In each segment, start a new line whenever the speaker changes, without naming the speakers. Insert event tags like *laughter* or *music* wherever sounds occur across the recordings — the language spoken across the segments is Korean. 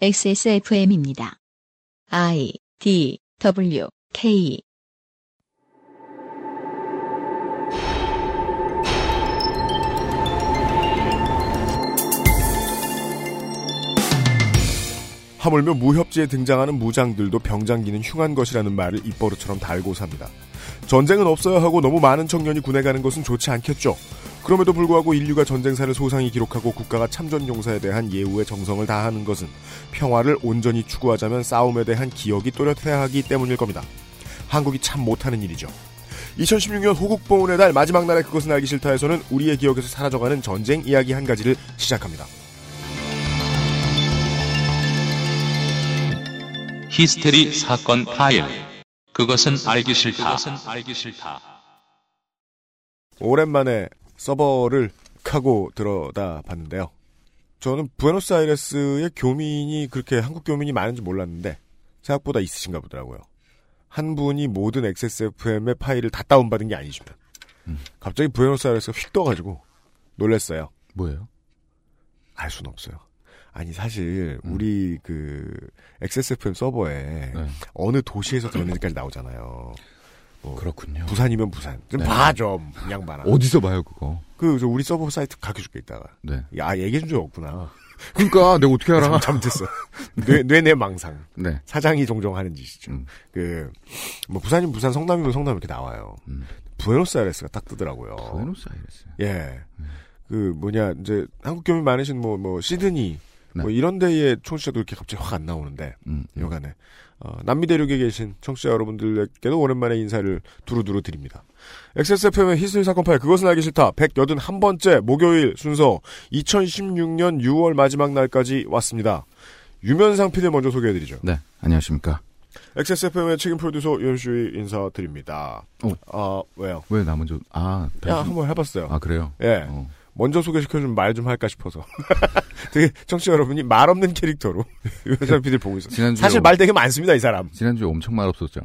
XSFM입니다. I D W K
하물며 무협지에 등장하는 무장들도 병장기는 흉한 것이라는 말을 입버릇처럼 달고 삽니다. 전쟁은 없어야 하고 너무 많은 청년이 군에 가는 것은 좋지 않겠죠. 그럼에도 불구하고 인류가 전쟁사를 소상히 기록하고 국가가 참전 용사에 대한 예우의 정성을 다하는 것은 평화를 온전히 추구하자면 싸움에 대한 기억이 또렷해야 하기 때문일 겁니다. 한국이 참 못하는 일이죠. 2016년 호국보훈의 달 마지막 날에 그것은 알기 싫다에서는 우리의 기억에서 사라져가는 전쟁 이야기 한 가지를 시작합니다.
히스테리 사건 파일. 그것은 알기 싫다. 알기 싫다.
오랜만에 서버를 카고 들어다 봤는데요. 저는 부에노스아이레스의 교민이 그렇게 한국 교민이 많은지 몰랐는데 생각보다 있으신가 보더라고요. 한 분이 모든 XSFM의 파일을 다 다운받은 게 아니시면 갑자기 부에노스아이레스가 휙 떠가지고 놀랬어요.
뭐예요?
알 수는 없어요. 아니 사실 우리 그 XSFM 서버에
네.
어느 도시에서 들었는지까지 나오잖아요. 뭐
그렇군요.
부산이면 부산. 좀
네.
봐, 좀. 양반아.
어디서 봐요, 그거?
그, 저 우리 서버 사이트 가르쳐줄게, 이따가.
네.
야, 얘기해준 적 없구나.
그러니까 내가 어떻게 알아? *laughs*
잘못했어. 뇌, 뇌내 망상.
네.
사장이 종종 하는 짓이죠.
음.
그, 뭐, 부산이면 부산, 성남이면 성남 이렇게 나와요.
음.
부에노스아이레스가 딱 뜨더라고요.
부에노스아이레스.
예. 그, 뭐냐, 이제, 한국 교민 많으신 뭐, 뭐, 시드니,
네.
뭐, 이런 데의 청취자도 이렇게 갑자기 확 안 나오는데,
음. 음.
여간에. 어, 남미 대륙에 계신 청취자 여러분들께도 오랜만에 인사를 두루두루 드립니다. XSFM의 히스토리 사건 파일 그것은 알기 싫다 181번째 목요일 순서 2016년 6월 마지막 날까지 왔습니다. 유면상 PD 먼저 소개해드리죠.
네. 안녕하십니까.
XSFM의 책임 프로듀서 윤수희 인사드립니다.
어.
아 왜요?
왜 나 먼저, 아,
야
배수-
한번 해봤어요.
아, 그래요?
예.
어.
먼저 소개시켜주면 말좀 할까 싶어서. *laughs* 되게 청취자 여러분이 말 없는 캐릭터로 *laughs* 유면상 PD를 보고 있어요.
지난주에
사실 말 되게 많습니다 이 사람.
지난주에 엄청 말 없었죠.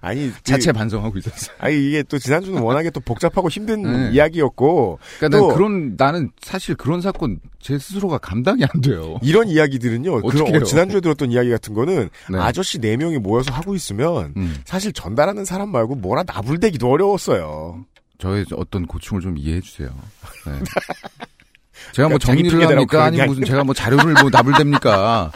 아니 *laughs* 그-
자체 반성하고 있었어요.
아니 이게 또 지난주는 워낙에 또 복잡하고 힘든
네.
이야기였고
그러니까
또
난 그런, 나는 사실 그런 사건 제 스스로가 감당이 안 돼요.
이런 이야기들은요. 그런
해요?
지난주에 들었던 이야기 같은 거는
네.
아저씨 네 명이 모여서 하고 있으면
음.
사실 전달하는 사람 말고 뭐라 나불대기도 어려웠어요.
저의 어떤 고충을 좀 이해해 주세요. 네. *laughs* 제가 뭐 정리를 합니까? 아니
게
무슨 제가 뭐 자료를 뭐 나불댑니까?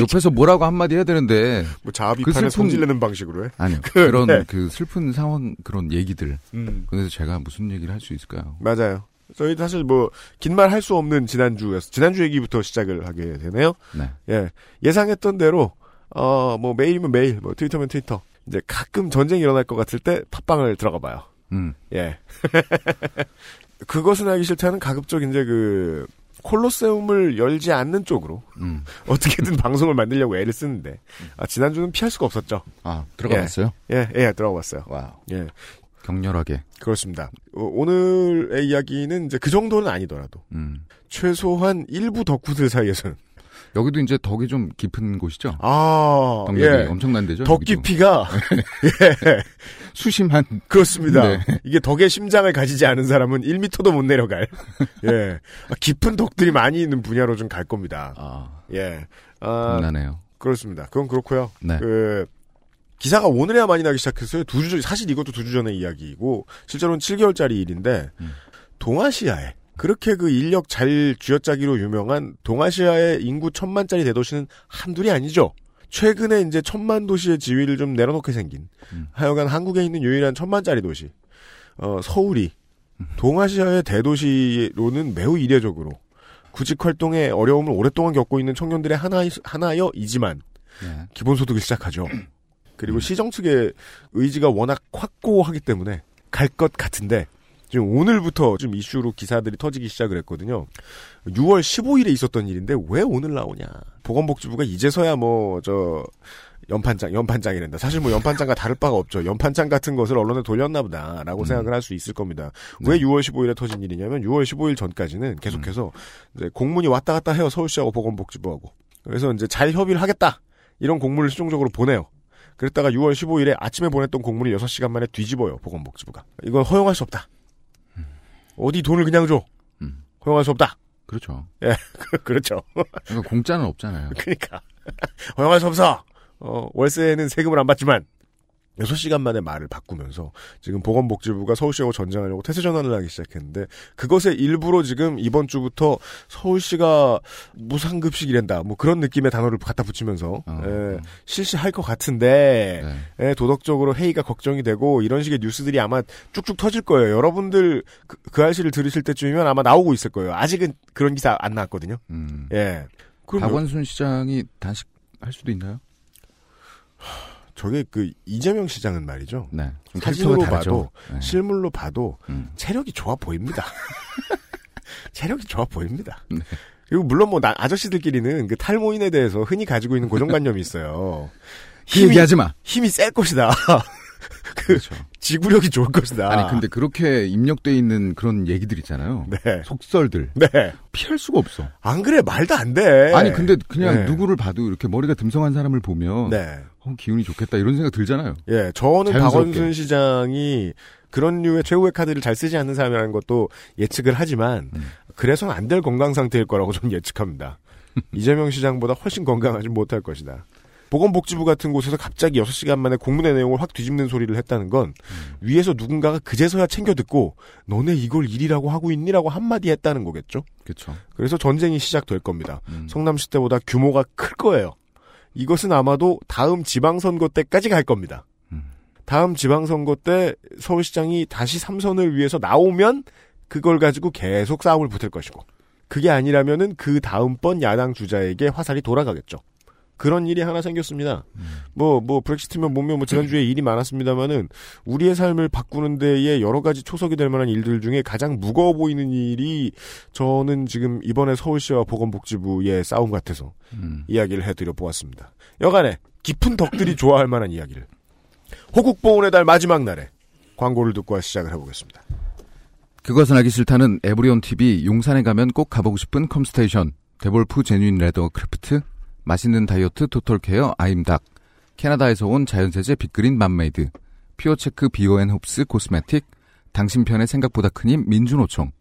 옆에서 뭐라고 한마디 해야 되는데
뭐 자아비판에
그 슬픈-
성질내는 방식으로 해.
아니요 *laughs*
그,
그런
네.
그 슬픈 상황 그런 얘기들
음.
그래서 제가 무슨 얘기를 할 수 있을까요?
맞아요. 저희 사실 뭐 긴 말 할 수 없는 지난주였어. 지난주 얘기부터 시작을 하게 되네요.
네.
예. 예상했던 대로 어뭐 메일이면 메일, 뭐 트위터면 트위터. 이제 가끔 전쟁이 일어날 것 같을 때 팟빵을 들어가 봐요.
음.
예. *laughs* 그것은 알기 싫다는 가급적 이제 그 콜로세움을 열지 않는 쪽으로
음. *laughs*
어떻게든 방송을 만들려고 애를 쓰는데 아, 지난주는 피할 수가 없었죠.
아 들어가
예.
봤어요?
예, 예, 들어봤어요.
wow.
예,
격렬하게.
그렇습니다. 어, 오늘의 이야기는 이제 그 정도는 아니더라도
음.
최소한 일부 덕후들 사이에서는
여기도 이제 덕이 좀 깊은 곳이죠.
아,
덕력이
예,
엄청난 데죠.
덕. 깊이가 *laughs* 예,
수심한
그렇습니다.
네.
이게 덕의 심장을 가지지 않은 사람은 1미터도 못 내려갈 *laughs* 예, 아, 깊은 덕들이 많이 있는 분야로 좀 갈 겁니다.
아
예, 아,
겁나네요.
그렇습니다. 그건 그렇고요.
네.
그 기사가 오늘에야 많이 나기 시작했어요. 두 주 전, 사실 이것도 두 주 전의 이야기이고 실제로는 7개월짜리 일인데
음.
동아시아에 그렇게 그 인력 잘 쥐어짜기로 유명한 동아시아의 인구 천만짜리 대도시는 한둘이 아니죠. 최근에 이제 천만 도시의 지위를 좀 내려놓게 생긴
음.
하여간 한국에 있는 유일한 천만짜리 도시 어, 서울이 동아시아의 대도시로는 매우 이례적으로 구직 활동의 어려움을 오랫동안 겪고 있는 청년들의 하나 하나여이지만
네.
기본소득을 시작하죠. 그리고 시정 측의 의지가 워낙 확고하기 때문에 갈 것 같은데 지금 오늘부터 좀 이슈로 기사들이 터지기 시작을 했거든요. 6월 15일에 있었던 일인데 왜 오늘 나오냐? 보건복지부가 이제서야 뭐 저 연판장, 연판장이란다. 사실 뭐 연판장과 다를 바가 없죠. 연판장 같은 것을 언론에 돌렸나 보다 라고
음.
생각을 할 수 있을 겁니다.
네.
왜 6월 15일에 터진 일이냐면 6월 15일 전까지는 계속해서 이제 공문이 왔다 갔다 해요. 서울시하고 보건복지부하고. 그래서 이제 잘 협의를 하겠다. 이런 공문을 최종적으로 보내요. 그랬다가 6월 15일에 아침에 보냈던 공문을 6시간 만에 뒤집어요. 보건복지부가. 이건 허용할 수 없다. 어디 돈을 그냥 줘.
음.
허용할 수 없다.
그렇죠. *laughs*
그렇죠.
그러니까 공짜는 없잖아요.
그러니까. *laughs* 허용할 수 없어. 어, 월세는 세금을 안 받지만 6시간 만에 말을 바꾸면서 지금 보건복지부가 서울시하고 전쟁하려고 태세 전환을 하기 시작했는데 그것의 일부로 지금 이번 주부터 서울시가 무상급식이란다 뭐 그런 느낌의 단어를 갖다 붙이면서
어.
예, 실시할 것 같은데
네.
예, 도덕적으로 회의가 걱정이 되고 이런 식의 뉴스들이 아마 쭉쭉 터질 거예요. 여러분들 그, 그 알씨를 들으실 때쯤이면 아마 나오고 있을 거예요. 아직은 그런 기사 안 나왔거든요.
음.
예.
박원순 시장이 단식할 수도 있나요?
저게 그 이재명 시장은 말이죠.
네. 좀
사진으로. 봐도
네.
실물로 봐도
음.
체력이 좋아 보입니다. *laughs* 체력이 좋아 보입니다.
네.
그리고 물론 뭐 나- 아저씨들끼리는 그 탈모인에 대해서 흔히 가지고 있는 고정관념이 있어요.
그 얘기하지 마.
힘이 셀 것이다. *laughs* 그
그렇죠.
지구력이 좋을 것이다.
아니 근데 그렇게 입력돼 있는 그런 얘기들 있잖아요.
네.
속설들
네.
피할 수가 없어.
안 그래 말도 안 돼.
아니 근데 그냥
네.
누구를 봐도 이렇게 머리가 듬성한 사람을 보면
네.
어, 기운이 좋겠다 이런 생각 들잖아요.
예, 저는
자연스럽게.
박원순 시장이 그런 류의 최후의 카드를 잘 쓰지 않는 사람이라는 것도 예측을 하지만
음.
그래서는 안 될 건강 상태일 거라고 저는 예측합니다. *laughs* 이재명 시장보다 훨씬 건강하지 못할 것이다. 보건복지부 같은 곳에서 갑자기 6시간 만에 공문의 내용을 확 뒤집는 소리를 했다는 건
음.
위에서 누군가가 그제서야 챙겨 듣고 너네 이걸 일이라고 하고 있니라고 한마디 했다는 거겠죠.
그렇죠.
그래서 전쟁이 시작될 겁니다.
음.
성남시 때보다 규모가 클 거예요. 이것은 아마도 다음 지방선거 때까지 갈 겁니다.
음.
다음 지방선거 때 서울시장이 다시 삼선을 위해서 나오면 그걸 가지고 계속 싸움을 붙을 것이고 그게 아니라면은 그 다음번 야당 주자에게 화살이 돌아가겠죠. 그런 일이 하나 생겼습니다. 뭐, 뭐, 브렉시트면 뭐면 뭐 지난주에 일이 많았습니다만은 우리의 삶을 바꾸는 데에 여러 가지 초석이 될 만한 일들 중에 가장 무거워 보이는 일이 저는 지금 이번에 서울시와 보건복지부의 싸움 같아서
음.
이야기를 해드려 보았습니다. 여간에 깊은 덕들이 좋아할 만한 이야기를 호국보훈의 달 마지막 날에 광고를 듣고 시작을 해보겠습니다.
그것은 알기 싫다는 에브리온 TV 용산에 가면 꼭 가보고 싶은 컴스테이션 데볼프 genuine leather craft 맛있는 다이어트 total care 아임닭 캐나다에서 온 자연세제 빅그린 맘메이드 피오체크 비오앤 홉스 코스메틱 당신 편의 생각보다 큰힘 민주노총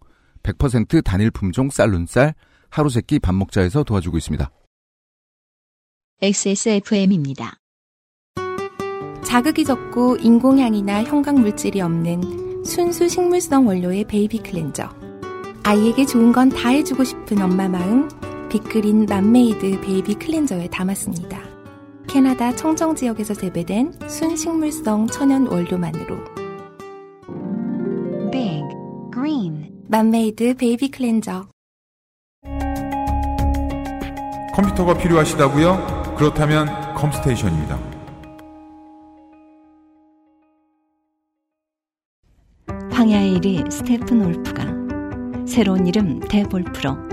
100% 단일 품종 쌀눈쌀 하루 세끼 밥 먹자에서 도와주고 있습니다.
XSFM입니다.
자극이 적고 인공향이나 형광 물질이 없는 순수 식물성 원료의 baby cleanser. 아이에게 좋은 건 다 해주고 싶은 엄마 마음, 빅그린 맘메이드 baby cleanser에 담았습니다. 캐나다 청정 지역에서 재배된 순식물성 천연 원료만으로.
Big Green
맘메이드 baby cleanser.
컴퓨터가 필요하시다고요? 그렇다면 컴스테이션입니다.
황야의 이리 스테픈울프가 새로운 이름 데볼프로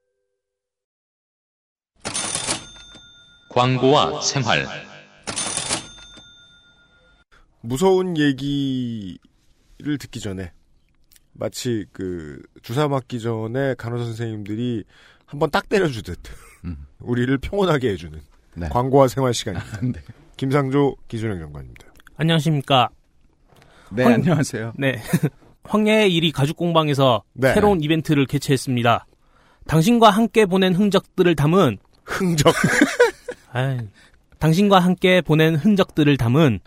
광고와 생활
무서운 얘기를 듣기 전에 마치 그 주사 맞기 전에 간호사 선생님들이 한번 딱 때려주듯
음. *laughs*
우리를 평온하게 해주는
네.
광고와 생활 시간입니다.
네.
김상조 기준형 장관입니다.
안녕하십니까.
네,
황-
안녕하세요.
네. *laughs* 황야의 일이 가죽 공방에서
네.
새로운 이벤트를 개최했습니다. 당신과 함께 보낸 흔적들을 담은 *laughs*
흥적
아이, 당신과 함께 보낸 흔적들을 담은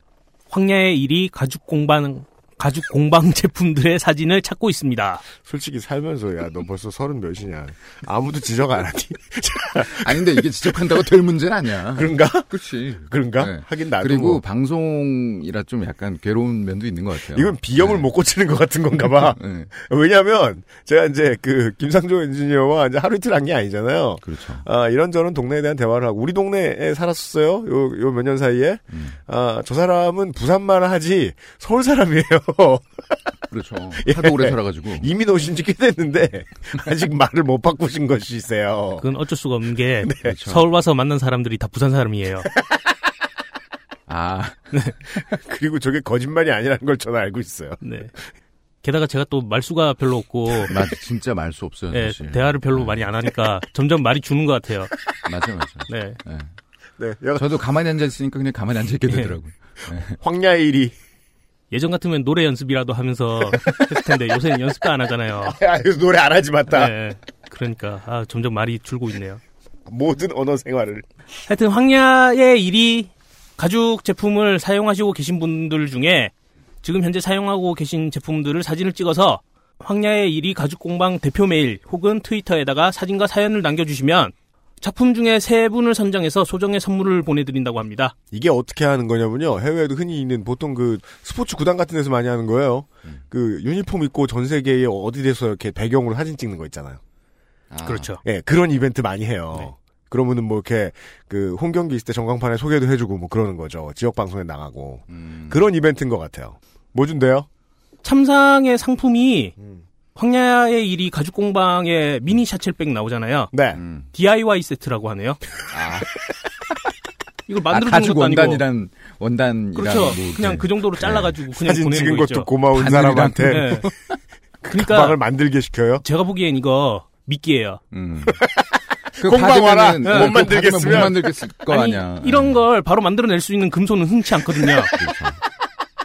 황야의 일이 가죽 공방 가죽 공방 제품들의 사진을 찾고 있습니다.
솔직히 살면서 야 너 벌써 서른 몇이냐 아무도 지적 안 하니 *laughs*
아니 근데 이게 지적한다고 될 문제는 아니야.
그런가
그렇지.
그런가
네.
하긴 나도
그리고
뭐.
방송이라 좀 약간 괴로운 면도 있는 것 같아요.
이건 비염을
네.
못 고치는 것 같은 건가 봐 *laughs*
네,
왜냐하면 제가 이제 그 김상조 엔지니어와 이제 하루 이틀 한 게 아니잖아요
그렇죠.
아, 이런저런 동네에 대한 대화를 하고, 우리 동네에 살았었어요. 요, 요 몇 년 사이에.
음.
아, 저 사람은 부산말 하지, 서울 사람이에요.
그렇죠. *laughs*
예.
하도 오래 살아가지고.
이민 오신 지 꽤 됐는데, *laughs* 아직 말을 못 바꾸신 것이세요.
그건 어쩔 수가 없는 게
네.
그렇죠.
서울 와서 만난 사람들이 다 부산 사람이에요.
아.
그리고 저게 거짓말이 아니라는 걸 저는 알고 있어요.
네. 게다가 제가 또 말수가 별로 없고
맞아, 진짜 말수 없어요.
예,
사실.
대화를 별로 많이 안 하니까 점점 말이 주는 것 같아요.
맞아요, 맞아요.
네.
예.
네, 여가-
저도 가만히 앉아 있으니까 그냥 가만히 앉아 있게
예.
되더라고요.
황야의 일이
예전 같으면 노래 연습이라도 하면서 *laughs* 했을 텐데 요새는 연습도 안 하잖아요. *laughs*
아, 노래 안 하지 맞다.
네. 그러니까 아, 점점 말이 줄고 있네요.
모든 언어 생활을
하여튼 황야의 일이 가죽 제품을 사용하시고 계신 분들 중에 지금 현재 사용하고 계신 제품들을 사진을 찍어서 황야의 일이 가죽 공방 대표 메일 혹은 트위터에다가 사진과 사연을 남겨주시면 작품 중에 세 분을 선정해서 소정의 선물을 보내드린다고 합니다.
이게 어떻게 하는 거냐면요. 해외에도 흔히 있는 보통 그 스포츠 구단 같은 데서 많이 하는 거예요. 그 유니폼 입고 전 세계에 어디에서 이렇게 배경으로 사진 찍는 거 있잖아요.
아,
그렇죠.
예, 그런 이벤트 많이 해요.
네.
그러면은 뭐 이렇게 그 홈경기 있을 때 전광판에 소개도 해주고 뭐 그러는 거죠. 지역 방송에 나가고
음,
그런 이벤트인 것 같아요. 뭐 준대요?
참상의 상품이
음.
황야의 일이 가죽 공방의 미니 샤첼백 나오잖아요.
네.
음.
DIY 세트라고 하네요.
아, *laughs*
이걸
아,
만들어 주는
가죽
것도 아니고
원단이란 원단이란
그렇죠.
뭐
그냥
이렇게
그 정도로 잘라가지고 그냥
사진
보내는
찍은
거
것도
있죠.
고마운 사람한테
네. *laughs*
그
그러니까
가방을 만들게 시켜요.
제가 보기엔 이거 미끼예요.
음. *laughs* 그
공방 와라. 못
어, 그거
만들겠으면.
못 만들겠을 거
아니
아니야.
이런 걸 바로 만들어낼 수 있는 금손은 흔치 않거든요.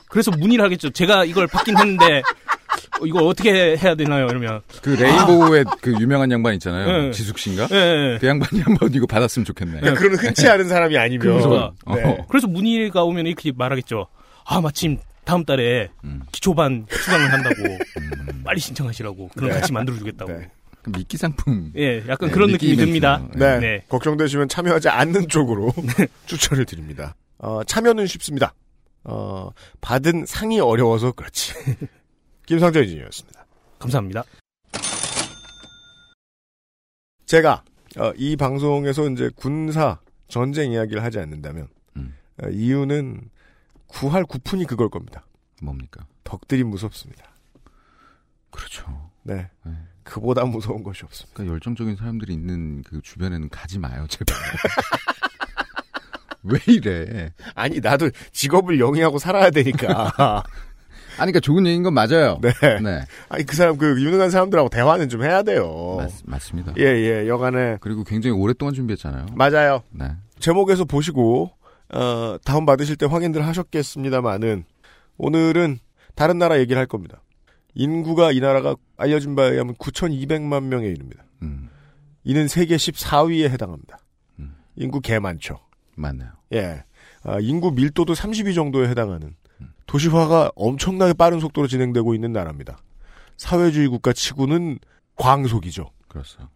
그래서 문의를 하겠죠. 제가 이걸 받긴 했는데 어, 이거 어떻게 해야 되나요? 이러면
그 레인보우의 그 유명한 양반 있잖아요.
네.
지숙 씨인가?
예, 예.
그 양반이 한번 이거 받았으면 좋겠네.
그러니까 그런 흔치 않은 사람이 아니면
그래서
네.
어.
그래서 문의가 오면 이렇게 말하겠죠. 아 마침 다음 달에
음.
기초반 수강을 한다고 빨리 신청하시라고 그럼
네.
같이 만들어주겠다고.
네.
그 미끼 상품.
예, 약간
네,
그런 느낌이 듭니다.
네.
네.
걱정되시면 참여하지 않는 쪽으로 *laughs* 추천을 드립니다. 어, 참여는 쉽습니다. 어, 받은 상이 어려워서 그렇지. *laughs* 김상철 인지니어였습니다.
감사합니다.
제가 어, 이 방송에서 이제 군사 전쟁 이야기를 하지 않는다면
음.
어, 이유는 구할 구푼이 그걸 겁니다.
뭡니까?
덕들이 무섭습니다.
그렇죠.
네.
네.
그보다 무서운 것이 없습니다.
그러니까 열정적인 사람들이 있는 그 주변에는 가지 마요, 제발. *laughs* 왜 이래?
아니 나도 직업을 영위하고 살아야 되니까. *laughs*
아니, 그러니까 좋은 얘기인 건 맞아요.
네.
네.
아니 그 사람 그 유능한 사람들하고 대화는 좀 해야 돼요.
맞, 맞습니다.
예, 예, 여간에
그리고 굉장히 오랫동안 준비했잖아요.
맞아요.
네.
제목에서 보시고 어, 다운 받으실 때 확인들 하셨겠습니다만은 오늘은 다른 나라 얘기를 할 겁니다. 인구가 이 나라가 알려진 바에 의하면 9,200만 명에 이릅니다.
음,
이는 세계 14위에 해당합니다.
음.
인구 개 많죠.
맞네요.
예. 아, 인구 밀도도 32 정도에 해당하는 도시화가 엄청나게 빠른 속도로 진행되고 있는 나라입니다. 사회주의 국가 치고는 광속이죠.
그렇죠.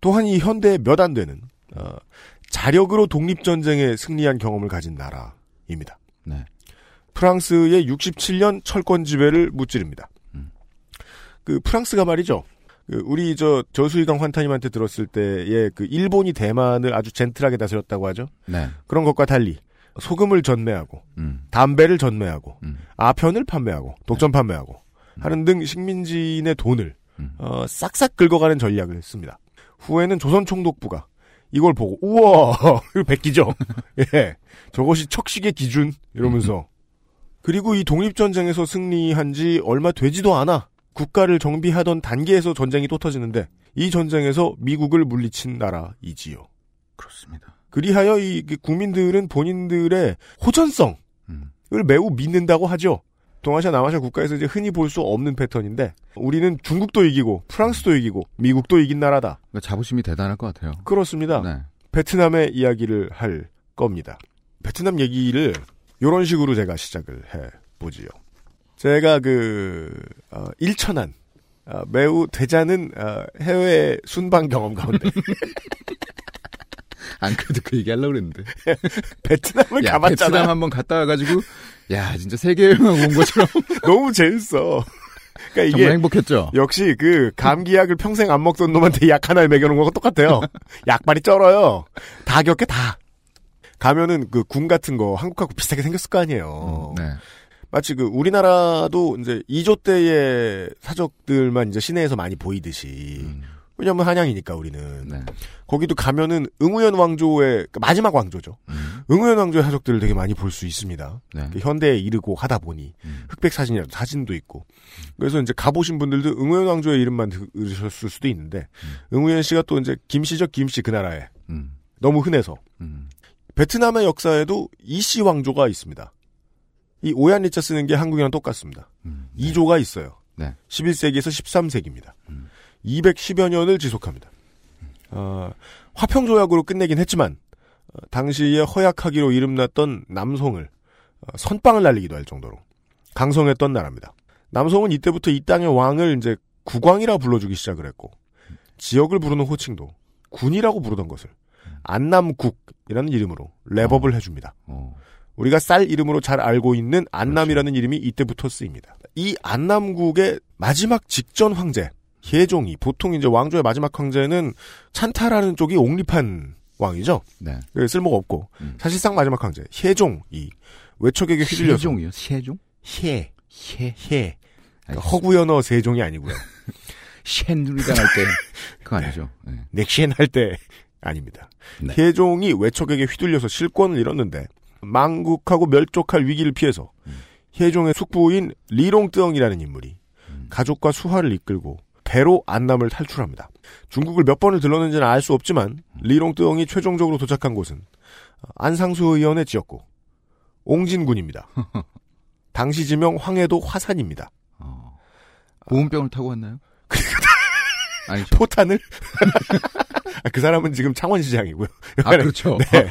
또한 이 현대에 몇 안 되는 어, 자력으로 독립전쟁에 승리한 경험을 가진 나라입니다.
네.
프랑스의 67년 철권 지배를 무찌릅니다.
음.
그 프랑스가 말이죠. 그 우리 저 저수희강 환타님한테 들었을 때의 그 일본이 대만을 아주 젠틀하게 다스렸다고 하죠.
네.
그런 것과 달리 소금을 전매하고
음,
담배를 전매하고
음,
아편을 판매하고 독점 판매하고 하는 등 식민지인의 돈을
음.
어, 싹싹 긁어가는 전략을 했습니다. 후에는 조선 총독부가 이걸 보고 우와 *laughs* 이거 베끼죠. *laughs* 예, 저것이 척식의 기준 이러면서 그리고 이 독립전쟁에서 승리한 지 얼마 되지도 않아 국가를 정비하던 단계에서 전쟁이 또 터지는데 이 전쟁에서 미국을 물리친 나라이지요.
그렇습니다.
그리하여 이 국민들은 본인들의 호전성을
음,
매우 믿는다고 하죠. 동아시아, 남아시아 국가에서 이제 흔히 볼 수 없는 패턴인데 우리는 중국도 이기고 프랑스도 이기고 미국도 이긴 나라다.
그러니까 자부심이 대단할 것 같아요.
그렇습니다.
네.
베트남의 이야기를 할 겁니다. 베트남 얘기를 이런 식으로 제가 시작을 해 보지요. 제가 그 어, 일천한 어, 매우 되자는 어, 해외 순방 경험 가운데 *laughs* *laughs*
안 그래도 그 얘기 하려고 그랬는데. *laughs*
베트남을
야,
가봤잖아.
베트남 한번 갔다 와가지고, 야, 진짜 세계 여행하고 온 것처럼. *laughs*
너무 재밌어. 그러니까 이게
정말 행복했죠?
역시 그 감기약을 평생 안 먹던 놈한테 약 하나를 먹여놓은 거랑 똑같아요. 약발이 쩔어요. 다 겪게 다. 가면은 그 군 같은 거 한국하고 비슷하게 생겼을 거 아니에요.
네.
마치 그 우리나라도 이제 2조 때의 사적들만 이제 시내에서 많이 보이듯이
음,
왜냐면 한양이니까 우리는
네.
거기도 가면은 응우연 왕조의 그 마지막 왕조죠.
음,
응우연 왕조의 하족들을 되게 많이 볼 수 있습니다.
네.
그 현대에 이르고 하다 보니
음.
흑백 사진이라도 사진도 있고 그래서 이제 가보신 분들도 응우연 왕조의 이름만 들으셨을 수도 있는데 응우연 씨가 또 이제 김씨죠 김씨 그 나라에
음.
너무 흔해서
음.
베트남의 역사에도 이씨 왕조가 있습니다. 이 오얀리자 쓰는 게 한국이랑 똑같습니다.
음.
2조가 있어요.
네.
11세기에서 13세기입니다.
음.
210여 년을 지속합니다. 어, 화평조약으로 끝내긴 했지만 어, 당시에 허약하기로 이름났던 남송을 어, 선빵을 날리기도 할 정도로 강성했던 나라입니다. 남송은 이때부터 이 땅의 왕을 이제 국왕이라 불러주기 시작을 했고 지역을 부르는 호칭도 군이라고 부르던 것을 안남국이라는 이름으로 랩업을 해줍니다.
어.
우리가 쌀 이름으로 잘 알고 있는 안남이라는 이름이 이때부터 쓰입니다. 이 안남국의 마지막 직전 황제 혜종이 보통 이제 왕조의 마지막 황제는 찬타라는 쪽이 옹립한 왕이죠.
네.
그 쓸모가 없고
음.
사실상 마지막 황제 혜종이 외척에게 휘둘려서
세종이요? 세종?
혜,
해.
혜 그러니까 허구연어 세종이 아니고요. *laughs*
쉔 누리당 할때 그거 아니죠. 네. *laughs*
넥시엔 할때 아닙니다.
네.
혜종이 외척에게 휘둘려서 실권을 잃었는데 망국하고 멸족할 위기를 피해서 혜종의 숙부인 리롱뜨엉이라는 인물이 가족과 수하를 이끌고 배로 안남을 탈출합니다. 중국을 몇 번을 들렀는지는 알 수 없지만 리롱뜨엉이 최종적으로 도착한 곳은 안상수 의원의 지역구 옹진군입니다. *laughs* 당시 지명 황해도 화산입니다.
어. 보온병을 타고 왔나요? 아니죠.
포탄을 *laughs* 아, 그 사람은 지금 창원시장이고요.
아 그렇죠. *laughs*
네.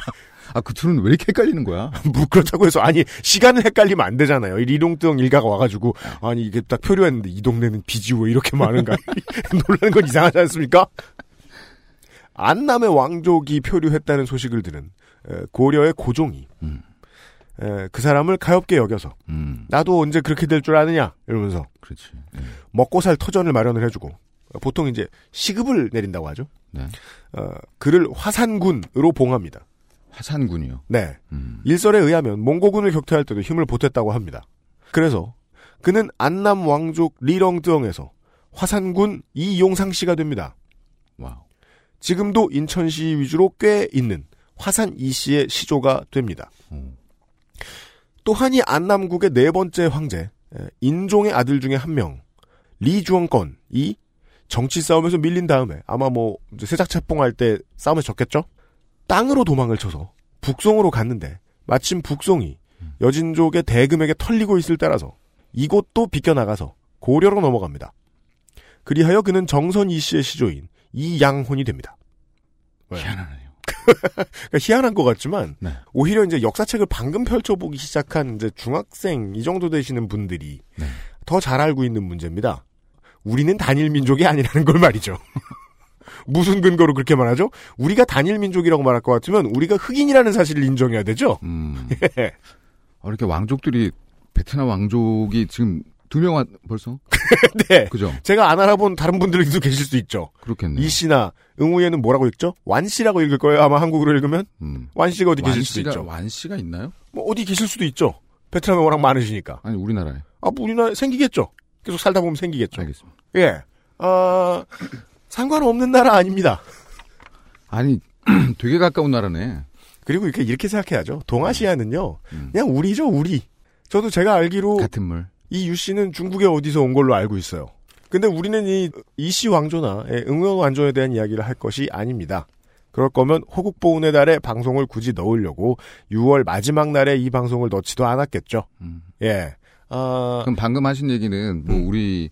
아 그 둘은 왜 이렇게 헷갈리는 거야? *laughs*
뭐 그렇다고 해서 아니 시간을 헷갈리면 안 되잖아요. 이 리롱뜨엉 일가가 와가지고 아니 이게 딱 표류했는데 이 동네는 비지 왜 이렇게 많은가 *laughs* 놀라는 건 이상하지 않습니까? 안남의 왕족이 표류했다는 소식을 들은 에, 고려의 고종이
음.
에, 그 사람을 가엽게 여겨서
음.
나도 언제 그렇게 될 줄 아느냐 이러면서
그렇지. 네.
먹고 살 터전을 마련을 해주고 보통 이제 시급을 내린다고 하죠.
네.
어, 그를 화산군으로 봉합니다.
화산군이요.
네.
음.
일설에 의하면 몽고군을 격퇴할 때도 힘을 보탰다고 합니다. 그래서 그는 안남 왕족 리롱뜨엉에서 화산군 이용상 씨가 됩니다.
wow.
지금도 인천시 위주로 꽤 있는 화산 이 씨의 시조가 됩니다.
어.
또한 이 안남국의 네 번째 황제 에, 인종의 아들 중에 한 명 리주엉건이 정치 싸움에서 밀린 다음에 아마 뭐 이제 세작체뽕할 때 싸움에 졌겠죠? 땅으로 도망을 쳐서 북송으로 갔는데 마침 북송이 여진족의 대금에게 털리고 있을 때라서 이곳도 비껴나가서 고려로 넘어갑니다. 그리하여 그는 정선 이 씨의 시조인 이양혼이 됩니다. 왜?
희한하네요. *laughs*
그러니까 희한한 것 같지만
네.
오히려 이제 역사책을 방금 펼쳐보기 시작한 이제 중학생 이 정도 되시는 분들이
네.
더잘 알고 있는 문제입니다. 우리는 단일 민족이 아니라는 걸 말이죠. *laughs* 무슨 근거로 그렇게 말하죠? 우리가 단일 민족이라고 말할 것 같으면 우리가 흑인이라는 사실을 인정해야 되죠.
음. *laughs*
예.
어, 이렇게 왕족들이 베트남 왕족이 지금 두명 벌써? *laughs*
네.
그죠?
제가 안 알아본 다른 분들도 계실 수 있죠.
그렇겠네요.
이 씨나 응우에는 뭐라고 읽죠? 완 씨라고 읽을 거예요. 아마 한국어로 읽으면
음.
완 씨가 어디 계실
완
수도
씨가
있죠.
완 씨가 있나요?
뭐 어디 계실 수도 있죠. 베트남에 워낙 많으시니까.
아니 우리나라에.
아, 뭐 우리나라 생기겠죠. 계속 살다 보면 생기겠죠.
알겠습니다.
예. 아, 상관없는 나라 아닙니다.
아니 *clears throat* 되게 가까운 나라네.
그리고 이렇게 이렇게 생각해야죠. 동아시아는요.
음.
그냥 우리죠, 우리. 저도 제가 알기로
같은 물.
이 유 씨는 중국에 어디서 온 걸로 알고 있어요. 근데 우리는 이 이씨 왕조나 예, 응원 왕조에 대한 이야기를 할 것이 아닙니다. 그럴 거면 호국보훈의 달에 방송을 굳이 넣으려고 6월 마지막 날에 이 방송을 넣지도 않았겠죠.
음.
예. 아,
그럼 방금 하신 얘기는 뭐
음.
우리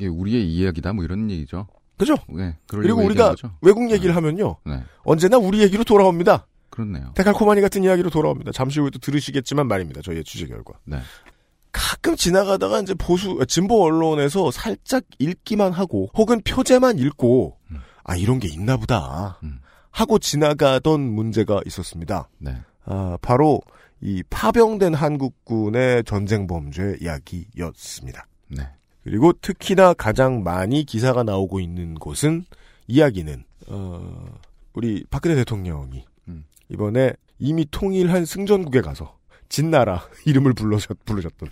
우리의 이야기다 뭐 이런 얘기죠.
그죠?
네.
그리고 우리가
거죠?
외국 얘기를 하면요.
네.
언제나 우리 얘기로 돌아옵니다.
그렇네요.
데칼코마니 같은 이야기로 돌아옵니다. 잠시 후에 또 들으시겠지만 말입니다. 저희의 취재 결과.
네.
가끔 지나가다가 이제 보수 진보 언론에서 살짝 읽기만 하고 혹은 표제만 읽고
음.
아 이런 게 있나 보다
음.
하고 지나가던 문제가 있었습니다.
네.
아 바로 이 파병된 한국군의 전쟁 범죄 이야기였습니다.
네.
그리고 특히나 가장 많이 기사가 나오고 있는 곳은 이야기는 어 우리 박근혜 대통령이
음.
이번에 이미 통일한 승전국에 가서 진나라 *laughs* 이름을 불러셨, 부르셨던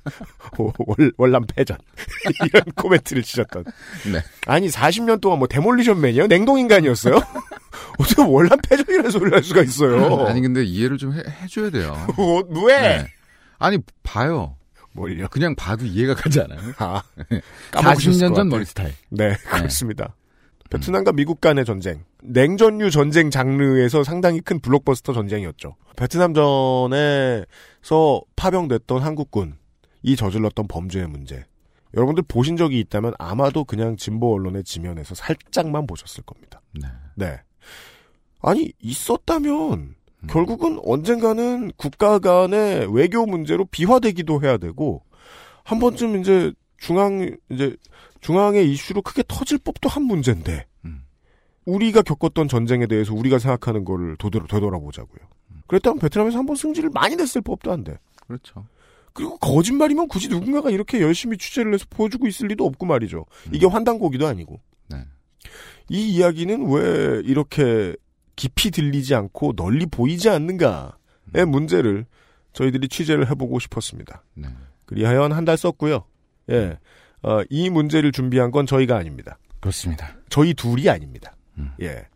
*laughs* 월, 월남 패전 *laughs* 이런 코멘트를 치셨던
네.
아니 40년 동안 뭐 Demolition Man이요? 냉동인간이었어요? 어떻게 월남 패전이라는 소리를 할 수가 있어요?
아니 근데 이해를 좀 해, 해줘야 돼요.
어, 왜?
네. 아니 봐요.
뭘요?
그냥 봐도 이해가 가지 않아요? *laughs*
아,
40년 전 머리 스타일.
네, 그렇습니다. 베트남과 미국 간의 전쟁, 냉전류 전쟁 장르에서 상당히 큰 블록버스터 전쟁이었죠. 베트남전에서 파병됐던 한국군이 저질렀던 범죄의 문제. 여러분들 보신 적이 있다면 아마도 그냥 진보 언론의 지면에서 살짝만 보셨을 겁니다.
네.
네. 아니 있었다면 결국은 언젠가는 국가 간의 외교 문제로 비화되기도 해야 되고 한 번쯤 이제 중앙 이제 중앙의 이슈로 크게 터질 법도 한 문제인데
음.
우리가 겪었던 전쟁에 대해서 우리가 생각하는 거를 되돌아, 되돌아보자고요. 그랬다면 베트남에서 한 번 승질을 많이 냈을 법도 한데
그렇죠.
그리고 거짓말이면 굳이 누군가가 이렇게 열심히 취재를 해서 보여주고 있을 리도 없고 말이죠. 이게 환단고기도 아니고.
네.
이 이야기는 왜 이렇게 깊이 들리지 않고 널리 보이지 않는가의 문제를 저희들이 취재를 해보고 싶었습니다.
네.
그리하여 한 달 썼고요. 예, 어, 이 문제를 준비한 건 저희가 아닙니다.
그렇습니다.
저희 둘이 아닙니다.
음.
예,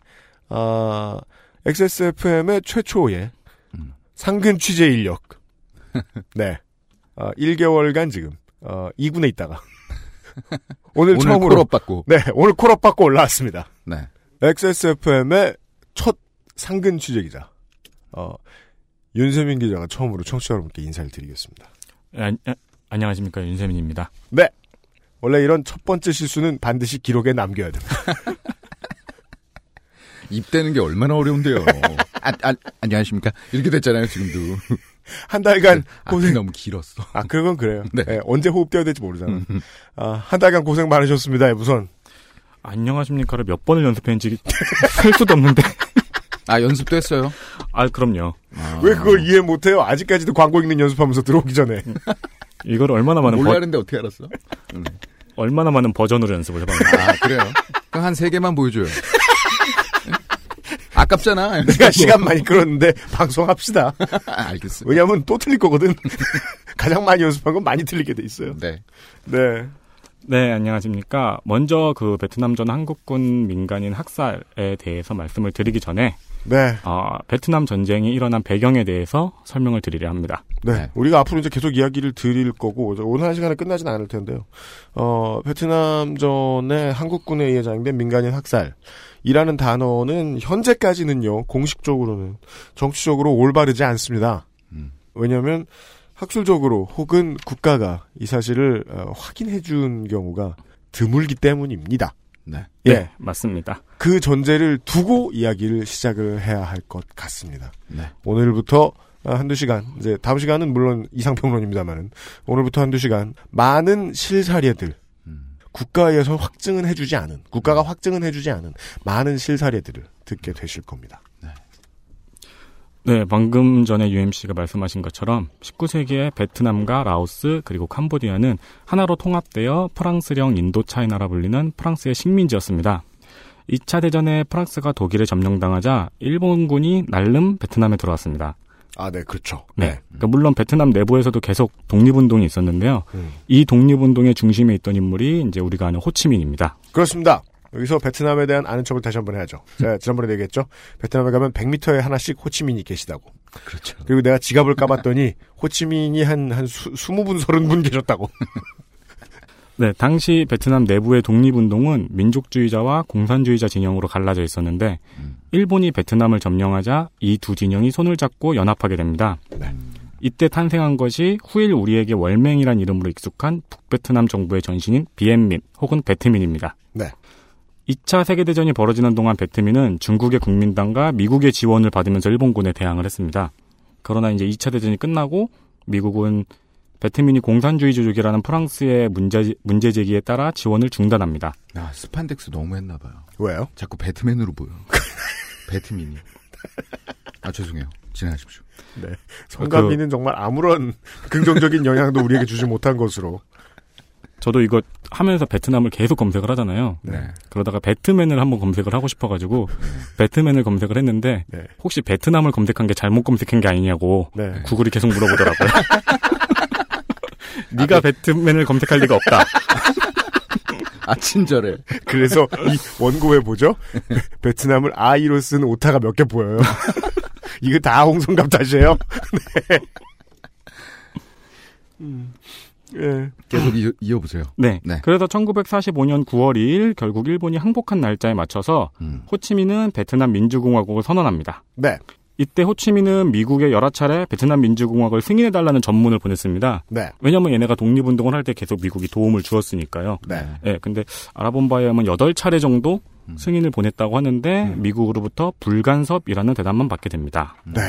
아, XSFM의 최초의
음.
상근 취재 인력. *laughs* 네, 아, 1개월간 지금 어, 2군에 있다가 *laughs* 오늘,
오늘
처음으로
콜업 받고.
네, 오늘 콜업 받고 올라왔습니다.
네.
XSFM의 첫 상근 취재 기자, 어, 윤세민 기자가 처음으로 청취자 여러분께 인사를 드리겠습니다.
아, 아, 안녕하십니까 윤세민입니다.
네. 원래 이런 첫 번째 실수는 반드시 기록에 남겨야 됩니다. *laughs*
입대는 게 얼마나 어려운데요. *laughs* 아, 아, 안녕하십니까. 이렇게 됐잖아요, 지금도. *laughs*
한 달간
고생
고생.
너무 길었어.
아, 그건 그래요.
네.
예, 언제 호흡돼야 될지 모르잖아. 아, 한 달간 고생 많으셨습니다, 우선.
안녕하십니까를 몇 번을 연습했는지 셀 수도 없는데.
아, 연습도 했어요?
아 그럼요.
아,
왜 그걸 이해 못해요? 아직까지도 광고 읽는 연습하면서 들어오기 전에.
이걸 얼마나 많은 버,
몰라는데 어떻게 알았어? 음.
얼마나 많은 버전으로 연습을 해봤는데.
아, 그래요? 그럼 한세 개만 보여줘요. 아깝잖아.
내가 시간 많이 끌었는데 방송합시다.
알겠어.
왜냐면 또 틀릴 거거든. *laughs* 가장 많이 연습한 건 많이 틀리게 돼 있어요.
네.
네.
네, 안녕하십니까. 먼저 그 베트남 전 한국군 민간인 학살에 대해서 말씀을 드리기 전에
네.
어, 베트남 전쟁이 일어난 배경에 대해서 설명을 드리려 합니다.
네.
네.
우리가 앞으로 이제 계속 이야기를 드릴 거고, 오늘 한 시간에 끝나진 않을 텐데요. 어, 베트남 전에 한국군에 의해 자행된 민간인 학살이라는 단어는 현재까지는요, 공식적으로는 정치적으로 올바르지 않습니다.
음.
왜냐하면 학술적으로 혹은 국가가 이 사실을 어, 확인해 준 경우가 드물기 때문입니다.
네.
예.
네, 맞습니다.
그 전제를 두고 이야기를 시작을 해야 할 것 같습니다.
네.
오늘부터 아, 한두 시간, 이제 다음 시간은 물론 이상평론입니다만은 오늘부터 한두 시간 많은 실사례들,
음.
국가에서 확증은 해주지 않은, 국가가 확증은 해주지 않은 많은 실사례들을 듣게 되실 겁니다.
네, 방금 전에 UMC가 말씀하신 것처럼 19세기에 베트남과 라오스 그리고 캄보디아는 하나로 통합되어 프랑스령 인도차이나라 불리는 프랑스의 식민지였습니다. 2차 대전에 프랑스가 독일에 점령당하자 일본군이 날름 베트남에 들어왔습니다.
아, 네, 그렇죠.
네. 그러니까 물론 베트남 내부에서도 계속 독립운동이 있었는데요.
음.
이 독립운동의 중심에 있던 인물이 이제 우리가 아는 호치민입니다.
그렇습니다. 여기서 베트남에 대한 아는 척을 다시 한번 해야죠. 제가 지난번에 얘기했죠. 베트남에 가면 100m에 하나씩 호치민이 계시다고.
그렇죠.
그리고 내가 지갑을 까봤더니 호치민이 한, 한 수, 20분, 30분 계셨다고. *laughs*
네, 당시 베트남 내부의 독립운동은 민족주의자와 공산주의자 진영으로 갈라져 있었는데
음.
일본이 베트남을 점령하자 이 두 진영이 손을 잡고 연합하게 됩니다.
네.
이때 탄생한 것이 후일 우리에게 월맹이란 이름으로 익숙한 북베트남 정부의 전신인 비엔민 혹은 베트민입니다.
네.
2차 세계대전이 벌어지는 동안 베트민은 중국의 국민당과 미국의 지원을 받으면서 일본군에 대항을 했습니다. 그러나 이제 2차 대전이 끝나고 미국은 베트민이 공산주의 조직이라는 프랑스의 문제, 문제 제기에 따라 지원을 중단합니다.
아, 스판덱스 너무 했나 봐요.
왜요?
자꾸 배트맨으로 보여. 배트민이. 아, 죄송해요. 진행하십시오.
네. 성가비는 정말 아무런 긍정적인 영향도 우리에게 주지 못한 것으로.
저도 이거 하면서 베트남을 계속 검색을 하잖아요.
네.
그러다가 배트맨을 한번 검색을 하고 싶어가지고 *laughs* 배트맨을 검색을 했는데
네.
혹시 베트남을 검색한 게 잘못 검색한 게 아니냐고
네.
구글이 계속 물어보더라고요. *laughs* 네가 배트맨을 검색할 리가 없다. *laughs*
아 친절해.
그래서 이 원고에 보죠? 베트남을 아이로 쓴 오타가 몇 개 보여요. 이거 다 홍성갑 탓이에요? 네. 음. 예.
계속 이어, 이어 보세요.
네.
네.
그래서 1945년 9월 2일 결국 일본이 항복한 날짜에 맞춰서
음.
호치민은 베트남 민주공화국을 선언합니다.
네.
이때 호치민은 미국에 여러 차례 베트남 민주공화국을 승인해달라는 전문을 보냈습니다.
네.
왜냐면 얘네가 독립운동을 할 때 계속 미국이 도움을 주었으니까요.
네.
예, 근데 알아본 바에 의하면 8차례 정도
음.
승인을 보냈다고 하는데 미국으로부터 불간섭이라는 대답만 받게 됩니다.
네.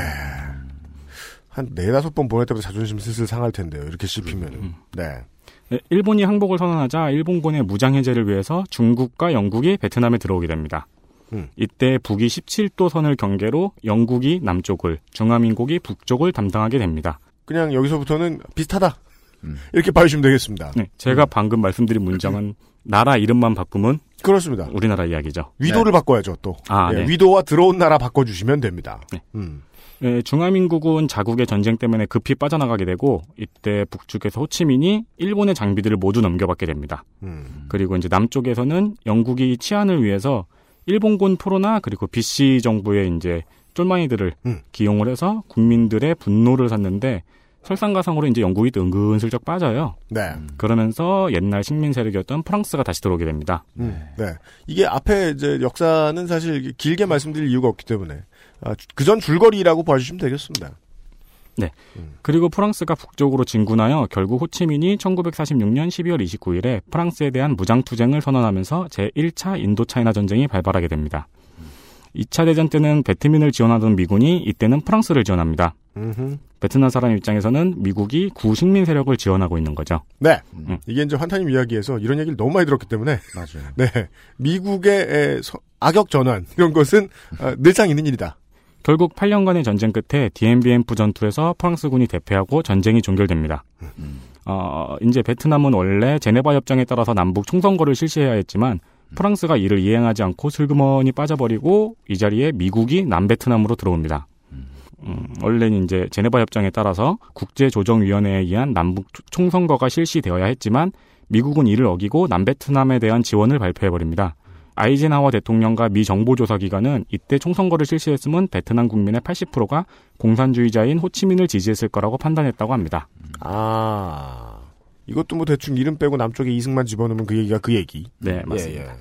한 네다섯 번 보낼 때부터 자존심 슬슬 상할 텐데요. 이렇게 씹히면은. 네.
네, 일본이 항복을 선언하자 일본군의 무장 해제를 위해서 중국과 영국이 베트남에 들어오게 됩니다.
음.
이때 북이 17도 선을 경계로 영국이 남쪽을, 중화민국이 북쪽을 담당하게 됩니다.
그냥 여기서부터는 비슷하다.
음.
이렇게 봐주시면 되겠습니다.
네, 제가 방금 말씀드린 문장은 나라 이름만 바꾸면
그렇습니다.
우리나라 이야기죠.
위도를 바꿔야죠, 또.
아,
예,
네.
위도와 들어온 나라 바꿔주시면 됩니다.
네.
음.
네, 중화민국은 자국의 전쟁 때문에 급히 빠져나가게 되고 이때 북쪽에서 호치민이 일본의 장비들을 모두 넘겨받게 됩니다.
음.
그리고 이제 남쪽에서는 영국이 치안을 위해서 일본군 포로나 그리고 BC 정부의 이제 쫄마이들을
음.
기용을 해서 국민들의 분노를 샀는데 설상가상으로 이제 영국이 또 은근슬쩍 빠져요.
네.
그러면서 옛날 식민 세력이었던 프랑스가 다시 들어오게 됩니다.
음, 네. 이게 앞에 이제 역사는 사실 길게 말씀드릴 이유가 없기 때문에 아, 그전 줄거리라고 봐주시면 되겠습니다.
그리고 프랑스가 북쪽으로 진군하여 결국 호치민이 1946년 12월 29일에 프랑스에 대한 무장투쟁을 선언하면서 제1차 인도차이나 전쟁이 발발하게 됩니다. 2차 대전 때는 베트민을 지원하던 미군이 이때는 프랑스를 지원합니다.
음흠.
베트남 사람 입장에서는 미국이 구식민 세력을 지원하고 있는 거죠.
네.
음.
이게 이제 환타님 이야기에서 이런 얘기를 너무 많이 들었기 때문에
맞아요. *laughs*
네. 미국의 악역 전환 이런 것은 아, 늘상 있는 일이다.
결국 8년간의 전쟁 끝에 DMBM프 전투에서 프랑스군이 대패하고 전쟁이 종결됩니다. 어, 이제 베트남은 원래 제네바 협정에 따라서 남북 총선거를 실시해야 했지만 프랑스가 이를 이행하지 않고 슬그머니 빠져버리고 이 자리에 미국이 남베트남으로 들어옵니다. 음, 원래는 이제 제네바 협정에 따라서 국제조정위원회에 의한 남북 총선거가 실시되어야 했지만 미국은 이를 어기고 남베트남에 대한 지원을 발표해버립니다. 아이젠하워 대통령과 미 정보조사기관은 이때 총선거를 실시했으면 베트남 국민의 80%가 공산주의자인 호치민을 지지했을 거라고 판단했다고 합니다.
아. 이것도 뭐 대충 이름 빼고 남쪽에 이승만 집어넣으면 그 얘기가 그 얘기.
네, 맞습니다.
예, 예.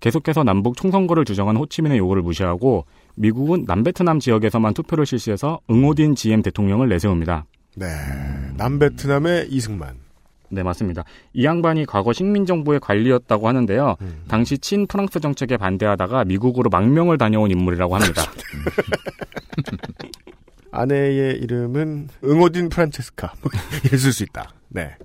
계속해서 남북 총선거를 주장한 호치민의 요구를 무시하고 미국은 남베트남 지역에서만 투표를 실시해서 응오딘 GM 대통령을 내세웁니다.
네. 남베트남의 이승만.
네, 맞습니다. 이 양반이 과거 식민정부의 관리였다고 하는데요.
음.
당시 친 프랑스 정책에 반대하다가 미국으로 망명을 다녀온 인물이라고 합니다. *laughs*
아내의 이름은 응오딘 프란체스카. 뭐 있을 수 있다. 네.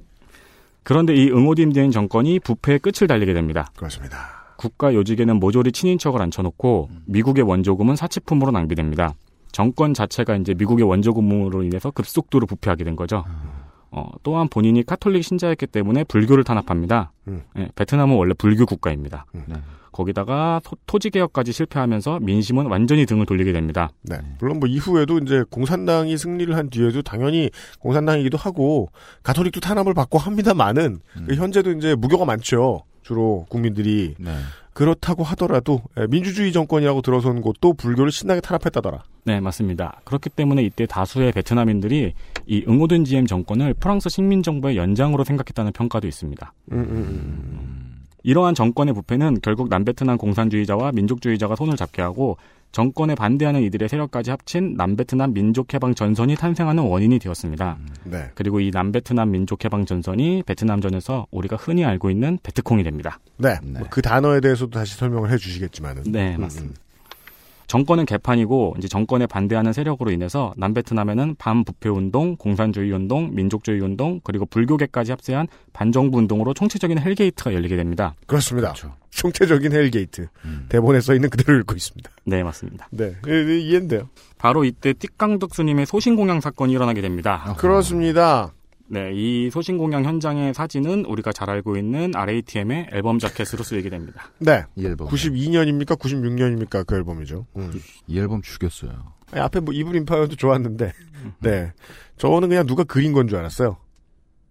그런데 이 응오딘 된 정권이 부패의 끝을 달리게 됩니다.
그렇습니다.
국가 요직에는 모조리 친인척을 앉혀놓고 미국의 원조금은 사치품으로 낭비됩니다. 정권 자체가 이제 미국의 원조금으로 인해서 급속도로 부패하게 된 거죠. 어, 또한 본인이 카톨릭 신자였기 때문에 불교를 탄압합니다.
음.
예, 베트남은 원래 불교 국가입니다.
음.
거기다가 토- 토지 개혁까지 실패하면서 민심은 완전히 등을 돌리게 됩니다.
네. 물론 뭐 이후에도 이제 공산당이 승리를 한 뒤에도 당연히 공산당이기도 하고 가톨릭도 탄압을 받고 합니다만은 그 현재도 이제 무교가 많죠. 주로 국민들이
네.
그렇다고 하더라도 예, 민주주의 정권이라고 들어선 곳도 불교를 신나게 탄압했다더라.
네, 맞습니다. 그렇기 때문에 이때 다수의 베트남인들이 이 응오든 GM 정권을 프랑스 식민 정부의 연장으로 생각했다는 평가도 있습니다.
음, 음, 음.
이러한 정권의 부패는 결국 남베트남 공산주의자와 민족주의자가 손을 잡게 하고 정권에 반대하는 이들의 세력까지 합친 남베트남 민족해방 전선이 탄생하는 원인이 되었습니다.
네.
그리고 이 남베트남 민족해방 전선이 베트남전에서 우리가 흔히 알고 있는 베트콩이 됩니다.
네. 뭐그 단어에 대해서도 다시 설명을 해 주시겠지만은.
네,
음,
맞습니다. 정권은 개판이고 이제 정권에 반대하는 세력으로 인해서 남베트남에는 반부패 운동, 공산주의 운동, 민족주의 운동 그리고 불교계까지 합세한 반정부 운동으로 총체적인 hell gate가 열리게 됩니다.
그렇습니다. 총체적인 hell gate. 대본에 써 있는 그대로 읽고 있습니다.
네, 맞습니다.
네. 예, 예, 이해는 돼요.
바로 이때 띡꽝득 스님의 소신공양 사건이 일어나게 됩니다.
그렇습니다.
네, 이 소신 공연 현장의 사진은 우리가 잘 알고 있는 RATM의 앨범 자켓으로 쓰이게 됩니다.
네.
이 앨범.
92년입니까? 96년입니까? 그 앨범이죠. 음.
이 앨범 죽였어요.
아니, 앞에 뭐 이블 인파이어도 좋았는데, 네. 저는 그냥 누가 그린 건 줄 알았어요.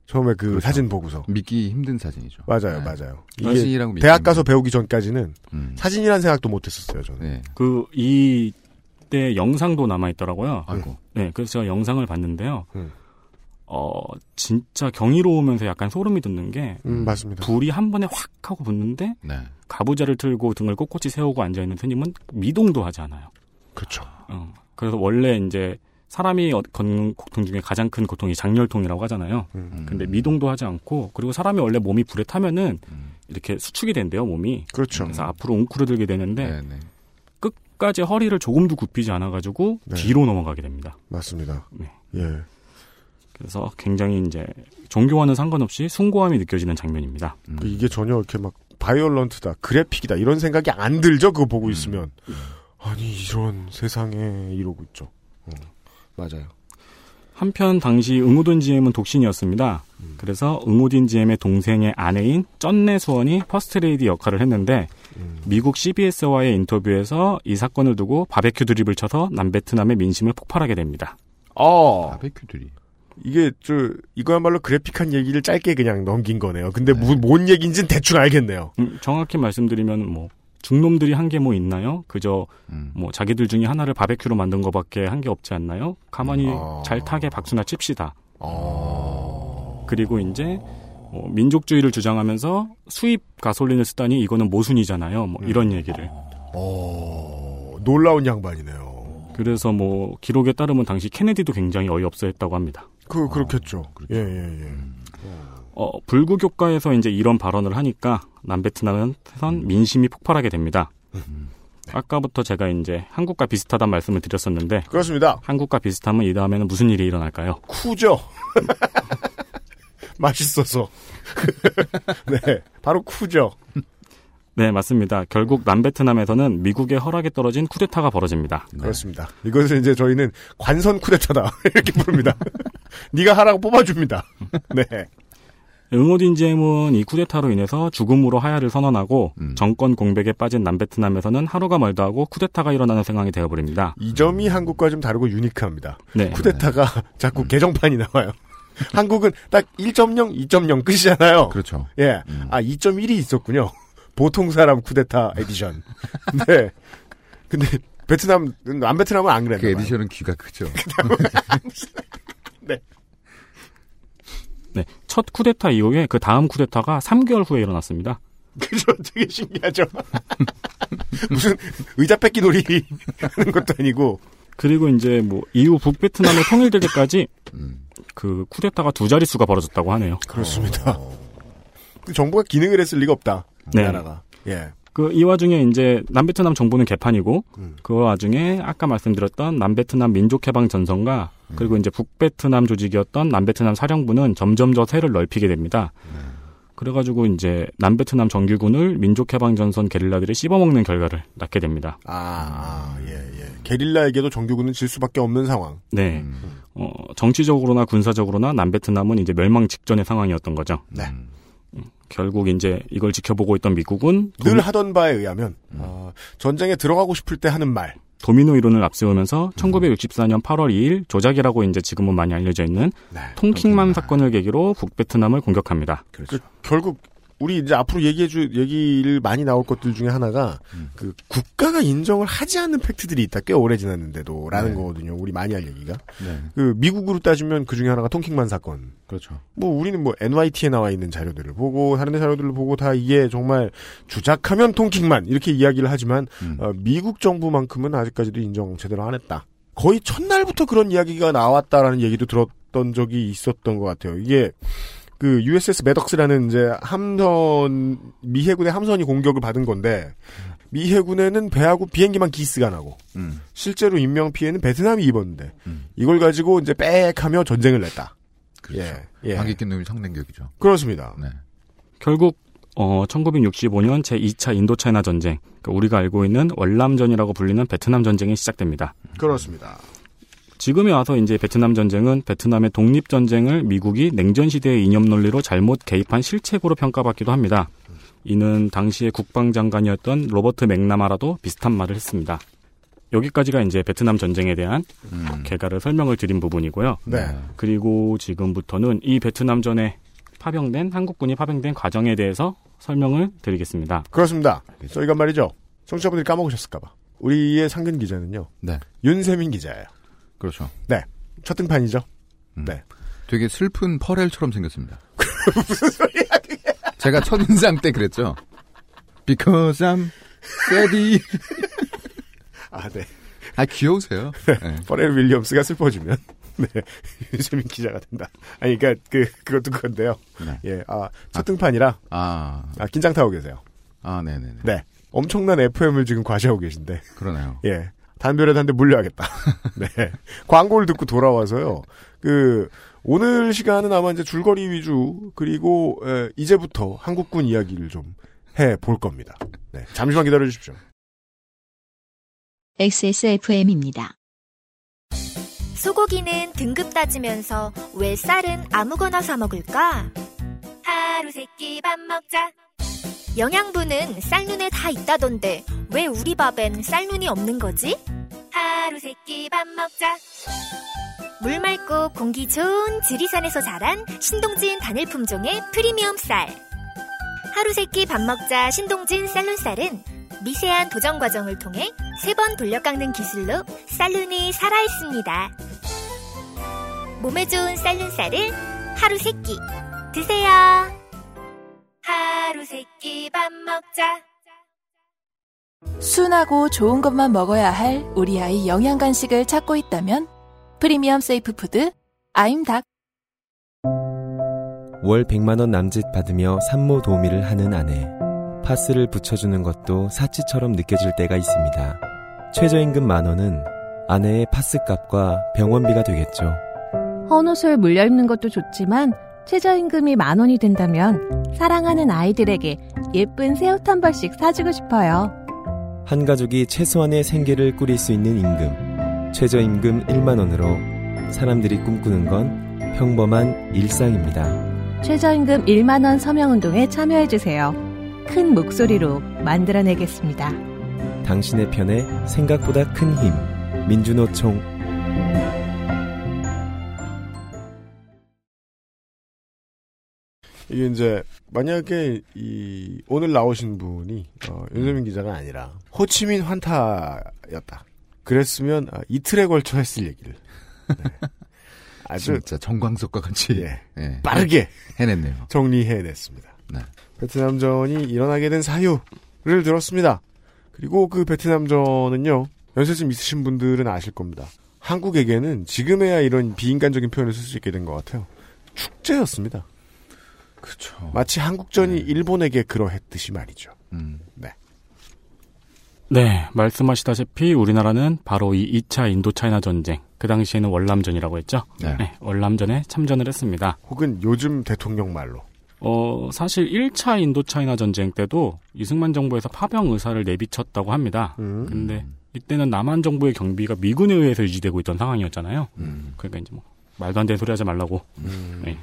처음에 그
그렇죠.
사진 보고서.
믿기 힘든 사진이죠.
맞아요,
네.
맞아요.
사진이라고 믿기
대학 가서. 배우기 전까지는
음.
사진이란 생각도 못 했었어요, 저는.
네.
그 이 때 영상도 남아 있더라고요.
아이고.
네, 그래서 제가 영상을 봤는데요.
음.
어, 진짜 경이로우면서 약간 소름이 돋는 게
음, 맞습니다.
불이 한 번에 확 하고 붙는데
네.
가부좌를 틀고 등을 꼿꼿이 세우고 앉아 있는 스님은 미동도 하지 않아요.
그렇죠.
어, 그래서 원래 이제 사람이 어- 걷는 고통 중에 가장 큰 고통이 장렬통이라고 하잖아요.
음.
근데 미동도 하지 않고 그리고 사람이 원래 몸이 불에 타면은 이렇게 수축이 된대요 몸이.
그렇죠.
그래서 앞으로 웅크러들게 되는데
네, 네.
끝까지 허리를 조금도 굽히지 않아가지고
네.
뒤로 넘어가게 됩니다.
맞습니다.
네.
예.
그래서 굉장히 이제 종교와는 상관없이 숭고함이 느껴지는 장면입니다.
음.
그 이게 전혀 이렇게 막 violent다, graphic이다 이런 생각이 안 들죠. 그거 보고 있으면 아니 이런 세상에 이러고 있죠. 어, 맞아요.
한편 당시 응오딘지엠은 독신이었습니다. 그래서 응오딘지엠의 동생의 아내인 쩐레쑤언이 퍼스트레이디 역할을 했는데 미국 CBS와의 인터뷰에서 이 사건을 두고 바베큐 드립을 쳐서 남베트남의 민심을 폭발하게 됩니다.
어
바베큐들이.
이게 저 이거야말로 그래픽한 얘기를 짧게 그냥 넘긴 거네요. 근데 무, 뭔 얘기인지는 대충 알겠네요.
음, 정확히 말씀드리면 뭐 중놈들이 한 게 뭐 있나요? 그저
음.
뭐 자기들 중에 하나를 바베큐로 만든 것밖에 한 게 없지 않나요? 가만히
아.
잘 타게 박수나 칩시다.
어...
그리고 이제 뭐 민족주의를 주장하면서 수입 가솔린을 쓰다니 이거는 모순이잖아요. 뭐 이런 얘기를.
어... 놀라운 양반이네요.
그래서 뭐 기록에 따르면 당시 케네디도 굉장히 어이없어했다고 합니다.
그 그렇겠죠.
그렇죠.
예, 예, 예.
어, 불구 교과에서 이제 이런 발언을 하니까 남베트남은 민심이 폭발하게 됩니다. 아까부터 제가 이제 한국과 비슷하다는 말씀을 드렸었는데
그렇습니다.
한국과 비슷하면 이 다음에는 무슨 일이 일어날까요?
쿠죠. *laughs* 맛있어서. *laughs* 네, 바로 쿠죠.
네, 맞습니다. 결국 남베트남에서는 미국의 허락에 떨어진 쿠데타가 벌어집니다.
그렇습니다. 이것을 이제 저희는 관선 쿠데타다 *laughs* 이렇게 부릅니다. 네가 하라고 뽑아줍니다. *laughs* 네.
응오딘지엠은 이 쿠데타로 인해서 죽음으로 하야를 선언하고
음.
정권 공백에 빠진 남베트남에서는 하루가 멀다 하고 쿠데타가 일어나는 상황이 되어버립니다.
이 점이 한국과 좀 다르고 unique합니다.
네.
쿠데타가 자꾸 개정판이 나와요. *laughs* 한국은 딱 1.0, 2.0 끝이잖아요.
그렇죠.
예. 아, 2.1이 있었군요. *laughs* 보통 사람 쿠데타 에디션. 네. 근데 베트남, 남베트남은 안 그랬나
그. 에디션은 귀가 크죠.
네.
네. 첫 쿠데타 이후에 그 다음 쿠데타가 3개월 후에 일어났습니다. *laughs*
그죠? 되게 신기하죠? *laughs* 무슨 의자 뺏기 놀이 하는 것도 아니고.
그리고 이제 뭐 이후 북베트남이 통일될 때까지
음.
그 쿠데타가 두 자릿수가 벌어졌다고 하네요.
그렇습니다. 그 정부가 기능을 했을 리가 없다.
네.
나라가. 예.
그 이 와중에 이제 남베트남 정부는 개판이고
음.
그 와중에 아까 말씀드렸던 남베트남 민족해방 전선과 그리고 이제 북베트남 조직이었던 남베트남 사령부는 점점 더 세를 넓히게 됩니다. 그래가지고 이제 남베트남 정규군을 민족해방 전선 게릴라들이 씹어먹는 결과를 낳게 됩니다.
아, 아, 예, 예. 게릴라에게도 정규군은 질 수밖에 없는 상황.
네, 어, 정치적으로나 군사적으로나 남베트남은 이제 멸망 직전의 상황이었던 거죠.
네.
결국 이제 이걸 지켜보고 있던 미국은
늘
도미,
하던 바에 의하면, 어, 전쟁에 들어가고 싶을 때 하는 말.
도미노 이론을 앞세우면서 1964년 8월 2일 조작이라고 이제 지금은 많이 알려져 있는
네.
통킹만 사건을 계기로 북베트남을 공격합니다.
그, 결국, 우리 이제 앞으로 얘기해줄, 얘기를 많이 나올 것들 중에 하나가, 그, 국가가 인정을 하지 않는 팩트들이 있다. 꽤 오래 지났는데도. 라는
네.
거거든요. 우리 많이 할 얘기가.
네.
그, 미국으로 따지면 그 중에 하나가 통킹만 사건.
그렇죠.
뭐 우리는 뭐 NYT에 나와 있는 자료들을 보고 다른 데 자료들을 보고 다 이게 정말 주작하면 통킹만 이렇게 이야기를 하지만
음.
어, 미국 정부만큼은 아직까지도 인정 제대로 안 했다. 거의 첫날부터 그런 이야기가 나왔다라는 얘기도 들었던 적이 있었던 것 같아요. 이게 그 USS 매덕스라는 이제 함선 미 해군의 함선이 공격을 받은 건데 미 해군에는 배하고 비행기만 기스가 나고
음.
실제로 인명 피해는 베트남이 입었는데
음.
이걸 가지고 이제 빽하며 전쟁을 냈다.
그렇죠.
예, 예.
방귀 낀 놈이 성냉격이죠.
그렇습니다.
네.
결국 어, 1965년 제2차 인도차이나 전쟁, 그러니까 우리가 알고 있는 월남전이라고 불리는 베트남 전쟁이 시작됩니다.
그렇습니다.
지금에 와서 이제 베트남 전쟁은 베트남의 독립 전쟁을 미국이 냉전 시대의 이념 논리로 잘못 개입한 실책으로 평가받기도 합니다. 이는 당시의 국방장관이었던 로버트 맥나마라도 비슷한 말을 했습니다. 여기까지가 이제 베트남 전쟁에 대한 개가를 설명을 드린 부분이고요.
네.
그리고 지금부터는 이 베트남 전에 파병된 한국군이 파병된 과정에 대해서 설명을 드리겠습니다.
그렇습니다. 저희가 말이죠. 청취자분들이 까먹으셨을까봐. 우리의 상근 기자는요.
네.
윤세민 기자예요.
그렇죠.
네. 첫 등판이죠.
음.
네.
되게 슬픈 퍼렐처럼 생겼습니다. *laughs* 무슨 소리야, 그게. 제가 첫인상 때 그랬죠. Because I'm steady. *laughs*
아, 네.
아, 귀여우세요.
네. 퍼렐 윌리엄스가 슬퍼지면, *laughs* 네. 윤세민 기자가 된다. 아니, 그니까, 그, 그것도 그건데요.
네.
예, 아, 첫 등판이라.
아.
아, 긴장 타고 계세요.
아, 네네네.
네. 엄청난 FM을 지금 과시하고 계신데.
그러네요.
예. 단별에 단대 물려야겠다. *laughs* 네. 광고를 듣고 돌아와서요. 그, 오늘 시간은 아마 이제 줄거리 위주, 그리고, 에, 이제부터 한국군 이야기를 좀 해 볼 겁니다. 네. 잠시만 기다려 주십시오.
XSFM입니다.
소고기는 등급 따지면서 왜 쌀은 아무거나 사 먹을까? 하루 세끼 밥 먹자. 영양분은 쌀눈에 다 있다던데 왜 우리 밥엔 쌀눈이 없는 거지? 하루 세 끼 밥 먹자. 물 맑고 공기 좋은 지리산에서 자란 신동진 단일 품종의 프리미엄 쌀. 하루 세 끼 밥 먹자 신동진 쌀눈쌀은 미세한 도정 과정을 통해 세 번 돌려 깎는 기술로 쌀눈이 살아 있습니다. 몸에 좋은 쌀눈쌀을 하루 세 끼 드세요. 하루 세 끼 밥 먹자.
순하고 좋은 것만 먹어야 할 우리 아이 영양 간식을 찾고 있다면 프리미엄 safe food 아임닭
월 100만 원 남짓 받으며 산모 도우미를 하는 아내. 파스를 붙여주는 것도 사치처럼 느껴질 때가 있습니다. 최저임금 만 원은 아내의 파스값과 병원비가 되겠죠.
헌옷을 물려 입는 것도 좋지만 최저임금이 만 원이 된다면 사랑하는 아이들에게 예쁜 새옷 한 벌씩 사주고 싶어요.
한 가족이 최소한의 생계를 꾸릴 수 있는 임금. 최저임금 1만 원으로 사람들이 꿈꾸는 건 평범한 일상입니다.
최저임금 1만 원 서명 운동에 참여해 주세요. 큰 목소리로 만들어내겠습니다.
당신의 편에 생각보다 큰 힘. 민주노총
이게 이제, 만약에, 이, 오늘 나오신 분이, 어, 윤세민 기자가 아니라, 호치민 환타였다. 그랬으면, 아, 이틀에 걸쳐 했을 얘기를. 네. 아주.
진짜 정광석과 같이.
예.
예.
빠르게.
해냈네요.
정리해냈습니다.
네.
베트남전이 일어나게 된 사유를 들었습니다. 그리고 그 베트남전은요, 연세점 있으신 분들은 아실 겁니다. 한국에게는 지금에야 이런 비인간적인 표현을 쓸 수 있게 된 것 같아요. 축제였습니다.
그렇죠.
마치 한국전이 일본에게 그러했듯이 말이죠.
음.
네.
네, 말씀하시다시피 우리나라는 바로 이 2차 인도차이나 전쟁, 그 당시에는 월남전이라고 했죠.
네.
월남전에 참전을 했습니다.
혹은 요즘 대통령 말로.
어, 사실 1차 인도차이나 전쟁 때도 이승만 정부에서 파병 의사를 내비쳤다고 합니다.
음.
근데 이때는 남한 정부의 경비가 미군에 의해서 유지되고 있던 상황이었잖아요.
음.
그러니까 이제 뭐 말도 안 되는 소리 하지 말라고.
음.
네.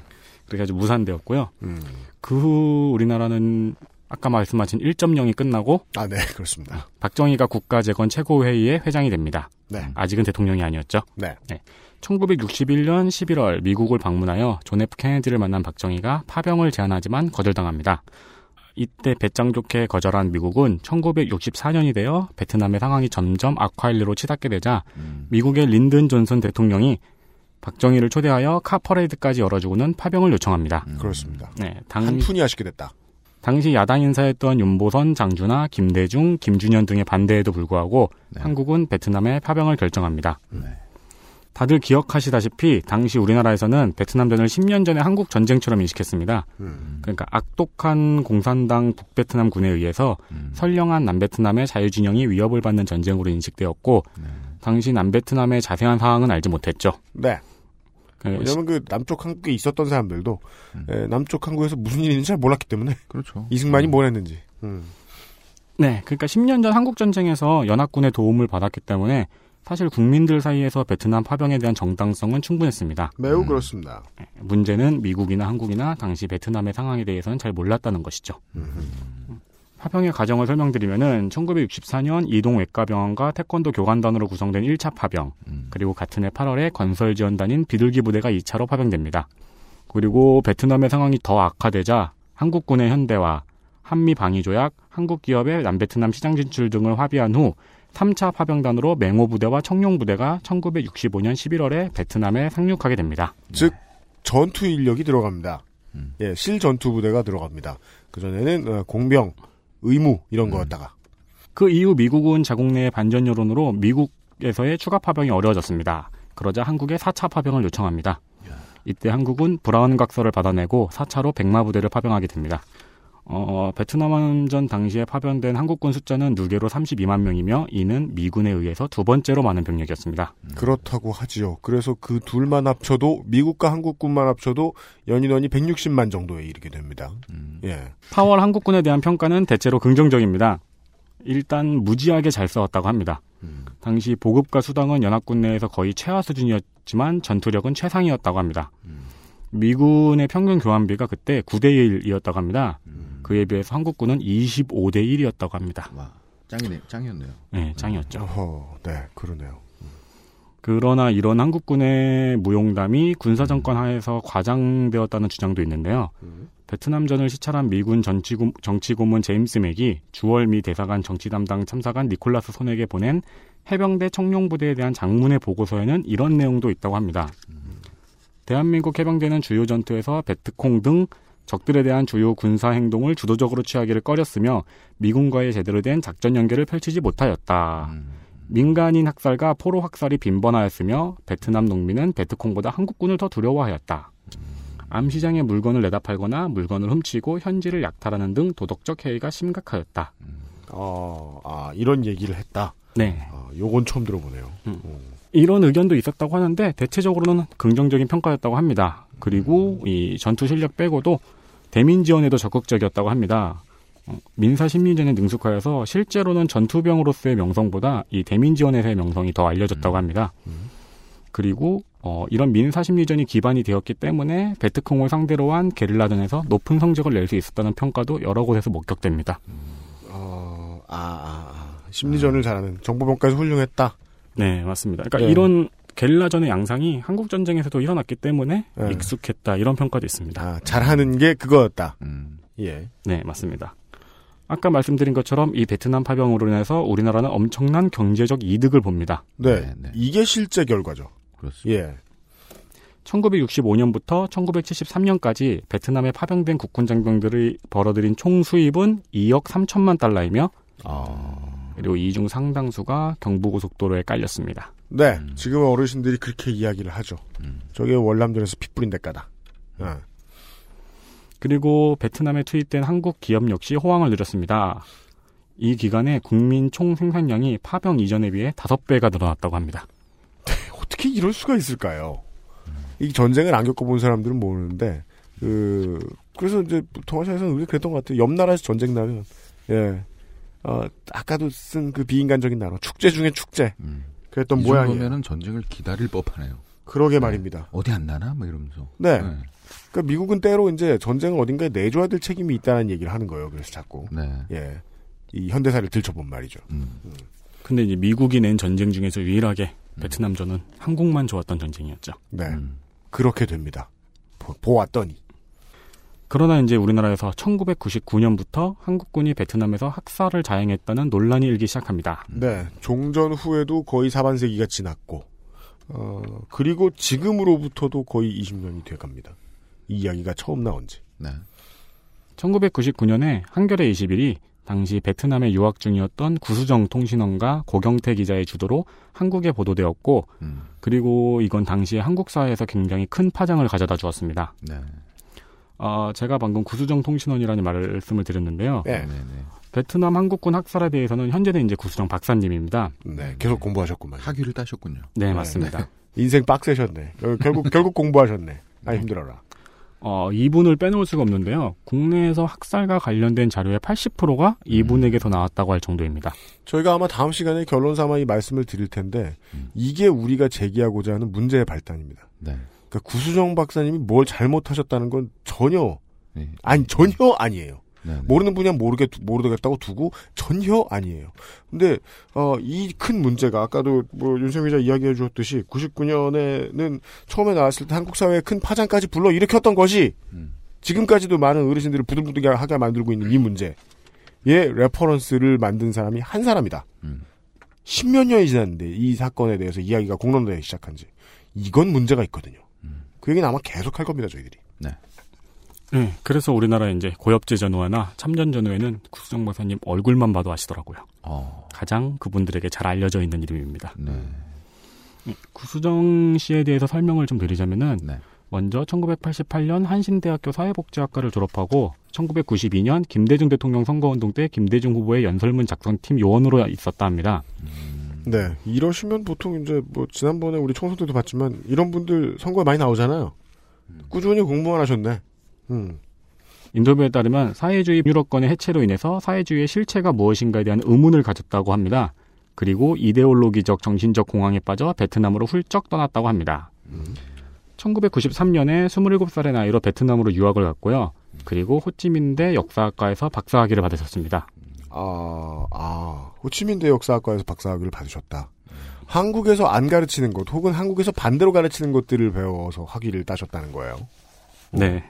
그래가지고 무산되었고요.
음.
그후 우리나라는 아까 말씀하신 1.0이 끝나고
아, 네, 그렇습니다.
박정희가 국가재건 최고회의의 회장이 됩니다.
네.
아직은 대통령이 아니었죠.
네.
1961년 11월 미국을 방문하여 존 F 케네디를 만난 박정희가 파병을 제안하지만 거절당합니다. 이때 배짱 좋게 거절한 미국은 1964년이 되어 베트남의 상황이 점점 악화일로 치닫게 되자 미국의 린든 존슨 대통령이 박정희를 초대하여 카 퍼레이드까지 열어주고는 파병을 요청합니다.
그렇습니다.
네, 당,
한 푼이 하시게 됐다.
당시 야당 인사였던 윤보선, 장준하, 김대중, 김준현 등의 반대에도 불구하고 한국은 베트남에 파병을 결정합니다. 다들 기억하시다시피 당시 우리나라에서는 베트남전을 10년 전에 한국 전쟁처럼 인식했습니다.
음.
그러니까 악독한 공산당 북베트남 군에 의해서 선량한 남베트남의 자유진영이 위협을 받는 전쟁으로 인식되었고 당시 남베트남의 자세한 상황은 알지 못했죠.
네.
그
왜냐면 그 남쪽 한국에 있었던 사람들도 에, 남쪽 한국에서 무슨 일이 있는지 잘 몰랐기 때문에
그렇죠.
이승만이 뭘 했는지. 음.
네, 그러니까 10년 전 한국 전쟁에서 연합군의 도움을 받았기 때문에 사실 국민들 사이에서 베트남 파병에 대한 정당성은 충분했습니다.
매우 그렇습니다.
문제는 미국이나 한국이나 당시 베트남의 상황에 대해서는 잘 몰랐다는 것이죠. 파병의 과정을 설명드리면은 1964년 이동 외과병원과 태권도 교관단으로 구성된 1차 파병, 그리고 같은 해 8월에 건설 지원단인 비둘기 부대가 2차로 파병됩니다. 그리고 베트남의 상황이 더 악화되자 한국군의 현대화, 한미 방위 조약, 한국 기업의 남베트남 시장 진출 등을 합의한 후 3차 파병단으로 맹호 부대와 청룡 부대가 1965년 11월에 베트남에 상륙하게 됩니다.
즉 전투 인력이 들어갑니다. 예, 실 전투 부대가 들어갑니다. 그 전에는 어, 공병, 의무 이런 거였다가
그 이후 미국은 자국 내의 반전 여론으로 미국에서의 추가 파병이 어려워졌습니다. 그러자 한국에 4차 파병을 요청합니다. 이때 한국은 브라운 각서를 받아내고 4차로 백마 부대를 파병하게 됩니다. 어, 베트남전 당시에 파병된 한국군 숫자는 누계로 32만 명이며 이는 미군에 의해서 두 번째로 많은 병력이었습니다.
그렇다고 하지요. 그래서 그 둘만 합쳐도 미국과 한국군만 합쳐도 연인원이 160만 정도에 이르게 됩니다. 예.
8월 한국군에 대한 평가는 대체로 긍정적입니다. 일단 무지하게 잘 싸웠다고 합니다. 당시 보급과 수당은 연합군 내에서 거의 최하 수준이었지만 전투력은 최상이었다고 합니다. 미군의 평균 교환비가 그때 9대 1이었다고 합니다. 그에 비해서 한국군은 25대 1이었다고 합니다.
짱이네, 짱이었네요.
네, 짱이었죠.
어허, 네, 그러네요.
그러나 이런 한국군의 무용담이 군사정권 하에서 과장되었다는 주장도 있는데요. 베트남전을 시찰한 미군 정치고, 정치고문 제임스 맥이 주월 미 대사관 정치 담당 참사관 니콜라스 손에게 보낸 해병대 청룡부대에 대한 장문의 보고서에는 이런 내용도 있다고 합니다. 대한민국 해병대는 주요 전투에서 베트콩 등 적들에 대한 주요 군사 행동을 주도적으로 취하기를 꺼렸으며 미군과의 제대로 된 작전 연계를 펼치지 못하였다. 민간인 학살과 포로 학살이 빈번하였으며 베트남 농민은 베트콩보다 한국군을 더 두려워하였다. 암시장에 물건을 내다 팔거나 물건을 훔치고 현지를 약탈하는 등 도덕적 해이가 심각하였다.
어, 아, 이런 얘기를 했다.
네.
아, 요건 처음 들어보네요.
이런 의견도 있었다고 하는데 대체적으로는 긍정적인 평가였다고 합니다. 그리고 이 전투 실력 빼고도 대민 지원에도 적극적이었다고 합니다. 어, 민사 심리전에 능숙하여서 실제로는 전투병으로서의 명성보다 이 대민 지원에서의 명성이 더 알려졌다고 합니다. 그리고 어, 이런 민사 심리전이 기반이 되었기 때문에 베트콩을 상대로 한 게릴라전에서 높은 성적을 낼 수 있었다는 평가도 여러 곳에서 목격됩니다.
어, 아, 아, 아. 심리전을 잘하는 정보병까지 훌륭했다.
네, 맞습니다. 그러니까
네.
이런 게릴라전의 양상이 한국 전쟁에서도 일어났기 때문에
네.
익숙했다 이런 평가도 있습니다.
아, 잘하는 게 그거였다. 예.
네, 맞습니다. 아까 말씀드린 것처럼 이 베트남 파병으로 인해서 우리나라는 엄청난 경제적 이득을 봅니다.
네. 이게 실제 결과죠.
그렇습니다.
예.
1965년부터 1973년까지 베트남에 파병된 국군 장병들이 벌어들인 총 수입은 2억 3천만 달러이며 그리고 이 중 상당수가 경부고속도로에 깔렸습니다.
네. 지금 어르신들이 그렇게 이야기를 하죠. 저게 월남전에서 피 뿌린 대가다. 아.
그리고 베트남에 투입된 한국 기업 역시 호황을 누렸습니다. 이 기간에 국민 총 생산량이 파병 이전에 비해 5배가 늘어났다고 합니다. *laughs*
어떻게 이럴 수가 있을까요? 이 전쟁을 안 겪어본 사람들은 모르는데, 그, 그래서 이제 동아시아에서는 우리가 그랬던 것 같아요. 옆 나라에서 전쟁 나면, 예. 어, 아까도 쓴 그 비인간적인 단어, 축제 중에 축제. 그랬던
이
모양이에요.
정도면은 전쟁을 기다릴 법하네요.
그러게 말입니다.
어디 안 나나? 뭐 이러면서.
네. 그러니까 미국은 때로 이제 전쟁을 어딘가에 내줘야 될 책임이 있다는 얘기를 하는 거예요. 그래서 자꾸.
네.
예. 이 현대사를 들춰본 말이죠.
근데 이제 미국이 낸 전쟁 중에서 유일하게 베트남전은 한국만 좋았던 전쟁이었죠.
네. 그렇게 됩니다. 보, 보았더니.
그러나 이제 우리나라에서 1999년부터 한국군이 베트남에서 학살을 자행했다는 논란이 일기 시작합니다.
네. 종전 후에도 거의 4반세기가 지났고, 어, 그리고 지금으로부터도 거의 20년이 돼 갑니다. 이 이야기가 처음 나온 지.
네.
1999년에 한겨레 21이 당시 베트남에 유학 중이었던 구수정 통신원과 고경태 기자의 주도로 한국에 보도되었고, 그리고 이건 당시에 한국 사회에서 굉장히 큰 파장을 가져다 주었습니다.
네.
어, 제가 방금 구수정 통신원이라는 말씀을 드렸는데요.
네.
베트남 한국군 학살에 대해서는 현재는 이제 구수정 박사님입니다.
네. 계속 공부하셨구만.
학위를 따셨군요.
네, 맞습니다.
인생 빡세셨네. 어, 결국, *laughs* 결국 공부하셨네. 아, 힘들어라.
어, 이분을 빼놓을 수가 없는데요. 국내에서 학살과 관련된 자료의 80%가 이분에게서 나왔다고 할 정도입니다.
저희가 아마 다음 시간에 결론 삼아 이 말씀을 드릴 텐데 이게 우리가 제기하고자 하는 문제의 발단입니다.
네.
그러니까 구수정 박사님이 뭘 잘못하셨다는 건 전혀
네.
아니 전혀 아니에요.
네.
모르는 분야 모르겠 모르겠다고 두고 전혀 아니에요. 근데 어, 이 큰 문제가 아까도 뭐 윤성 기자 이야기해 주셨듯이 99년에는 처음에 나왔을 때 한국 사회에 큰 파장까지 불러 일으켰던 것이 지금까지도 많은 어르신들을 부들부들하게 만들고 있는 이 문제에 reference를 만든 사람이 한 사람이다. 십몇 년이 지났는데 이 사건에 대해서 이야기가 공론되기 시작한 지 이건 문제가 있거든요. 그 얘기는 아마 계속 할 겁니다, 저희들이.
네, 그래서 우리나라 이제 고엽제 전우회나 참전 전우회는 구수정 박사님 얼굴만 봐도 아시더라고요. 가장 그분들에게 잘 알려져 있는 이름입니다.
네.
네, 구수정 씨에 대해서 설명을 좀 드리자면은
네.
먼저 1988년 한신대학교 사회복지학과를 졸업하고 1992년 김대중 대통령 선거운동 때 김대중 후보의 연설문 작성팀 요원으로 있었다 합니다.
네, 이러시면 보통 이제 뭐 지난번에 우리 총선 때도 봤지만 이런 분들 선거에 많이 나오잖아요. 꾸준히 공부만 하셨네. 음.
인터뷰에 따르면 사회주의 유럽권의 해체로 인해서 사회주의의 실체가 무엇인가에 대한 의문을 가졌다고 합니다. 그리고 이데올로기적 정신적 공황에 빠져 베트남으로 훌쩍 떠났다고 합니다. 1993년에 27살의 나이로 베트남으로 유학을 갔고요. 그리고 호치민대 역사학과에서 박사학위를 받으셨습니다.
아, 아, 호치민대 역사학과에서 박사학위를 받으셨다. 한국에서 안 가르치는 것, 혹은 한국에서 반대로 가르치는 것들을 배워서 학위를 따셨다는 거예요.
네.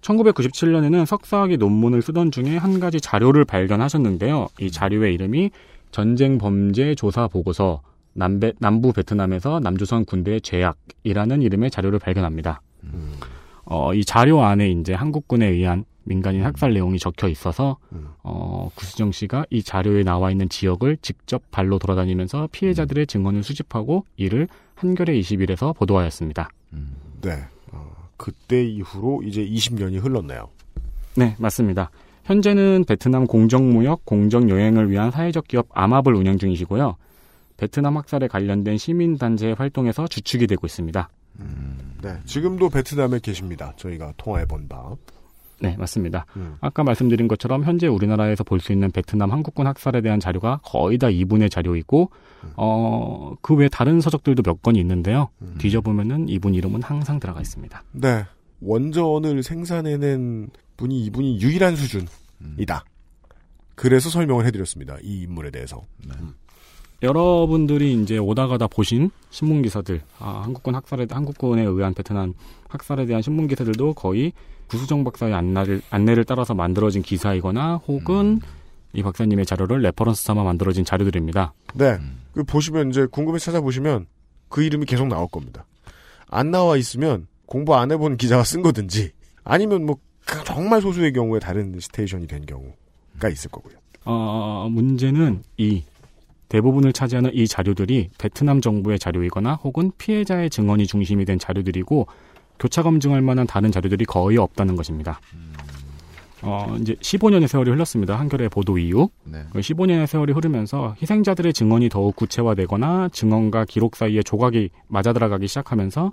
1997년에는 석사학위 논문을 쓰던 중에 한 가지 자료를 발견하셨는데요. 이 자료의 이름이 전쟁 범죄 조사 보고서 남배, 남부 베트남에서 남조선 군대의 죄악이라는 이름의 자료를 발견합니다. 어, 이 자료 안에 이제 한국군에 의한 민간인 학살 내용이 적혀 있어서 어, 구수정 씨가 이 자료에 나와 있는 지역을 직접 발로 돌아다니면서 피해자들의 증언을 수집하고 이를 한겨레 20일에서 보도하였습니다.
네. 어, 그때 이후로 이제 20년이 흘렀네요.
네, 맞습니다. 현재는 베트남 공정무역, 공정여행을 위한 사회적 기업 아마블 운영 중이시고요. 베트남 학살에 관련된 시민단체의 활동에서 주축이 되고 있습니다.
네. 지금도 베트남에 계십니다. 저희가 통화해 본 바.
네, 맞습니다. 아까 말씀드린 것처럼 현재 우리나라에서 볼 수 있는 베트남 한국군 학살에 대한 자료가 거의 다 이분의 자료이고, 어, 그 외 다른 서적들도 몇 건이 있는데요. 뒤져보면은 이분 이름은 항상 들어가 있습니다.
네. 원전을 생산해낸 분이 이분이 유일한 수준이다. 그래서 설명을 해드렸습니다. 이 인물에 대해서.
여러분들이 이제 오다 가다 보신 신문 기사들, 아, 한국군 학살에 한국군에 의한 베트남 학살에 대한 신문 기사들도 거의 구수정 박사의 안내를 안내를 따라서 만들어진 기사이거나 혹은 이 박사님의 자료를 reference 삼아 만들어진 자료들입니다.
네. 그 보시면 이제 궁금해서 찾아보시면 그 이름이 계속 나올 겁니다. 안 나와 있으면 공부 안 해본 기자가 쓴 거든지 아니면 뭐 정말 소수의 경우에 다른 스테이션이 된 경우가 있을 거고요.
어, 문제는 이 대부분을 차지하는 이 자료들이 베트남 정부의 자료이거나 혹은 피해자의 증언이 중심이 된 자료들이고 교차 검증할 만한 다른 자료들이 거의 없다는 것입니다. 어, 이제 15년의 세월이 흘렀습니다. 한겨레 보도 이후.
네.
그 15년의 세월이 흐르면서 희생자들의 증언이 더욱 구체화되거나 증언과 기록 사이에 조각이 맞아 들어가기 시작하면서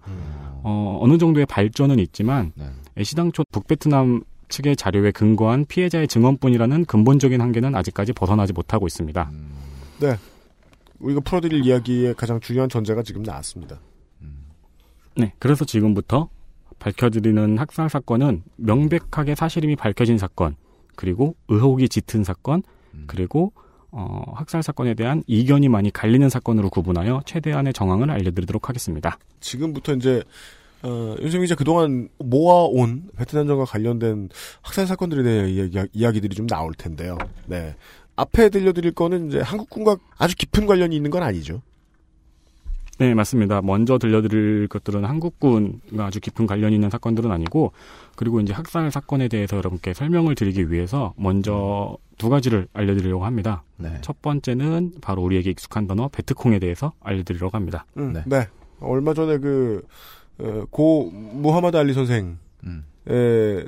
어, 어느 정도의 발전은 있지만 애시당초 북베트남 측의 자료에 근거한 피해자의 증언뿐이라는 근본적인 한계는 아직까지 벗어나지 못하고 있습니다.
네. 우리가 풀어드릴 이야기의 가장 중요한 전제가 지금 나왔습니다.
네, 그래서 지금부터 밝혀드리는 학살 사건은 명백하게 사실임이 밝혀진 사건, 그리고 의혹이 짙은 사건, 그리고 어, 학살 사건에 대한 이견이 많이 갈리는 사건으로 구분하여 최대한의 정황을 알려드리도록 하겠습니다.
지금부터 이제 어, 윤세민 기자 그동안 모아온 베트남전과 관련된 학살 사건들에 대한 이야기, 이야기들이 좀 나올 텐데요. 네. 앞에 들려드릴 거는 이제 한국군과 아주 깊은 관련이 있는 건 아니죠.
네, 맞습니다. 먼저 들려드릴 것들은 한국군과 아주 깊은 관련이 있는 사건들은 아니고, 그리고 이제 학살 사건에 대해서 여러분께 설명을 드리기 위해서 먼저 두 가지를 알려드리려고 합니다.
네.
첫 번째는 바로 우리에게 익숙한 단어 베트콩에 대해서 알려드리려고 합니다.
음, 네. 얼마 전에 그, 어, 고, 무하마드 알리 선생에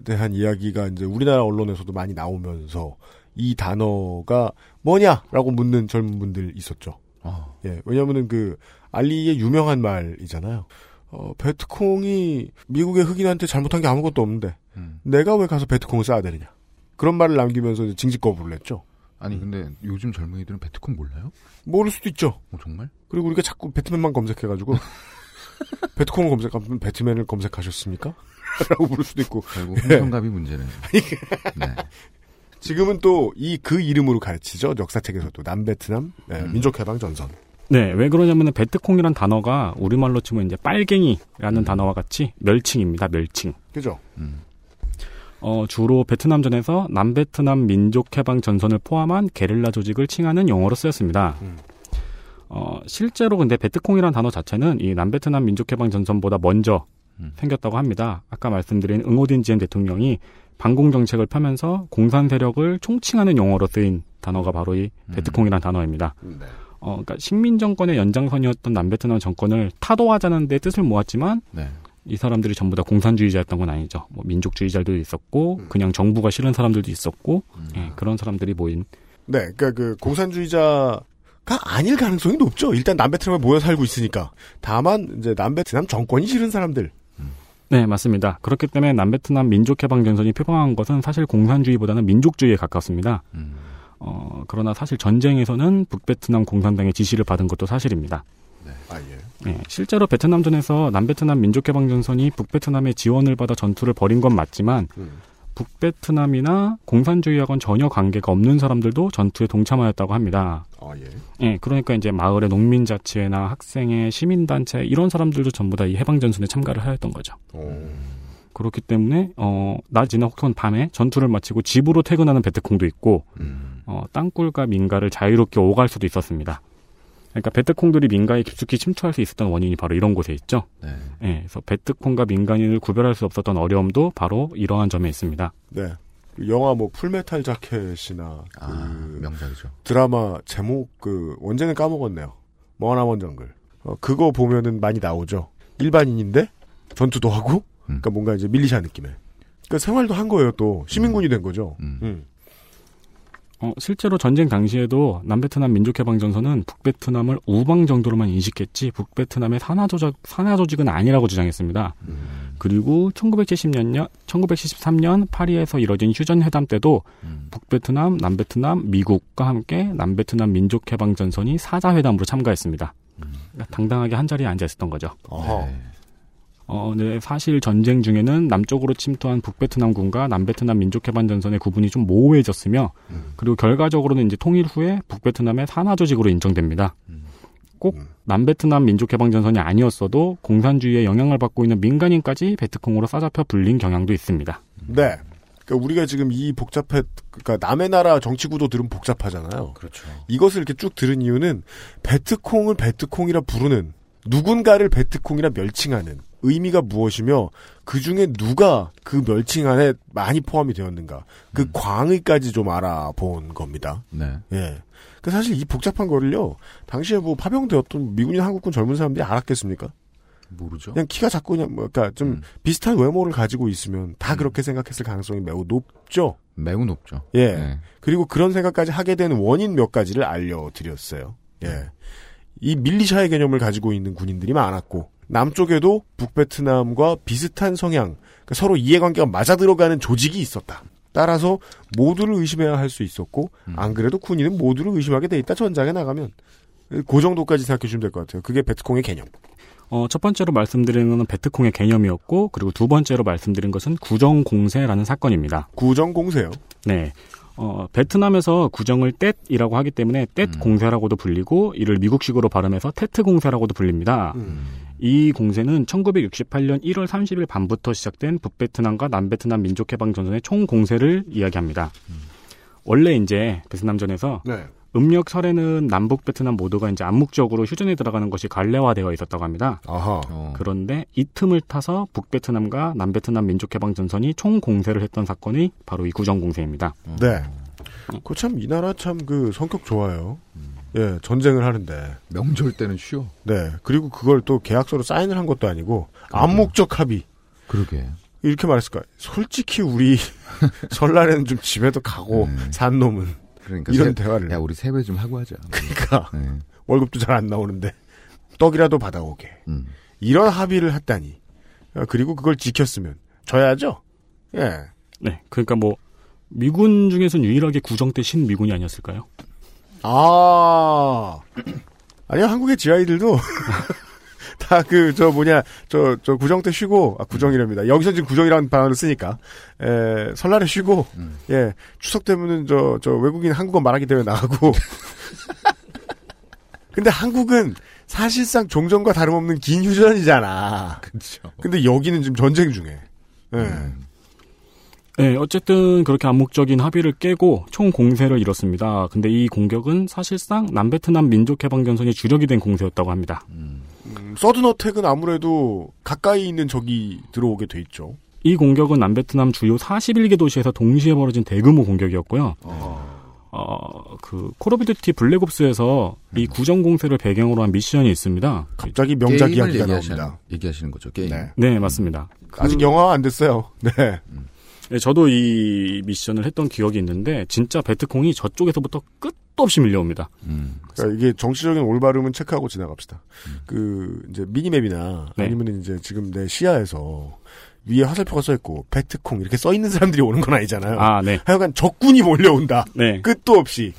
대한 이야기가 이제 우리나라 언론에서도 많이 나오면서 이 단어가 뭐냐라고 묻는 젊은 분들 있었죠. 예, 왜냐면은 그, 알리의 유명한 말이잖아요. 어, 베트콩이 미국의 흑인한테 잘못한 게 아무것도 없는데 내가 왜 가서 베트콩을 써야 되느냐 그런 말을 남기면서 징직 거부를 했죠.
아니 근데 요즘 젊은이들은 베트콩 몰라요?
모를 수도 있죠.
어, 정말?
그리고 우리가 자꾸 배트맨만 검색해가지고 *laughs* 베트콩을 검색하면 배트맨을 검색하셨습니까? *laughs* 라고 부를 수도 있고
결국
예.
흥성갑이 문제는. 네.
지금은 또 이 그 이름으로 가르치죠 역사책에서도 남베트남 네, 민족해방 전선
네, 왜 그러냐면 은 베트콩이란 단어가 우리말로 치면 이제 빨갱이라는 단어와 같이 멸칭입니다. 멸칭.
그죠?
어, 주로 베트남전에서 남베트남 민족해방 전선을 포함한 게릴라 조직을 칭하는 용어로 쓰였습니다. 어, 실제로 근데 베트콩이라는 단어 자체는 이 남베트남 민족해방 전선보다 먼저 생겼다고 합니다. 아까 말씀드린 응오딘 지엔 대통령이 반공 정책을 펴면서 공산 세력을 총칭하는 용어로 쓰인 단어가 바로 이 베트콩이라는 단어입니다. 어, 그러니까 식민 정권의 연장선이었던 남베트남 정권을 타도하자는 데 뜻을 모았지만
네.
이 사람들이 전부 다 공산주의자였던 건 아니죠. 뭐 민족주의자들도 있었고 그냥 정부가 싫은 사람들도 있었고 예, 그런 사람들이 모인
네, 그러니까 그 공산주의자 가 아닐 가능성이 높죠. 일단 남베트남에 모여 살고 있으니까. 다만 이제 남베트남 정권이 싫은 사람들.
네, 맞습니다. 그렇기 때문에 남베트남 민족해방전선이 표방한 것은 사실 공산주의보다는 민족주의에 가깝습니다. 어, 그러나 사실 전쟁에서는 북베트남 공산당의 지시를 받은 것도 사실입니다.
아 예.
네, 실제로 베트남전에서 남베트남 민족해방전선이 북베트남의 지원을 받아 전투를 벌인 건 맞지만 북베트남이나 공산주의하고는 전혀 관계가 없는 사람들도 전투에 동참하였다고 합니다.
아 예.
예, 그러니까 이제 마을의 농민 자치회나 학생회, 시민단체 이런 사람들도 전부 다 이 해방전선에 참가를 하였던 거죠. 그렇기 때문에 어 낮이나 혹은 밤에 전투를 마치고 집으로 퇴근하는 베트콩도 있고 어, 땅굴과 민가를 자유롭게 오갈 수도 있었습니다. 그러니까 베트콩들이 민가에 깊숙이 침투할 수 있었던 원인이 바로 이런 곳에 있죠.
네.
예, 그래서 베트콩과 민간인을 구별할 수 없었던 어려움도 바로 이러한 점에 있습니다.
네. 그 영화 뭐 풀메탈 자켓이나
아,
그
명작이죠.
드라마 제목 그 원제는 까먹었네요. 머나먼 정글. 어, 그거 보면은 많이 나오죠. 일반인인데 전투도 하고 그러니까 뭔가 이제 밀리샤 느낌의. 그러니까 생활도 한 거예요 또 시민군이 된 거죠. 음.
어, 실제로 전쟁 당시에도 남베트남 민족해방전선은 북베트남을 우방 정도로만 인식했지 북베트남의 산하 조직, 산하 조직은 아니라고 주장했습니다. 그리고 1970년, 1973년 파리에서 이뤄진 휴전 회담 때도 북베트남, 남베트남, 미국과 함께 남베트남 민족해방전선이 사자 회담으로 참가했습니다. 그러니까 당당하게 한 자리에 앉아 있었던 거죠. 어, 네, 사실 전쟁 중에는 남쪽으로 침투한 북베트남군과 남베트남 민족해방 전선의 구분이 좀 모호해졌으며, 그리고 결과적으로는 이제 통일 후에 북베트남의 산하 조직으로 인정됩니다. 꼭 남베트남 민족해방 전선이 아니었어도 공산주의의 영향을 받고 있는 민간인까지 베트콩으로 싸잡혀 불린 경향도 있습니다.
네. 그러니까 우리가 지금 이 복잡해, 그러니까 남의 나라 정치 구도들은 복잡하잖아요.
그렇죠.
이것을 이렇게 쭉 들은 이유는 베트콩을 베트콩이라 부르는 누군가를 베트콩이라 멸칭하는 의미가 무엇이며 그 중에 누가 그 멸칭 안에 많이 포함이 되었는가 그 광의까지 좀 알아본 겁니다.
네.
예. 그 사실 이 복잡한 거를요 당시에 뭐 파병되었던 미군이나 한국군 젊은 사람들이 알았겠습니까?
모르죠.
그냥 키가 작고 그냥 뭐 그러니까 좀 비슷한 외모를 가지고 있으면 다 그렇게 생각했을 가능성이 매우 높죠.
매우 높죠.
예.
네.
그리고 그런 생각까지 하게 된 원인 몇 가지를 알려드렸어요. 예. 이 밀리샤의 개념을 가지고 있는 군인들이 많았고, 남쪽에도 북베트남과 비슷한 성향, 그러니까 서로 이해관계가 맞아 들어가는 조직이 있었다. 따라서 모두를 의심해야 할 수 있었고, 안 그래도 군인은 모두를 의심하게 돼 있다. 전장에 나가면. 그 정도까지 생각해 주시면 될 것 같아요. 그게 베트콩의 개념.
어, 첫 번째로 말씀드리는 것은 베트콩의 개념이었고, 그리고 두 번째로 말씀드린 것은 구정공세라는 사건입니다.
구정공세요?
네. 어, 베트남에서 구정을 떼이라고 하기 때문에 떼 공세라고도 불리고, 이를 미국식으로 발음해서 테트 공세라고도 불립니다. 이 공세는 1968년 1월 30일 밤부터 시작된 북베트남과 남베트남 민족해방전선의 총 공세를 이야기합니다. 원래 이제 베트남전에서
네.
음력 설에는 남북 베트남 모두가 이제 암묵적으로 휴전에 들어가는 것이 관례화되어 있었다고 합니다.
아하.
그런데 이 틈을 타서 북베트남과 남베트남 민족해방전선이 총 공세를 했던 사건이 바로 이 구정 공세입니다.
네. 그 참 이 나라 참 그 성격 좋아요. 예, 전쟁을 하는데
명절 때는 쉬어.
네. 그리고 그걸 또 계약서로 사인을 한 것도 아니고 암묵적 합의.
그러게.
이렇게 말했을까? 솔직히 우리 *laughs* 설날에는 좀 집에도 가고 산 놈은
그러니까
이런
세-
대화를.
야 우리 세배 좀 하고 하자.
그러니까
네.
월급도 잘 안 나오는데 떡이라도 받아오게.
음.
이런 합의를 했다니. 어, 그리고 그걸 지켰으면 져야죠. 예.
네, 그러니까 뭐 미군 중에서는 유일하게 구정 때 신미군이 아니었을까요?
아 *clears throat* 아니요 한국의 지아이들도 *laughs* 다 그 저 뭐냐 저 저 구정 때 쉬고 아 구정이랍니다. 여기서 지금 구정이라는 단어를 쓰니까 에, 설날에 쉬고 예 추석 되면은 저 저 외국인 한국어 말하기 대회 나가고 *laughs* 근데 한국은 사실상 종전과 다름없는 긴 휴전이잖아.
그렇죠.
근데 여기는 지금 전쟁 중에. 예.
네, 어쨌든 그렇게 암묵적인 합의를 깨고 총 공세를 이뤘습니다. 근데 이 공격은 사실상 남베트남 민족해방전선이 주력이 된 공세였다고 합니다.
음, Sudden Attack은 아무래도 가까이 있는 적이 들어오게 돼 있죠.
이 공격은 남베트남 주요 41개 도시에서 동시에 벌어진 대규모 공격이었고요. 어, 그, Call of Duty Black Ops에서 이 구정 공세를 배경으로 한 미션이 있습니다.
갑자기 명작
게임을
이야기가
얘기하시는,
나옵니다.
얘기하시는 거죠, 게임.
네, 맞습니다.
아직 영화가 안 됐어요. 네.
네, 저도 이 미션을 했던 기억이 있는데 진짜 베트콩이 저쪽에서부터 끝도 없이 밀려옵니다.
그러니까 이게 정치적인 올바름은 체크하고 지나갑시다. 그 이제 미니맵이나
네.
아니면 이제 지금 내 시야에서 위에 화살표가 써 있고 베트콩 이렇게 써 있는 사람들이 오는 건 아니잖아요.
아, 네.
하여간 적군이 몰려온다.
네.
끝도 없이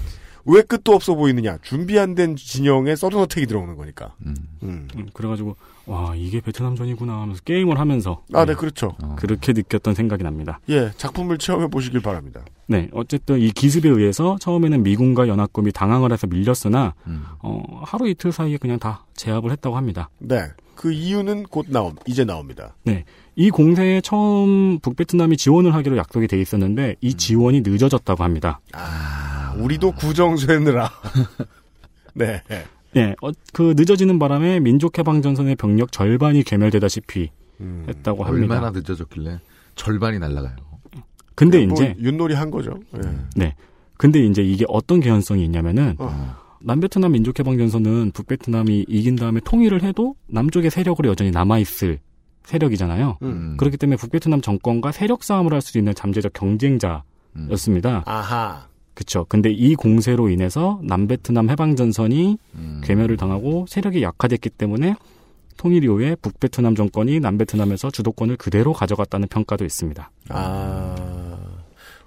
왜 끝도 없어 보이느냐? 준비 안 된 진영에 서든어택이 들어오는 거니까. 음.
음, 그래가지고 와 이게 베트남전이구나 하면서 게임을 하면서
아, 네, 그렇죠.
그렇게 느꼈던 생각이 납니다.
예, 작품을 체험해 보시길 바랍니다.
네, 어쨌든 이 기습에 의해서 처음에는 미군과 연합군이 당황을 해서 밀렸으나 어, 하루 이틀 사이에 그냥 다 제압을 했다고 합니다.
네. 그 이유는 곧 나옴, 이제 나옵니다.
네, 이 공세에 처음 북베트남이 지원을 하기로 약속이 돼 있었는데 이 지원이 늦어졌다고 합니다.
아, 우리도 구정쇠느라. *laughs* 네.
네, 어, 그 늦어지는 바람에 민족해방전선의 병력 절반이 괴멸되다시피
음.
했다고 합니다.
얼마나 늦어졌길래 절반이 날아가요.
근데
뭐
이제
윷놀이 한 거죠. 예.
네. 근데 이제 이게 어떤 개연성이 있냐면은
어.
남베트남 민족해방전선은 북베트남이 이긴 다음에 통일을 해도 남쪽의 세력으로 여전히 남아있을 세력이잖아요.
음.
그렇기 때문에 북베트남 정권과 세력 싸움을 할 수 있는 잠재적 경쟁자였습니다.
아하.
그쵸. 근데 이 공세로 인해서 남베트남 해방 전선이
음.
괴멸을 당하고 세력이 약화됐기 때문에 통일 이후에 북베트남 정권이 남베트남에서 주도권을 그대로 가져갔다는 평가도 있습니다.
아,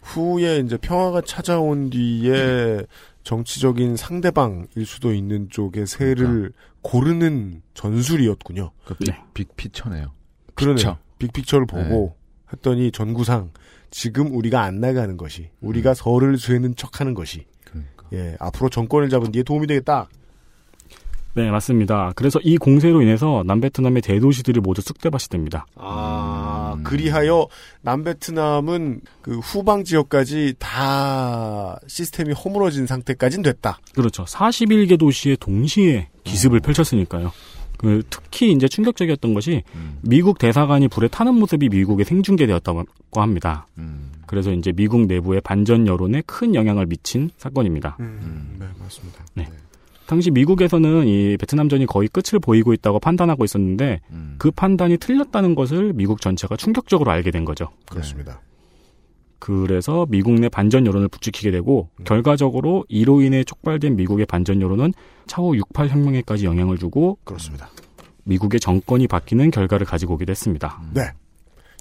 후에 이제 평화가 찾아온 뒤에 정치적인 상대방일 수도 있는 쪽의 세를 고르는 전술이었군요.
그 빅, 빅피처네요.
그러네요.
픽처.
빅픽처를 보고 했더니 전구상 지금 우리가 안 나가는 것이 우리가 설을 쇠는 척하는 것이 예 앞으로 정권을 잡은 뒤에 도움이 되겠다.
네, 맞습니다. 그래서 이 공세로 인해서 남베트남의 대도시들이 모두 쑥대밭이 됩니다.
아 그리하여 남베트남은 그 후방 지역까지 다 시스템이 허물어진 상태까지는 됐다.
그렇죠. 41개 도시에 동시에 기습을 펼쳤으니까요. 그 특히 이제 충격적이었던 것이 미국 대사관이 불에 타는 모습이 미국에 생중계되었다고 합니다. 그래서 이제 미국 내부의 반전 여론에 큰 영향을 미친 사건입니다.
네 맞습니다.
네. 당시 미국에서는 이 베트남전이 거의 끝을 보이고 있다고 판단하고 있었는데 그 판단이 틀렸다는 것을 미국 전체가 충격적으로 알게 된 거죠.
그렇습니다.
그래서 미국 내 반전 여론을 부추기게 되고 결과적으로 이로 인해 촉발된 미국의 반전 여론은 차후 6.8 혁명에까지 영향을 주고
그렇습니다.
미국의 정권이 바뀌는 결과를 가지고 오게 됐습니다.
네.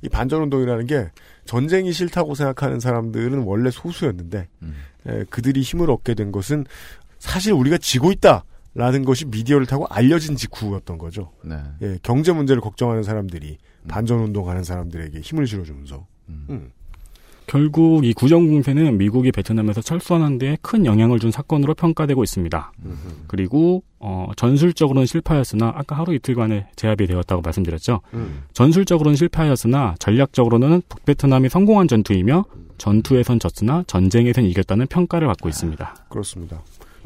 이 반전 운동이라는 게 전쟁이 싫다고 생각하는 사람들은 원래 소수였는데 에, 그들이 힘을 얻게 된 것은 사실 우리가 지고 있다 라는 것이 미디어를 타고 알려진 직후였던 거죠.
네.
예, 경제 문제를 걱정하는 사람들이 반전 운동하는 사람들에게 힘을 실어주면서 음.
결국 이 구정공세는 미국이 베트남에서 철수하는 데 큰 영향을 준 사건으로 평가되고 있습니다. 그리고 어, 전술적으로는 실패하였으나 아까 하루 이틀간에 제압이 되었다고 말씀드렸죠.
음.
전술적으로는 실패하였으나 전략적으로는 북베트남이 성공한 전투이며 전투에선 졌으나 전쟁에선 이겼다는 평가를 받고 있습니다.
그렇습니다.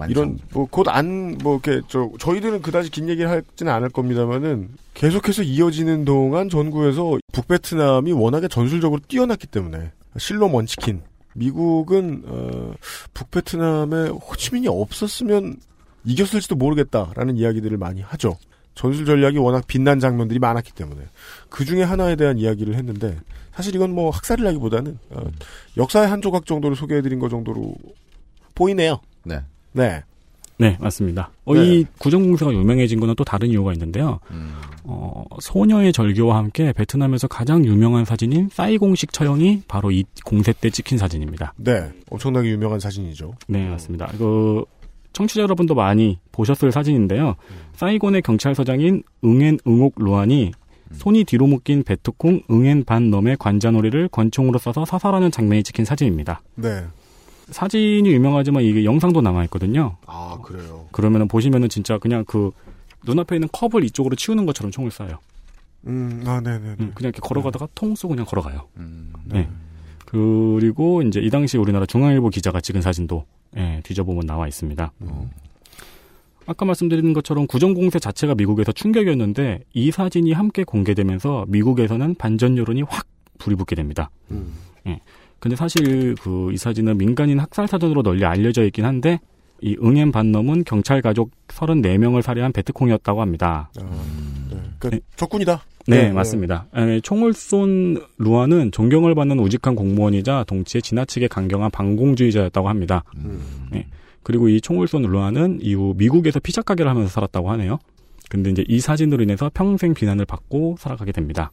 이런 뭐 곧 안 뭐 이렇게 저 저희들은 그다지 긴 얘기를 하지는 않을 겁니다만은 계속해서 이어지는 동안 전구에서 북베트남이 워낙에 전술적으로 뛰어났기 때문에 실로 먼치킨 미국은 어, 북베트남에 호치민이 없었으면 이겼을지도 모르겠다라는 이야기들을 많이 하죠. 전술 전략이 워낙 빛난 장면들이 많았기 때문에 그 중에 하나에 대한 이야기를 했는데 사실 이건 뭐 학살이라기보다는 어, 역사의 한 조각 정도를 소개해드린 것 정도로 보이네요.
네.
네.
네, 맞습니다. 어,
네.
이 구정공사가 유명해진 거는 또 다른 이유가 있는데요. 어, 소녀의 절교와 함께 베트남에서 가장 유명한 사진인 사이공식 처형이 바로 이 공세 때 찍힌 사진입니다.
네, 엄청나게 유명한 사진이죠.
네, 맞습니다. 그 청취자 여러분도 많이 보셨을 사진인데요. 사이곤의 경찰서장인 응엔 응옥 루안이 손이 뒤로 묶인 베트콩 응엔 반 넘의 관자놀이를 권총으로 쏴서 사살하는 장면이 찍힌 사진입니다.
네.
사진이 유명하지만 이게 영상도 남아 있거든요.
아 그래요.
그러면은 보시면은 진짜 그냥 그 눈앞에 있는 컵을 이쪽으로 치우는 것처럼 총을 쏴요.
음, 아, 네네.
음, 그냥 이렇게 걸어가다가 통 쏘고 그냥 걸어가요.
음.
네. 그리고 이제 이 당시 우리나라 중앙일보 기자가 찍은 사진도 예, 뒤져보면 나와 있습니다. 아까 말씀드린 것처럼 구정공세 자체가 미국에서 충격이었는데 이 사진이 함께 공개되면서 미국에서는 반전 여론이 확 불이 붙게 됩니다.
음.
예. 근데 사실 그 이 사진은 민간인 학살 사전으로 널리 알려져 있긴 한데 이 응엔 반넘은 경찰 가족 34명을 살해한 베트콩이었다고 합니다.
그 적군이다.
네,
네,
맞습니다. 에, 총을 쏜 루아는 존경을 받는 우직한 공무원이자 동치에 지나치게 강경한 반공주의자였다고 합니다. 네. 그리고 이 총을 쏜 루아는 이후 미국에서 피자 가게를 하면서 살았다고 하네요. 근데 이제 이 사진으로 인해서 평생 비난을 받고 살아가게 됩니다.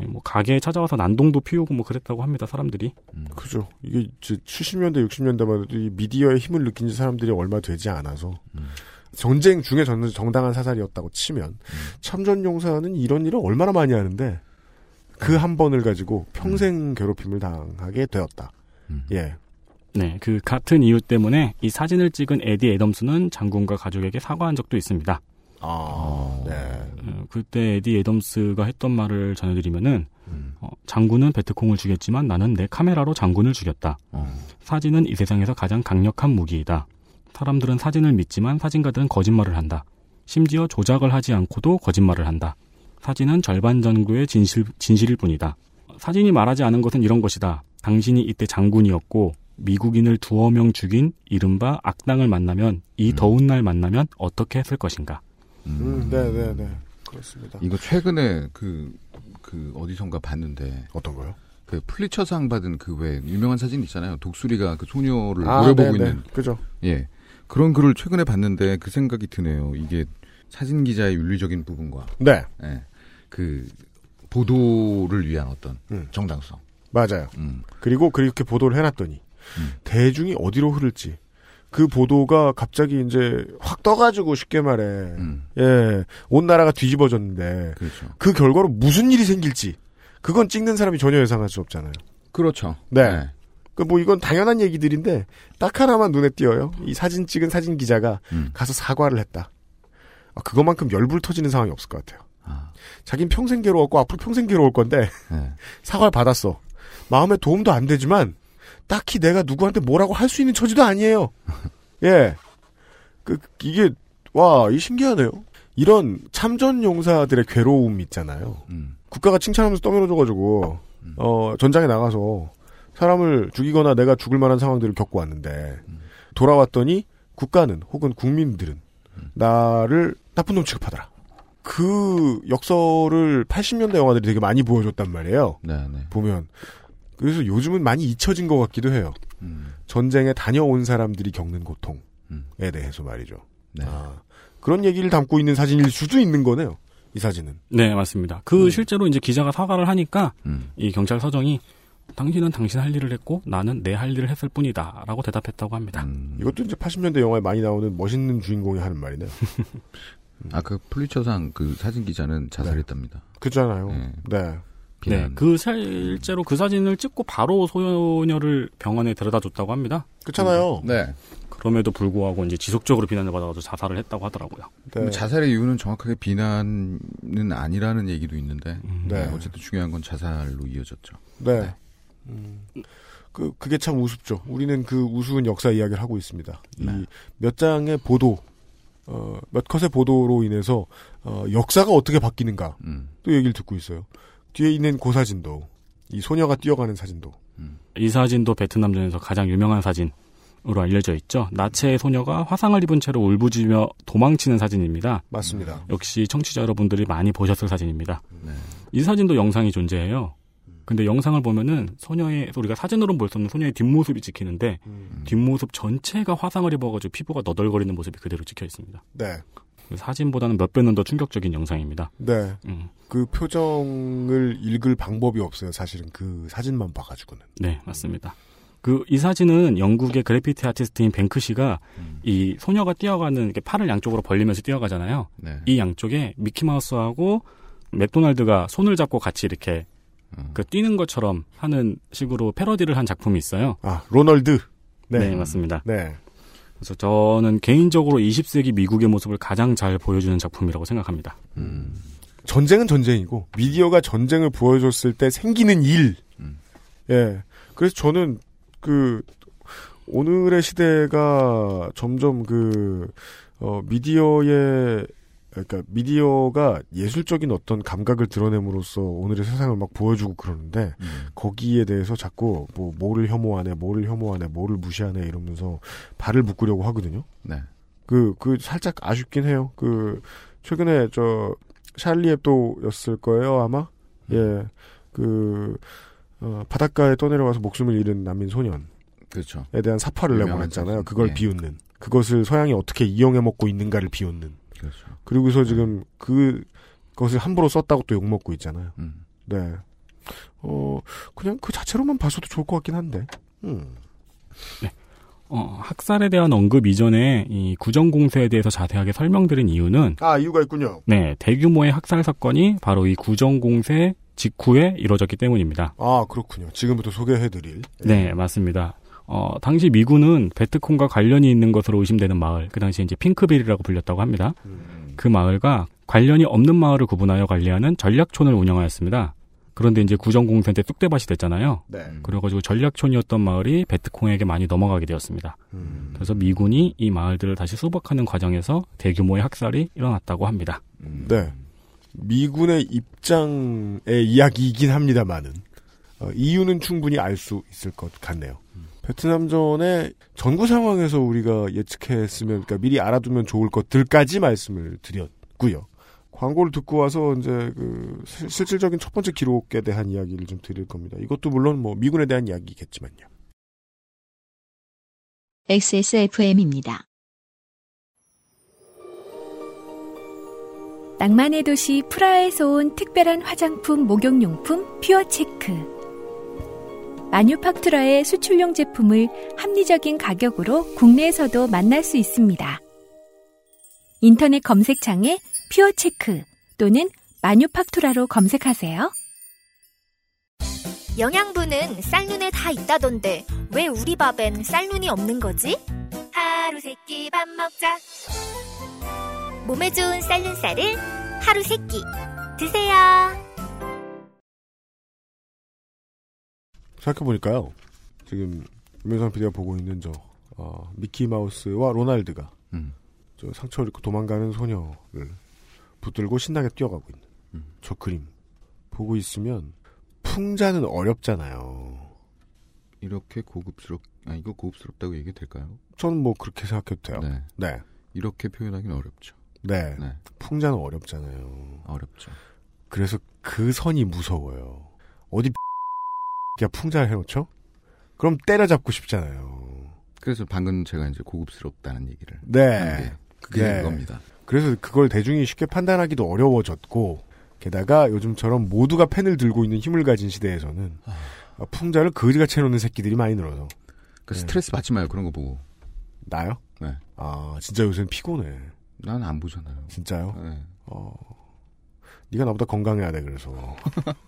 예, 뭐 가게에 찾아와서 난동도 피우고 뭐 그랬다고 합니다. 사람들이.
그죠. 이게 이제 70년대, 60년대만 해도 이 미디어의 힘을 느낀 지 사람들이 얼마 되지 않아서 전쟁 중에 저는 정당한 사살이었다고 치면 참전 용사는 이런 일을 얼마나 많이 하는데 그 한 번을 가지고 평생 괴롭힘을 당하게 되었다. 예.
네, 그 같은 이유 때문에 이 사진을 찍은 에디 애덤스는 장군과 가족에게 사과한 적도 있습니다.
아, 네.
어, 그때 에디 애덤스가 했던 말을 전해드리면은 어, 장군은 베트콩을 죽였지만 나는 내 카메라로 장군을 죽였다. 사진은 이 세상에서 가장 강력한 무기이다. 사람들은 사진을 믿지만 사진가들은 거짓말을 한다. 심지어 조작을 하지 않고도 거짓말을 한다. 사진은 절반 정도의 진실, 진실일 뿐이다. 사진이 말하지 않은 것은 이런 것이다. 당신이 이때 장군이었고 미국인을 두어 명 죽인 이른바 악당을 만나면 이 더운 날 만나면 어떻게 했을 것인가.
음, 네, 네, 네. 그렇습니다.
이거 최근에 그, 그, 어디선가 봤는데.
어떤 거요?
그 플리처상 받은 그 왜 유명한 사진 있잖아요. 독수리가 그 소녀를
아,
노려보고
네, 네.
있는.
그죠.
예. 그런 글을 최근에 봤는데 그 생각이 드네요. 이게 사진 기자의 윤리적인 부분과.
네.
예. 그, 보도를 위한 어떤
음.
정당성.
맞아요.
음.
그리고 그렇게 보도를 해놨더니 대중이 어디로 흐를지 그 보도가 갑자기 이제 확 떠가지고 쉽게 말해 예, 온 나라가 뒤집어졌는데 그 결과로 무슨 일이 생길지 그건 찍는 사람이 전혀 예상할 수 없잖아요.
그렇죠.
네. 그뭐 이건 당연한 얘기들인데 딱 하나만 눈에 띄어요. 이 사진 찍은 사진 기자가 가서 사과를 했다. 아, 그것만큼 열불 터지는 상황이 없을 것 같아요. 자긴 평생 괴로웠고 앞으로 평생 괴로울 건데 사과를 받았어. 마음에 도움도 안 되지만 딱히 내가 누구한테 뭐라고 할 수 있는 처지도 아니에요. *laughs* 예. 그 이게 와, 이 신기하네요. 이런 참전 용사들의 괴로움 있잖아요. 국가가 칭찬하면서 떠밀어줘가지고 어 전장에 나가서 사람을 죽이거나 내가 죽을 만한 상황들을 겪고 왔는데 돌아왔더니 국가는 혹은 국민들은 나를 나쁜 놈 취급하더라. 그 역설을 80년대 영화들이 되게 많이 보여줬단 말이에요.
네, 네.
보면 그래서 요즘은 많이 잊혀진 것 같기도 해요. 전쟁에 다녀온 사람들이 겪는 고통에 대해서 말이죠. 아, 그런 얘기를 담고 있는 사진일 수도 있는 거네요. 이 사진은.
네, 맞습니다. 그 실제로 이제 기자가 사과를 하니까 이 경찰 서정이 당신은 당신 할 일을 했고 나는 내 할 일을 했을 뿐이다 라고 대답했다고 합니다.
이것도 이제 80년대 영화에 많이 나오는 멋있는 주인공이 하는 말이네요. *laughs*
아그 플리처상 그 사진 기자는 자살했답니다.
그잖아요. 네.
네, 그 실제로 그 사진을 찍고 바로 소녀를 병원에 데려다 줬다고 합니다.
그렇잖아요.
네.
그럼에도 불구하고 이제 지속적으로 비난을 받아가지고 자살을 했다고 하더라고요.
뭐 자살의 이유는 정확하게 비난은 아니라는 얘기도 있는데
네.
어쨌든 중요한 건 자살로 이어졌죠.
네. 음, 그, 그게 참 우습죠. 우리는 그 우스운 역사 이야기를 하고 있습니다. 이 몇 장의 보도, 어, 몇 컷의 보도로 인해서, 어, 역사가 어떻게 바뀌는가. 또 얘기를 듣고 있어요. 뒤에 있는 그 사진도, 이 소녀가 뛰어가는 사진도.
이 사진도 베트남전에서 가장 유명한 사진으로 알려져 있죠. 나체의 소녀가 화상을 입은 채로 울부짖으며 도망치는 사진입니다.
맞습니다.
역시 청취자 여러분들이 많이 보셨을 사진입니다. 이 사진도 영상이 존재해요. 근데 영상을 보면은 소녀의 우리가 사진으로는 볼 수 없는 소녀의 뒷모습이 찍히는데
음.
뒷모습 전체가 화상을 입어가지고 피부가 너덜거리는 모습이 그대로 찍혀 있습니다.
네.
사진보다는 몇 배는 더 충격적인 영상입니다.
네.
음.
그 표정을 읽을 방법이 없어요. 사실은 그 사진만 봐가지고는.
네, 맞습니다. 그 이 사진은 영국의 그래피티 아티스트인 뱅크시가
음.
이 소녀가 뛰어가는 이렇게 팔을 양쪽으로 벌리면서 뛰어가잖아요.
네.
이 양쪽에 미키 마우스하고 맥도날드가 손을 잡고 같이 이렇게
음.
그 뛰는 것처럼 하는 식으로 패러디를 한 작품이 있어요.
아, 로널드.
네, 맞습니다.
네.
그래서 저는 개인적으로 20세기 미국의 모습을 가장 잘 보여주는 작품이라고 생각합니다.
전쟁은 전쟁이고 미디어가 전쟁을 보여줬을 때 생기는 일. 예. 그래서 저는 그 오늘의 시대가 점점 그 어, 미디어의 그러니까 미디어가 예술적인 어떤 감각을 드러냄으로써 오늘의 세상을 막 보여주고 그러는데 거기에 대해서 자꾸 뭐 뭐를 혐오하네, 뭐를 혐오하네, 뭐를 무시하네 이러면서 발을 묶으려고 하거든요.
네.
그, 그, 살짝 아쉽긴 해요. 그, 최근에 저, 샬리 앱도였을 거예요, 아마? 예. 그, 어, 바닷가에 떠내려가서 목숨을 잃은 난민 소년에
그렇죠.
대한 사파를 내보냈잖아요. 그걸
예.
비웃는. 그것을 서양이 어떻게 이용해 먹고 있는가를 비웃는.
그렇죠.
그리고서 지금 그, 것을 함부로 썼다고 또 욕먹고 있잖아요.
음.
네. 어, 그냥 그 자체로만 봐서도 좋을 것 같긴 한데. 음.
어, 학살에 대한 언급 이전에 이 구정공세에 대해서 자세하게 설명드린 이유는
아, 이유가 있군요.
네, 대규모의 학살 사건이 바로 이 구정공세 직후에 이루어졌기 때문입니다.
아, 그렇군요. 지금부터 소개해드릴.
네, 맞습니다. 어, 당시 미군은 베트콩과 관련이 있는 것으로 의심되는 마을, 그 당시 이제 핑크빌이라고 불렸다고 합니다. 그 마을과 관련이 없는 마을을 구분하여 관리하는 전략촌을 운영하였습니다. 그런데 이제 구정공세 때 쑥대밭이 됐잖아요.
네.
그래가지고 전략촌이었던 마을이 베트콩에게 많이 넘어가게 되었습니다. 그래서 미군이 이 마을들을 다시 수복하는 과정에서 대규모의 학살이 일어났다고 합니다.
네. 미군의 입장의 이야기이긴 합니다만은 어, 이유는 충분히 알 수 있을 것 같네요. 베트남전의 전구 상황에서 우리가 예측했으면, 그러니까 미리 알아두면 좋을 것들까지 말씀을 드렸고요. 광고를 듣고 와서 이제 그 실- 실질적인 첫 번째 기록에 대한 이야기를 좀 드릴 겁니다. 이것도 물론 뭐 미군에 대한 이야기겠지만요.
XSFM입니다.
낭만의 도시 프라하에서 온 특별한 화장품 목욕용품 퓨어체크. 마뉴팍투라의 수출용 제품을 합리적인 가격으로 국내에서도 만날 수 있습니다. 인터넷 검색창에 퓨어체크 또는 마뉴팍투라로 검색하세요.
영양분은 쌀눈에 다 있다던데 왜 우리 밥엔 쌀눈이 없는 거지? 하루 세 끼 밥 먹자. 몸에 좋은 쌀눈쌀을 하루 세 끼 드세요.
생각해보니까요. 지금 유명상 PD가 보고 있는 저 어, 미키마우스와 로날드가
음.
저 상처를 입고 도망가는 소녀를 붙들고 신나게 뛰어가고 있는
음.
저 그림 보고 있으면 풍자는 어렵잖아요.
이렇게 고급스럽, 아, 이거 고급스럽다고 얘기 될까요?
저는 뭐 그렇게 생각해도 돼요.
네.
네.
이렇게 표현하기는 어렵죠.
네.
네.
풍자는 어렵잖아요.
어렵죠.
그래서 그 선이 무서워요. 어디 야 풍자를 해놓죠? 그럼 때려잡고 싶잖아요.
그래서 방금 제가 이제 고급스럽다는 얘기를.
네.
그게
네.
그겁니다.
그래서 그걸 대중이 쉽게 판단하기도 어려워졌고, 게다가 요즘처럼 모두가 펜을 들고 있는 힘을 가진 시대에서는 어, 풍자를 거지같이 해놓는 새끼들이 많이 늘어서.
그
네.
스트레스 받지 마요. 그런 거 보고.
나요?
네.
아 진짜 요새는 피곤해.
난 안 보잖아요.
진짜요?
네.
어, 네가 나보다 건강해야 돼 그래서. *laughs*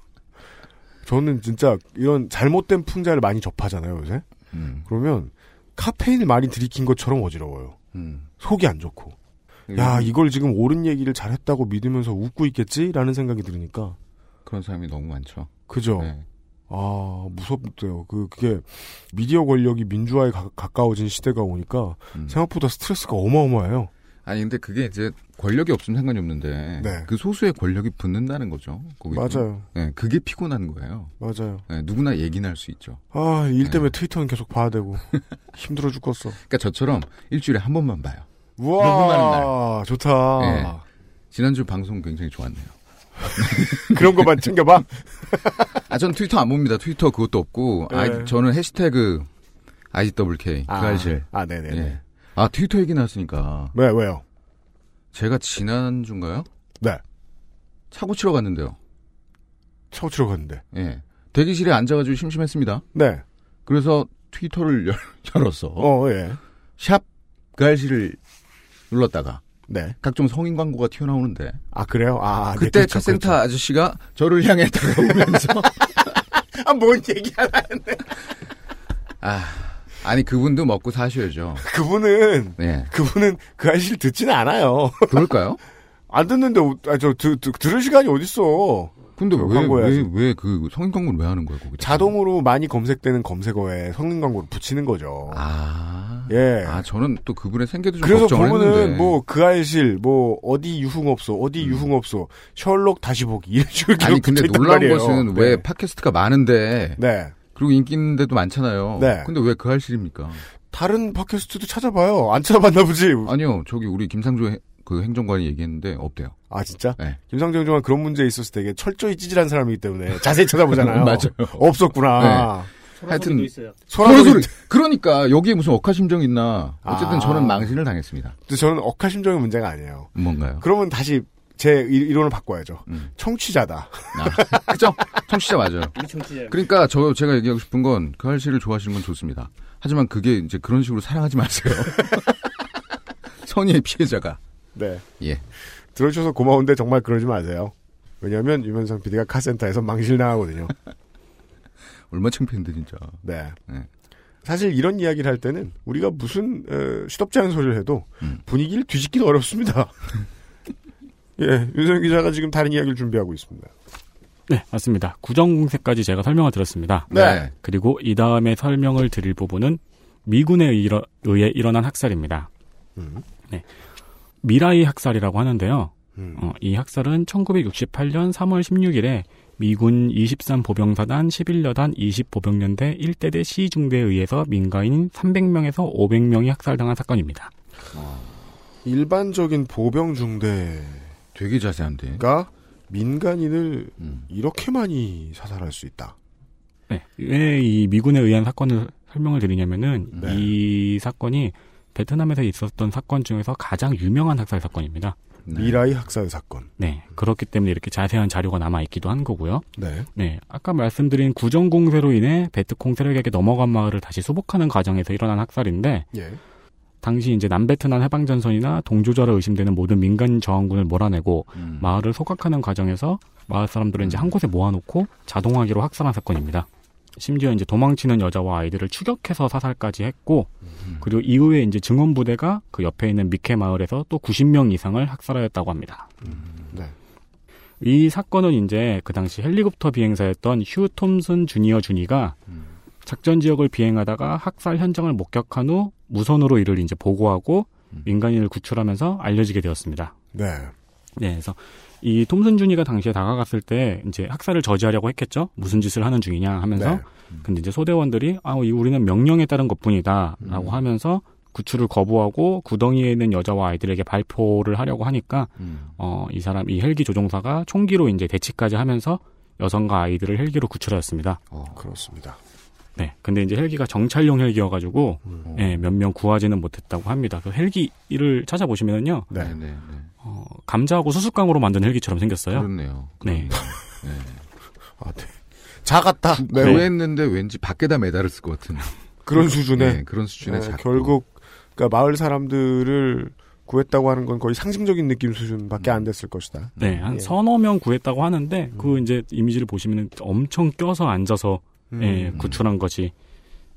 저는 진짜 이런 잘못된 풍자를 많이 접하잖아요 요새.
음.
그러면 카페인을 많이 들이킨 것처럼 어지러워요.
음.
속이 안 좋고. 야 이걸 지금 옳은 얘기를 잘했다고 믿으면서 웃고 있겠지라는 생각이 들으니까
그런 사람이 너무 많죠.
그죠.
네.
아 무섭대요. 그 그게 미디어 권력이 민주화에 가, 가까워진 시대가 오니까
음.
생각보다 스트레스가 어마어마해요.
아니 근데 그게 이제 권력이 없으면 상관이 없는데
네.
그 소수의 권력이 붙는다는 거죠. 거기도.
맞아요.
네, 그게 피곤한 거예요.
맞아요.
네, 누구나 얘기는 할 수 있죠.
아 일 때문에 트위터는 계속 봐야 되고 *laughs* 힘들어 죽겠어.
그러니까 저처럼 일주일에 한 번만 봐요.
우와 좋다.
네. 지난주 방송 굉장히 좋았네요. *laughs*
그런 것만 챙겨봐. *laughs*
아, 전 트위터 안 봅니다. 트위터 그것도 없고,
네.
아이, 저는 해시태그 IWK
아,
그 알실.
아, 네네 네.
예. 아 트위터 얘기 나왔으니까.
왜 왜요?
제가 지난 주인가요?
네.
차고 치러 갔는데요.
차고 치러 갔는데.
예. 대기실에 앉아가지고 심심했습니다.
네.
그래서 트위터를 *laughs* 열, 열었어.
어, 예.
샵 그알실을 눌렀다가
네.
각종 성인 광고가 튀어나오는데
아 그래요? 아 네,
그때
그렇죠,
카센터
그렇죠.
아저씨가 저를 향해 *laughs* 다가오면서
아 뭔 *laughs* 얘기하려는데
아 아니 그분도 먹고 사셔야죠.
그분은
네.
그분은 그 아저씨를 듣지는 않아요.
그럴까요? *laughs*
안 듣는데 아, 저 드, 드, 들을 시간이 어딨어.
근데 그왜
광고에
왜왜그 성인 광고를 왜 하는 거예요? 거기다?
자동으로 많이 검색되는 검색어에 성인 광고를 붙이는 거죠.
아,
예.
아 저는 또 그분의 생계도 좀
그래서 보면은
했는데.
뭐그 알실 뭐 어디 유흥업소 어디 유흥업소 셜록 다시 보기 *laughs* 이런 식으로
음. 아니 근데 놀라운
말이에요.
것은
네.
왜 팟캐스트가 많은데
네.
그리고 인기 있는 데도 많잖아요.
네.
근데 왜그 알실입니까?
다른 팟캐스트도 찾아봐요. 안 찾아봤나 보지.
아니요. 저기 우리 김상조 해- 그 행정관이 얘기했는데 없대요.
아 진짜?
네.
김상정 정은 그런 문제에 있어서 되게 철저히 찌질한 사람이기 때문에 자세히 찾아보잖아요. *laughs*
맞아요.
없었구나.
하여튼
소라소리.
소라소리. 그러니까 여기에 무슨 억하심정 있나? 어쨌든
아.
저는 망신을 당했습니다.
근데 저는 억하심정의 문제가 아니에요.
뭔가요?
그러면 다시 제 이- 이론을 바꿔야죠.
음.
청취자다.
아, 그죠? 청취자 맞아요.
청취자.
그러니까 저 제가 얘기하고 싶은 건그 알씨를 좋아하시는 건 좋습니다. 하지만 그게 이제 그런 식으로 사랑하지 마세요. *laughs* 선의의 피해자가.
네.
예.
들어주셔서 고마운데 정말 그러지 마세요. 왜냐하면 유면상 PD가 카센터에서 망실 나가거든요. *laughs*
얼마 창피한데 진짜.
네.
네.
사실 이런 이야기를 할 때는 우리가 무슨 어, 시덥지 않은 소리를 해도
음.
분위기를 뒤집기는 어렵습니다. *laughs* 예, 윤성 기자가 지금 다른 이야기를 준비하고 있습니다.
네, 맞습니다. 구정공세까지 제가 설명을 드렸습니다.
네.
그리고 이 다음에 설명을 드릴 부분은 미군에 의러- 의해 일어난 학살입니다.
음.
네. 미라이 학살이라고 하는데요.
음.
어, 이 학살은 1968년 3월 16일에 미군 23 보병사단 11여단 20 보병연대 1대대 C중대에 의해서 민간인 300명에서 500명이 학살당한 사건입니다.
일반적인 보병 중대가
되게 자세한데.
민간인을
음.
이렇게 많이 사살할 수 있다.
네. 왜 이 미군에 의한 사건을 설명을 드리냐면은
네.
이 사건이 베트남에서 있었던 사건 중에서 가장 유명한 학살 사건입니다.
미라이 학살 사건.
네. 그렇기 때문에 이렇게 자세한 자료가 남아 있기도 한 거고요.
네.
네. 아까 말씀드린 구정 공세로 인해 베트콩 세력에게 넘어간 마을을 다시 수복하는 과정에서 일어난 학살인데
예.
당시 이제 남베트남 해방전선이나 동조자로 의심되는 모든 민간 저항군을 몰아내고
음.
마을을 소각하는 과정에서 마을 사람들을 이제 한 곳에 모아놓고 자동화기로 학살한 사건입니다. 심지어 이제 도망치는 여자와 아이들을 추격해서 사살까지 했고, 그리고 이후에 이제 증원 부대가 그 옆에 있는 미케 마을에서 또 90명 이상을 학살하였다고 합니다.
네.
이 사건은 이제 그 당시 헬리콥터 비행사였던 휴 톰슨 주니어 주니가 작전 지역을 비행하다가 학살 현장을 목격한 후 무선으로 이를 이제 보고하고 민간인을 구출하면서 알려지게 되었습니다.
네.
네, 그래서 이 톰슨 주니가 당시에 다가갔을 때 이제 학살을 저지하려고 했겠죠. 무슨 짓을 하는 중이냐 하면서
네.
근데 이제 소대원들이 아, 이 우리는 명령에 따른 것뿐이다라고 하면서 구출을 거부하고 구덩이에 있는 여자와 아이들에게 발포를 하려고 하니까 어, 이 사람 이 헬기 조종사가 총기로 이제 대치까지 하면서 여성과 아이들을 헬기로 구출하였습니다.
그렇습니다.
네. 근데 이제 헬기가 정찰용 헬기여가지고,
음.
예, 몇명 구하지는 못했다고 합니다. 그 헬기를 찾아보시면은요,
네.
네, 네.
어, 감자하고 수수깡으로 만든 헬기처럼 생겼어요.
그렇네요.
네.
아, 네. 작았다. 네.
구했는데 왠지 밖에다 메달을 쓸 것 같은.
그런 수준의
네, 그런 수준의
네,
작고.
결국 그러니까 마을 사람들을 구했다고 하는 건 거의 상징적인 느낌 수준밖에 안 됐을 것이다.
네, 한
예.
서너 명 구했다고 하는데, 그 이제 이미지를 보시면은 엄청 껴서 앉아서,
음.
예, 구출한 것이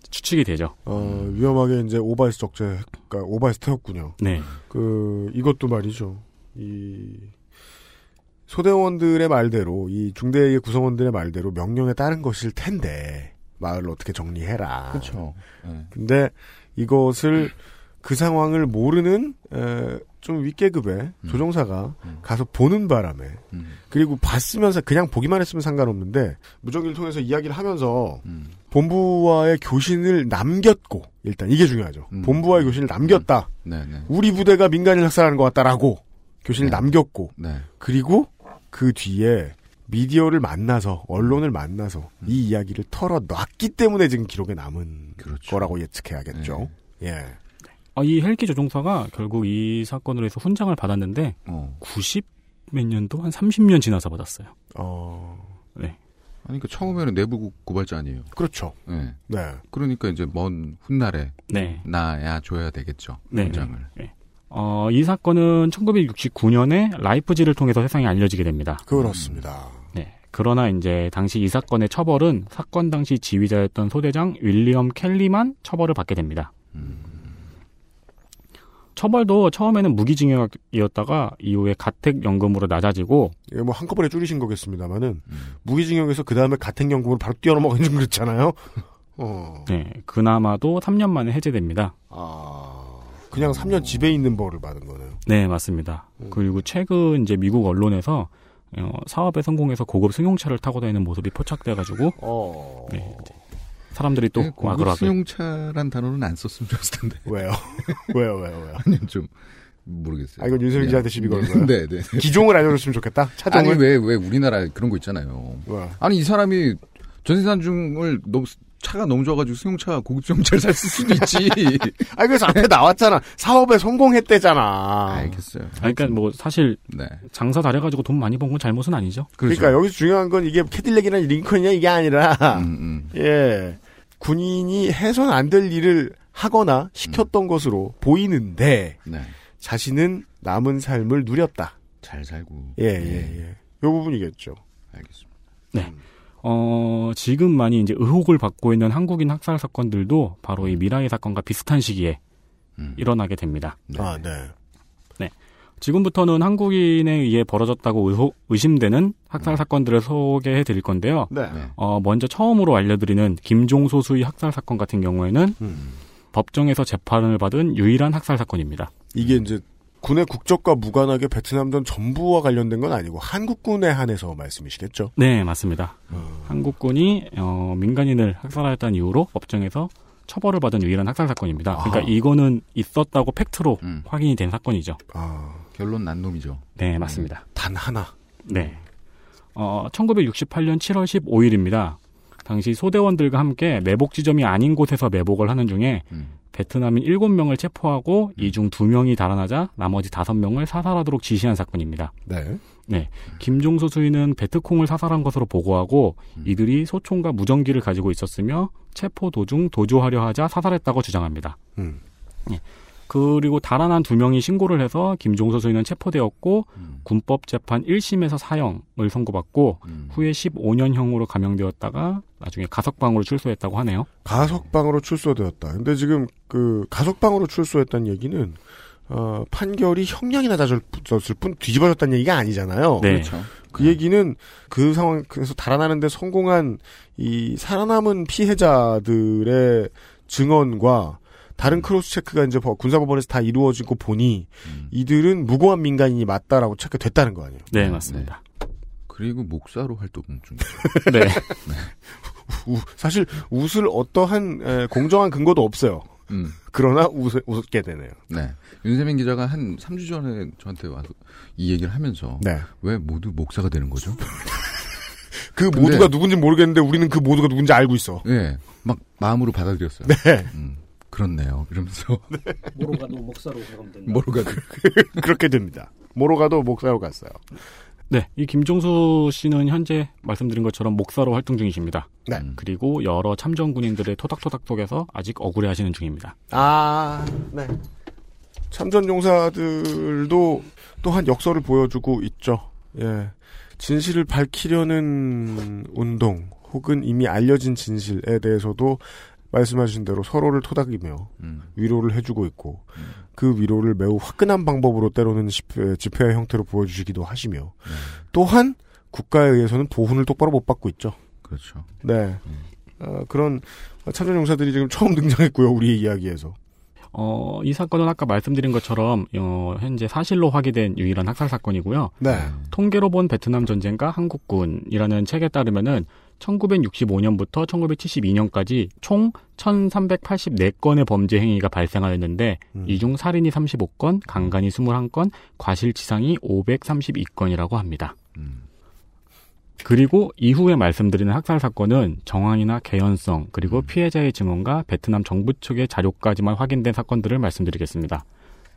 추측이 되죠.
어, 위험하게 이제 오바이스 적재, 그러니까 오바이스 태웠군요.
네.
그 이것도 말이죠. 이 소대원들의 말대로 이 중대의 구성원들의 말대로 명령에 따른 것일 텐데 마을을 어떻게 정리해라.
그렇죠.
근데 이것을 그 상황을 모르는 에, 좀 윗계급의 조종사가 가서 보는 바람에 그리고 봤으면서 그냥 보기만 했으면 상관없는데 무전기를 통해서 이야기를 하면서 본부와의 교신을 남겼고 일단 이게 중요하죠. 본부와의 교신을 남겼다.
네, 네.
우리 부대가 민간인 학살하는 것 같다라고 교신을 남겼고
네.
그리고 그 뒤에 미디어를 만나서 언론을 만나서
음.
이 이야기를 털어놨기 때문에 지금 기록에 남은
그렇죠.
거라고 예측해야겠죠.
네.
예.
아, 이 헬기 조종사가 결국 이 사건으로 해서 훈장을 받았는데
어.
90 몇 년도 한 30년 지나서 받았어요.
어.
네.
아니, 그 처음에는 내부 고발자 아니에요.
그렇죠.
네.
네.
그러니까 이제 먼 훗날에
네.
나야 줘야 되겠죠.
네.
훈장을.
네. 어, 이 사건은 1969년에 라이프지를 통해서 세상에 알려지게 됩니다.
그렇습니다.
네. 그러나 이제 당시 이 사건의 처벌은 사건 당시 지휘자였던 소대장 윌리엄 켈리만 처벌을 받게 됩니다. 처벌도 처음에는 무기징역이었다가 이후에 가택연금으로 낮아지고
이게 뭐 한꺼번에 줄이신 거겠습니다만은 무기징역에서 그 다음에 가택연금으로 바로 뛰어넘어가는 좀 그렇잖아요. 어.
네, 그나마도 3년 만에 해제됩니다.
그냥 3년 집에 있는 벌을 받은 거네요.
네, 맞습니다. 그리고 최근 이제 미국 언론에서 어, 사업에 성공해서 고급 승용차를 타고 다니는 모습이 포착돼가지고 네, 이제 사람들이 또
네, 고급
와그라그
승용차란 단어는 안 썼으면 좋았을 텐데. *laughs* *laughs*
왜요? 왜요, 왜요, 왜요?
아니, 좀, 모르겠어요.
아, 이건 윤세민 기자한테 시비 거는 거예요?
네, 네.
기종을 알려줬으면 좋겠다? 차종을?
아니, 왜, 왜 우리나라 그런 거 있잖아요.
왜?
아니, 이 사람이 전세산 중을 너무, 차가 너무 좋아가지고 승용차, 고급 승용차를 살 수도 있지. *laughs*
아, 그래서 앞에 나왔잖아. 사업에 성공했대잖아.
알겠어요.
아니, 그러니까 뭐 사실
네.
장사 잘해가지고 돈 많이 번 건 잘못은 아니죠.
그렇죠.
그러니까 여기서 중요한 건 이게 캐딜렉이나 링컨이냐 이게 아니라
음,
예 군인이 해선 안 될 일을 하거나 시켰던 것으로 보이는데
네.
자신은 남은 삶을 누렸다.
잘 살고.
예, 예, 예. 요 부분이겠죠.
알겠습니다.
네. 어, 지금 많이 이제 의혹을 받고 있는 한국인 학살 사건들도 바로 이 미라의 사건과 비슷한 시기에 일어나게 됩니다.
아, 네.
네. 지금부터는 한국인에 의해 벌어졌다고 의혹, 의심되는 학살 사건들을 소개해 드릴 건데요.
네.
어, 먼저 처음으로 알려드리는 김종소 수의 학살 사건 같은 경우에는 법정에서 재판을 받은 유일한 학살 사건입니다.
이게 이제 군의 국적과 무관하게 베트남전 전부와 관련된 건 아니고 한국군에 한해서 말씀이시겠죠?
네, 맞습니다. 한국군이 어, 민간인을 학살하였다는 이유로 법정에서 처벌을 받은 유일한 학살 사건입니다. 그러니까
아하.
이거는 있었다고 팩트로 확인이 된 사건이죠.
결론 난 놈이죠.
네, 맞습니다.
단 하나.
네. 어, 1968년 7월 15일입니다. 당시 소대원들과 함께 매복 지점이 아닌 곳에서 매복을 하는 중에 베트남인 7명을 체포하고 이 중 2명이 달아나자 나머지 5명을 사살하도록 지시한 사건입니다.
네.
네. 김종수 수위는 베트콩을 사살한 것으로 보고하고 이들이 소총과 무전기를 가지고 있었으며 체포 도중 도주하려 하자 사살했다고 주장합니다.
음.
예. 그리고 달아난 두 명이 신고를 해서 김종서 수위는 체포되었고 군법 재판 1심에서 사형을 선고받고 후에 15년형으로 감형되었다가 나중에 가석방으로 출소했다고 하네요.
가석방으로 출소되었다. 근데 지금 그 가석방으로 출소했다는 얘기는 어, 판결이 형량이 낮아졌을 뿐 뒤집어졌다는 얘기가 아니잖아요.
네. 그렇죠.
그 얘기는 그 상황에서 달아나는데 성공한 이 살아남은 피해자들의 증언과 다른 크로스 체크가 이제 법- 군사법원에서 다 이루어지고 보니 이들은 무고한 민간인이 맞다라고 체크됐다는 거 아니에요.
네, 맞습니다.
그리고 목사로 활동 중. *laughs*
네. *laughs*
우- 사실 웃을 어떠한 에, 공정한 근거도 없어요.
음.
그러나 웃, 웃게 되네요.
네. 윤세민 기자가 한 3주 전에 저한테 와서 이 얘기를 하면서
네.
왜 모두 목사가 되는 거죠? *laughs*
그
근데-
모두가 누군지 모르겠는데 우리는 그 모두가 누군지 알고 있어.
예. 막 마음으로 받아들였어요.
네.
음, 그렇네요. 이러면서 *laughs*
모로 가도 목사로 가면 된다.
뭐로 가도
그렇게 됩니다. 모로 가도 목사로 갔어요.
네, 이 김종수 씨는 현재 말씀드린 것처럼 목사로 활동 중이십니다.
네.
그리고 여러 참전 군인들의 토닥토닥 속에서 아직 억울해하시는 중입니다.
아, 네. 참전 용사들도 또한 역설을 보여주고 있죠. 예. 진실을 밝히려는 운동, 혹은 이미 알려진 진실에 대해서도 말씀하신 대로 서로를 토닥이며 위로를 해주고 있고, 그 위로를 매우 화끈한 방법으로 때로는 집회, 집회의 형태로 보여주시기도 하시며, 또한 국가에 의해서는 보훈을 똑바로 못 받고 있죠.
그렇죠.
네. 어, 그런 참전 용사들이 지금 처음 *laughs* 등장했고요, 우리의 이야기에서.
어, 이 사건은 아까 말씀드린 것처럼 어, 현재 사실로 확인된 유일한 학살 사건이고요.
네.
통계로 본 베트남 전쟁과 한국군이라는 책에 따르면은 1965년부터 1972년까지 총 1384건의 범죄 행위가 발생하였는데 이중 살인이 35건, 강간이 21건, 과실치상이 532건이라고 합니다. 그리고 이후에 말씀드리는 학살 사건은 정황이나 개연성 그리고 피해자의 증언과 베트남 정부 측의 자료까지만 확인된 사건들을 말씀드리겠습니다.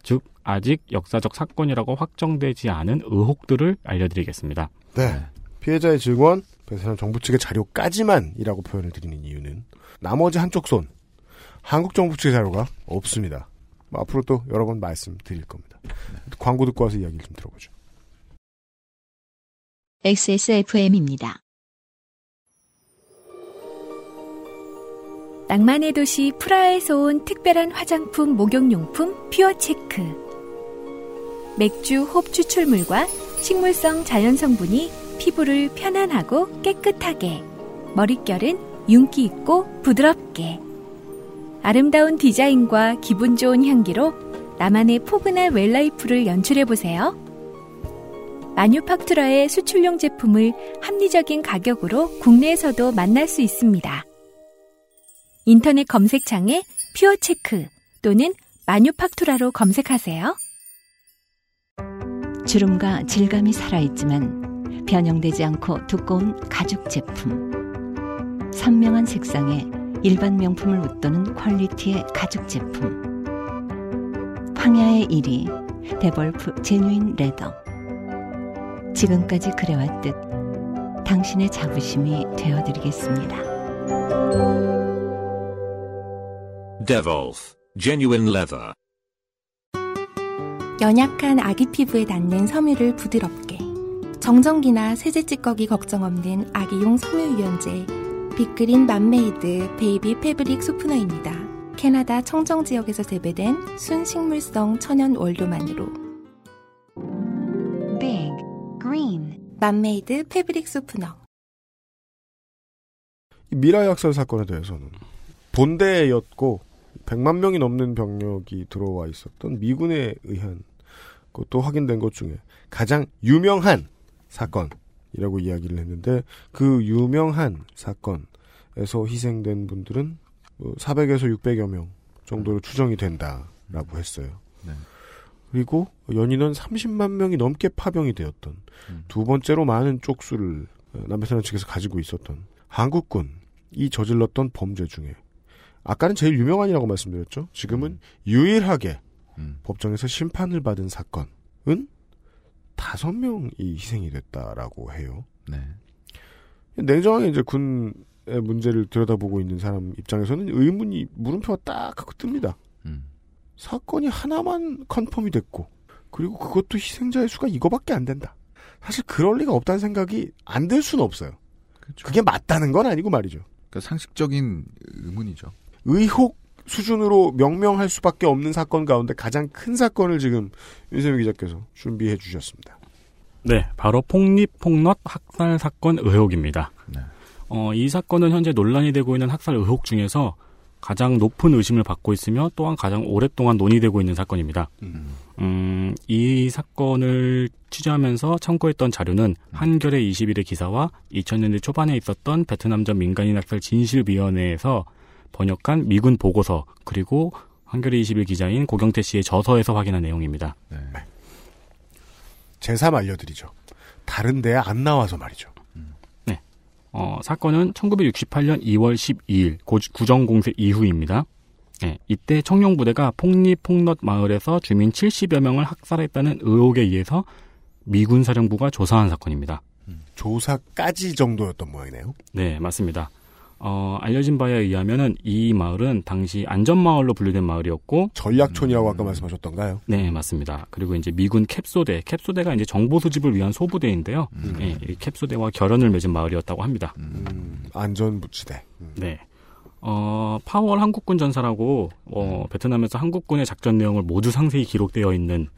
즉 아직 역사적 사건이라고 확정되지 않은 의혹들을 알려드리겠습니다.
네. 피해자의 증언, 베트남 정부 측의 자료까지만이라고 표현을 드리는 이유는 나머지 한쪽 손, 한국 정부 측의 자료가 없습니다. 뭐 앞으로 또 여러 번 말씀드릴 겁니다. 광고 듣고 와서 이야기를 좀 들어보죠.
XSFM입니다.
낭만의 도시 프라하에서 온 특별한 화장품 목욕용품 퓨어체크. 맥주 홉 추출물과 식물성 자연 성분이 피부를 편안하고 깨끗하게, 머릿결은 윤기 있고 부드럽게. 아름다운 디자인과 기분 좋은 향기로 나만의 포근한 웰라이프를 연출해보세요. 마뉴팍투라의 수출용 제품을 합리적인 가격으로 국내에서도 만날 수 있습니다. 인터넷 검색창에 퓨어체크 또는 마뉴팍투라로 검색하세요.
주름과 질감이 살아있지만 변형되지 않고 두꺼운 가죽 제품. 선명한 색상에 일반 명품을 웃도는 퀄리티의 가죽 제품. 황야의 1위 데볼프 제뉴인 레더. 지금까지 그래왔듯 당신의 자부심이 되어드리겠습니다.
Devolf Genuine Leather.
연약한 아기 피부에 닿는 섬유를 부드럽게 정전기나 세제 찌꺼기 걱정 없는 아기용 섬유 유연제 Big Green Mom Made Baby Fabric Softener입니다. 캐나다 청정 지역에서 재배된 순식물성 천연 원료만으로.
Big Green.
Mom Made Fabric Softener.
이 미라이 학살 사건에 대해서는 본대였고 100만 명이 넘는 병력이 들어와 있었던 미군에 의한 것도 확인된 것 중에 가장 유명한 사건이라고 이야기를 했는데 그 유명한 사건에서 희생된 분들은 400에서 600여 명 정도로 추정이 된다라고 했어요.
네.
그리고 연인은 30만 명이 넘게 파병이 되었던 두 번째로 많은 쪽수를 남베트남 측에서 가지고 있었던 한국군이 저질렀던 범죄 중에 아까는 제일 유명한이라고 말씀드렸죠. 지금은 유일하게 법정에서 심판을 받은 사건은 다섯 명이 희생이 됐다라고 해요.
네.
냉정하게 이제 군의 문제를 들여다보고 있는 사람 입장에서는 의문이 물음표가 딱 하고 뜹니다. 사건이 하나만 confirm이 됐고 그리고 그것도 희생자의 수가 이거밖에 안 된다. 사실 그럴 리가 없다는 생각이 안 들 수는 없어요. 그게 맞다는 건 아니고 말이죠.
그러니까 상식적인 의문이죠.
의혹 수준으로 명명할 수밖에 없는 사건 가운데 가장 큰 사건을 지금 윤세민 기자께서 준비해 주셨습니다.
네, 바로 폭립 폭넛 학살 사건 의혹입니다. 어, 이 사건은 현재 논란이 되고 있는 학살 의혹 중에서 가장 높은 의심을 받고 있으며 또한 가장 오랫동안 논의되고 있는 사건입니다. 음, 이 사건을 취재하면서 참고했던 자료는 한겨레 21의 기사와 2000년대 초반에 있었던 베트남전 민간인 학살 진실위원회에서 번역한 미군 보고서 그리고 한겨레 21 기자인 고경태 씨의 저서에서 확인한 내용입니다.
제3 알려드리죠. 다른 데에 안 나와서 말이죠.
네. 어, 사건은 1968년 2월 12일 고, 구정공세 이후입니다. 네, 이때 청룡부대가 폭립 폭넛 마을에서 주민 70여 명을 학살했다는 의혹에 의해서 미군 사령부가 조사한 사건입니다.
조사까지 정도였던 모양이네요.
네, 맞습니다. 어, 알려진 바에 의하면은 이 마을은 당시 안전마을로 분류된 마을이었고
전략촌이라고 아까 말씀하셨던가요?
네, 맞습니다. 그리고 이제 미군 캡소대, 캡소대가 이제 정보 수집을 위한 소부대인데요. 네, 이 캡소대와 결연을 맺은 마을이었다고 합니다.
음, 안전부지대.
네. 어, 파월 한국군 전사라고 어, 베트남에서 한국군의 작전 내용을 모두 상세히 기록되어 있는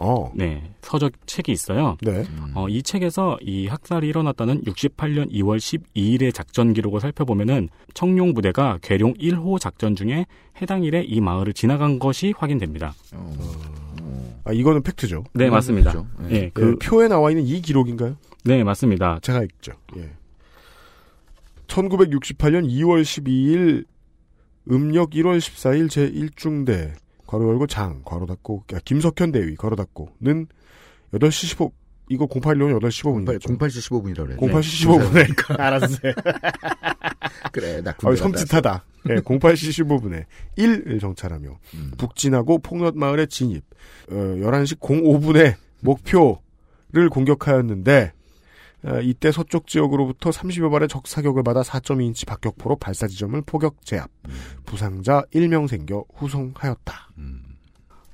어.
네, 서적 책이 있어요.
네.
어, 이 책에서 이 학살이 일어났다는 68년 2월 12일의 작전 기록을 살펴보면은 청룡 부대가 계룡 1호 작전 중에 해당 일에 이 마을을 지나간 것이 확인됩니다.
아, 이거는 팩트죠.
네, 맞습니다. 예,
그 표에 나와 있는 이 기록인가요?
네, 맞습니다.
제가 읽죠. 예. 1968년 2월 12일 음력 1월 14일 제1중대 괄호 열고 장 괄호 닫고 아, 김석현 대위 괄호 닫고는 8시 15 이거 08년 8시 15분이죠.
08시 15분이라고 그래.
08시 15분에 알았어요. *laughs*
그래, 나
어,
군대
섬찟하다. 네, 08시 15분에 1을 정찰하며 북진하고 폭넛마을에 진입. 어, 11시 05분에 목표를 공격하였는데 어, 이때 서쪽 지역으로부터 30여 발의 적 사격을 받아 4.2인치 박격포로 발사 지점을 포격 제압. 부상자 1명 생겨 후송하였다.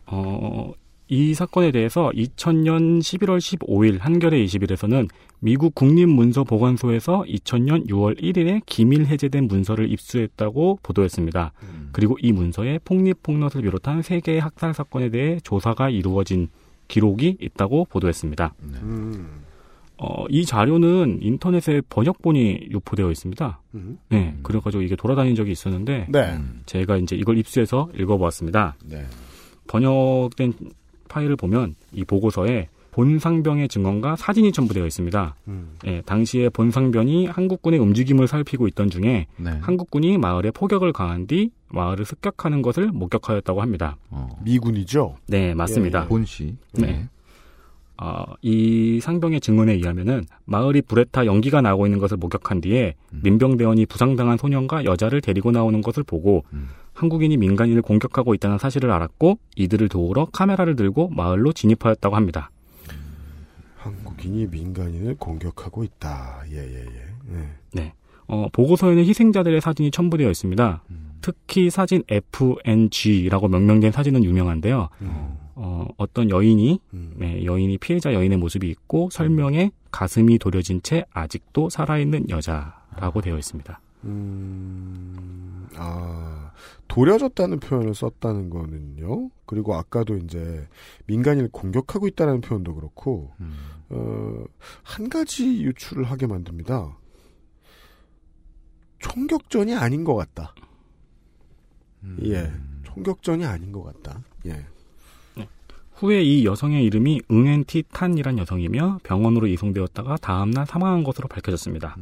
어, 이 사건에 대해서 2000년 11월 15일 한겨레 20일에서는 미국 국립문서보관소에서 2000년 6월 1일에 기밀 해제된 문서를 입수했다고 보도했습니다. 그리고 이 문서에 폭립폭넛을 비롯한 세 개의 학살 사건에 대해 조사가 이루어진 기록이 있다고 보도했습니다. 어, 이 자료는 인터넷에 번역본이 유포되어 있습니다.
음.
네, 그래가지고 이게 돌아다닌 적이 있었는데
네.
제가 이제 이걸 입수해서 읽어보았습니다.
네.
번역된 파일을 보면 이 보고서에 본상병의 증언과 사진이 첨부되어 있습니다.
음.
예, 당시에 본상병이 한국군의 움직임을 살피고 있던 중에
네.
한국군이 마을에 포격을 가한 뒤 마을을 습격하는 것을 목격하였다고 합니다.
미군이죠?
네, 맞습니다.
예, 본시.
네. 어, 이 상병의 증언에 의하면은 마을이 불에 타 연기가 나고 있는 것을 목격한 뒤에 민병대원이 부상당한 소년과 여자를 데리고 나오는 것을 보고 한국인이 민간인을 공격하고 있다는 사실을 알았고 이들을 도우러 카메라를 들고 마을로 진입하였다고 합니다.
한국인이 민간인을 공격하고 있다. 예, 예, 예. 네.
네. 어, 보고서에는 희생자들의 사진이 첨부되어 있습니다. 특히 사진 FNG라고 명명된 사진은 유명한데요. 어, 어떤 여인이, 네, 여인이 피해자 여인의 모습이 있고 설명에 가슴이 도려진 채 아직도 살아있는 여자라고 되어 있습니다.
음, 아, 도려졌다는 표현을 썼다는 거는요. 그리고 아까도 이제 민간인을 공격하고 있다는 표현도 그렇고, 어, 한 가지 유출을 하게 만듭니다. 총격전이 아닌 것 같다. 예. 총격전이 아닌 것 같다. 예.
후에 이 여성의 이름이 응엔티 탄이란 여성이며 병원으로 이송되었다가 다음날 사망한 것으로 밝혀졌습니다.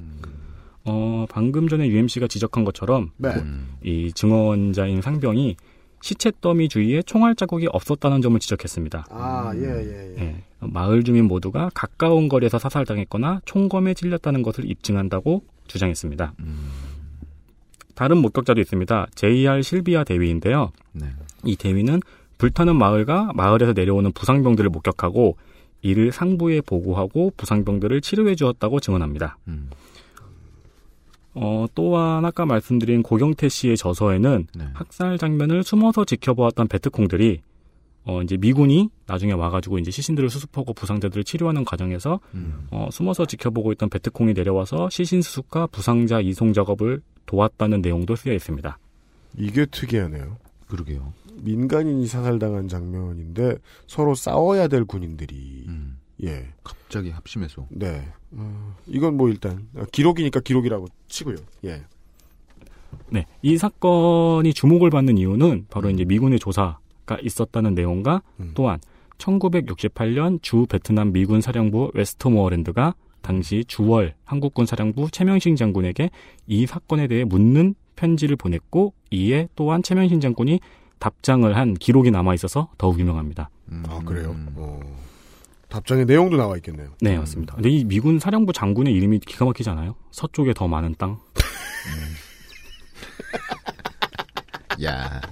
어, 방금 전에 UMC가 지적한 것처럼
네.
그- 이 증언자인 상병이 시체 더미 주위에 총알 자국이 없었다는 점을 지적했습니다.
아, 예, 예, 예.
예, 마을 주민 모두가 가까운 거리에서 사살당했거나 총검에 찔렸다는 것을 입증한다고 주장했습니다. 다른 목격자도 있습니다. JR 실비아 대위인데요.
네.
이 대위는 불타는 마을과 마을에서 내려오는 부상병들을 목격하고 이를 상부에 보고하고 부상병들을 치료해 주었다고 증언합니다. 어, 또한 아까 말씀드린 고경태 씨의 저서에는 학살 장면을 숨어서 지켜보았던 베트콩들이 어, 이제 미군이 나중에 와가지고 이제 시신들을 수습하고 부상자들을 치료하는 과정에서 어, 숨어서 지켜보고 있던 베트콩이 내려와서 시신 수습과 부상자 이송 작업을 도왔다는 내용도 쓰여 있습니다.
이게 특이하네요.
그러게요.
민간인이 사살당한 장면인데 서로 싸워야 될 군인들이 예.
갑자기 합심해서.
네. 어, 이건 뭐 일단 어, 기록이니까 기록이라고 치고요. 예.
네, 이 사건이 주목을 받는 이유는 바로 이제 미군의 조사가 있었다는 내용과 또한 1968년 주 베트남 미군 사령부 웨스트모어랜드가 당시 주월 한국군 사령부 최명신 장군에게 이 사건에 대해 묻는 편지를 보냈고 이에 또한 최명신 장군이 답장을 한 기록이 남아 있어서 더욱 유명합니다.
아 그래요. 어, 답장의 내용도 나와 있겠네요.
네, 맞습니다. 근데 이 미군 사령부 장군의 이름이 기가 막히지 않아요? 서쪽에 더 많은 땅. *laughs*
야. *laughs*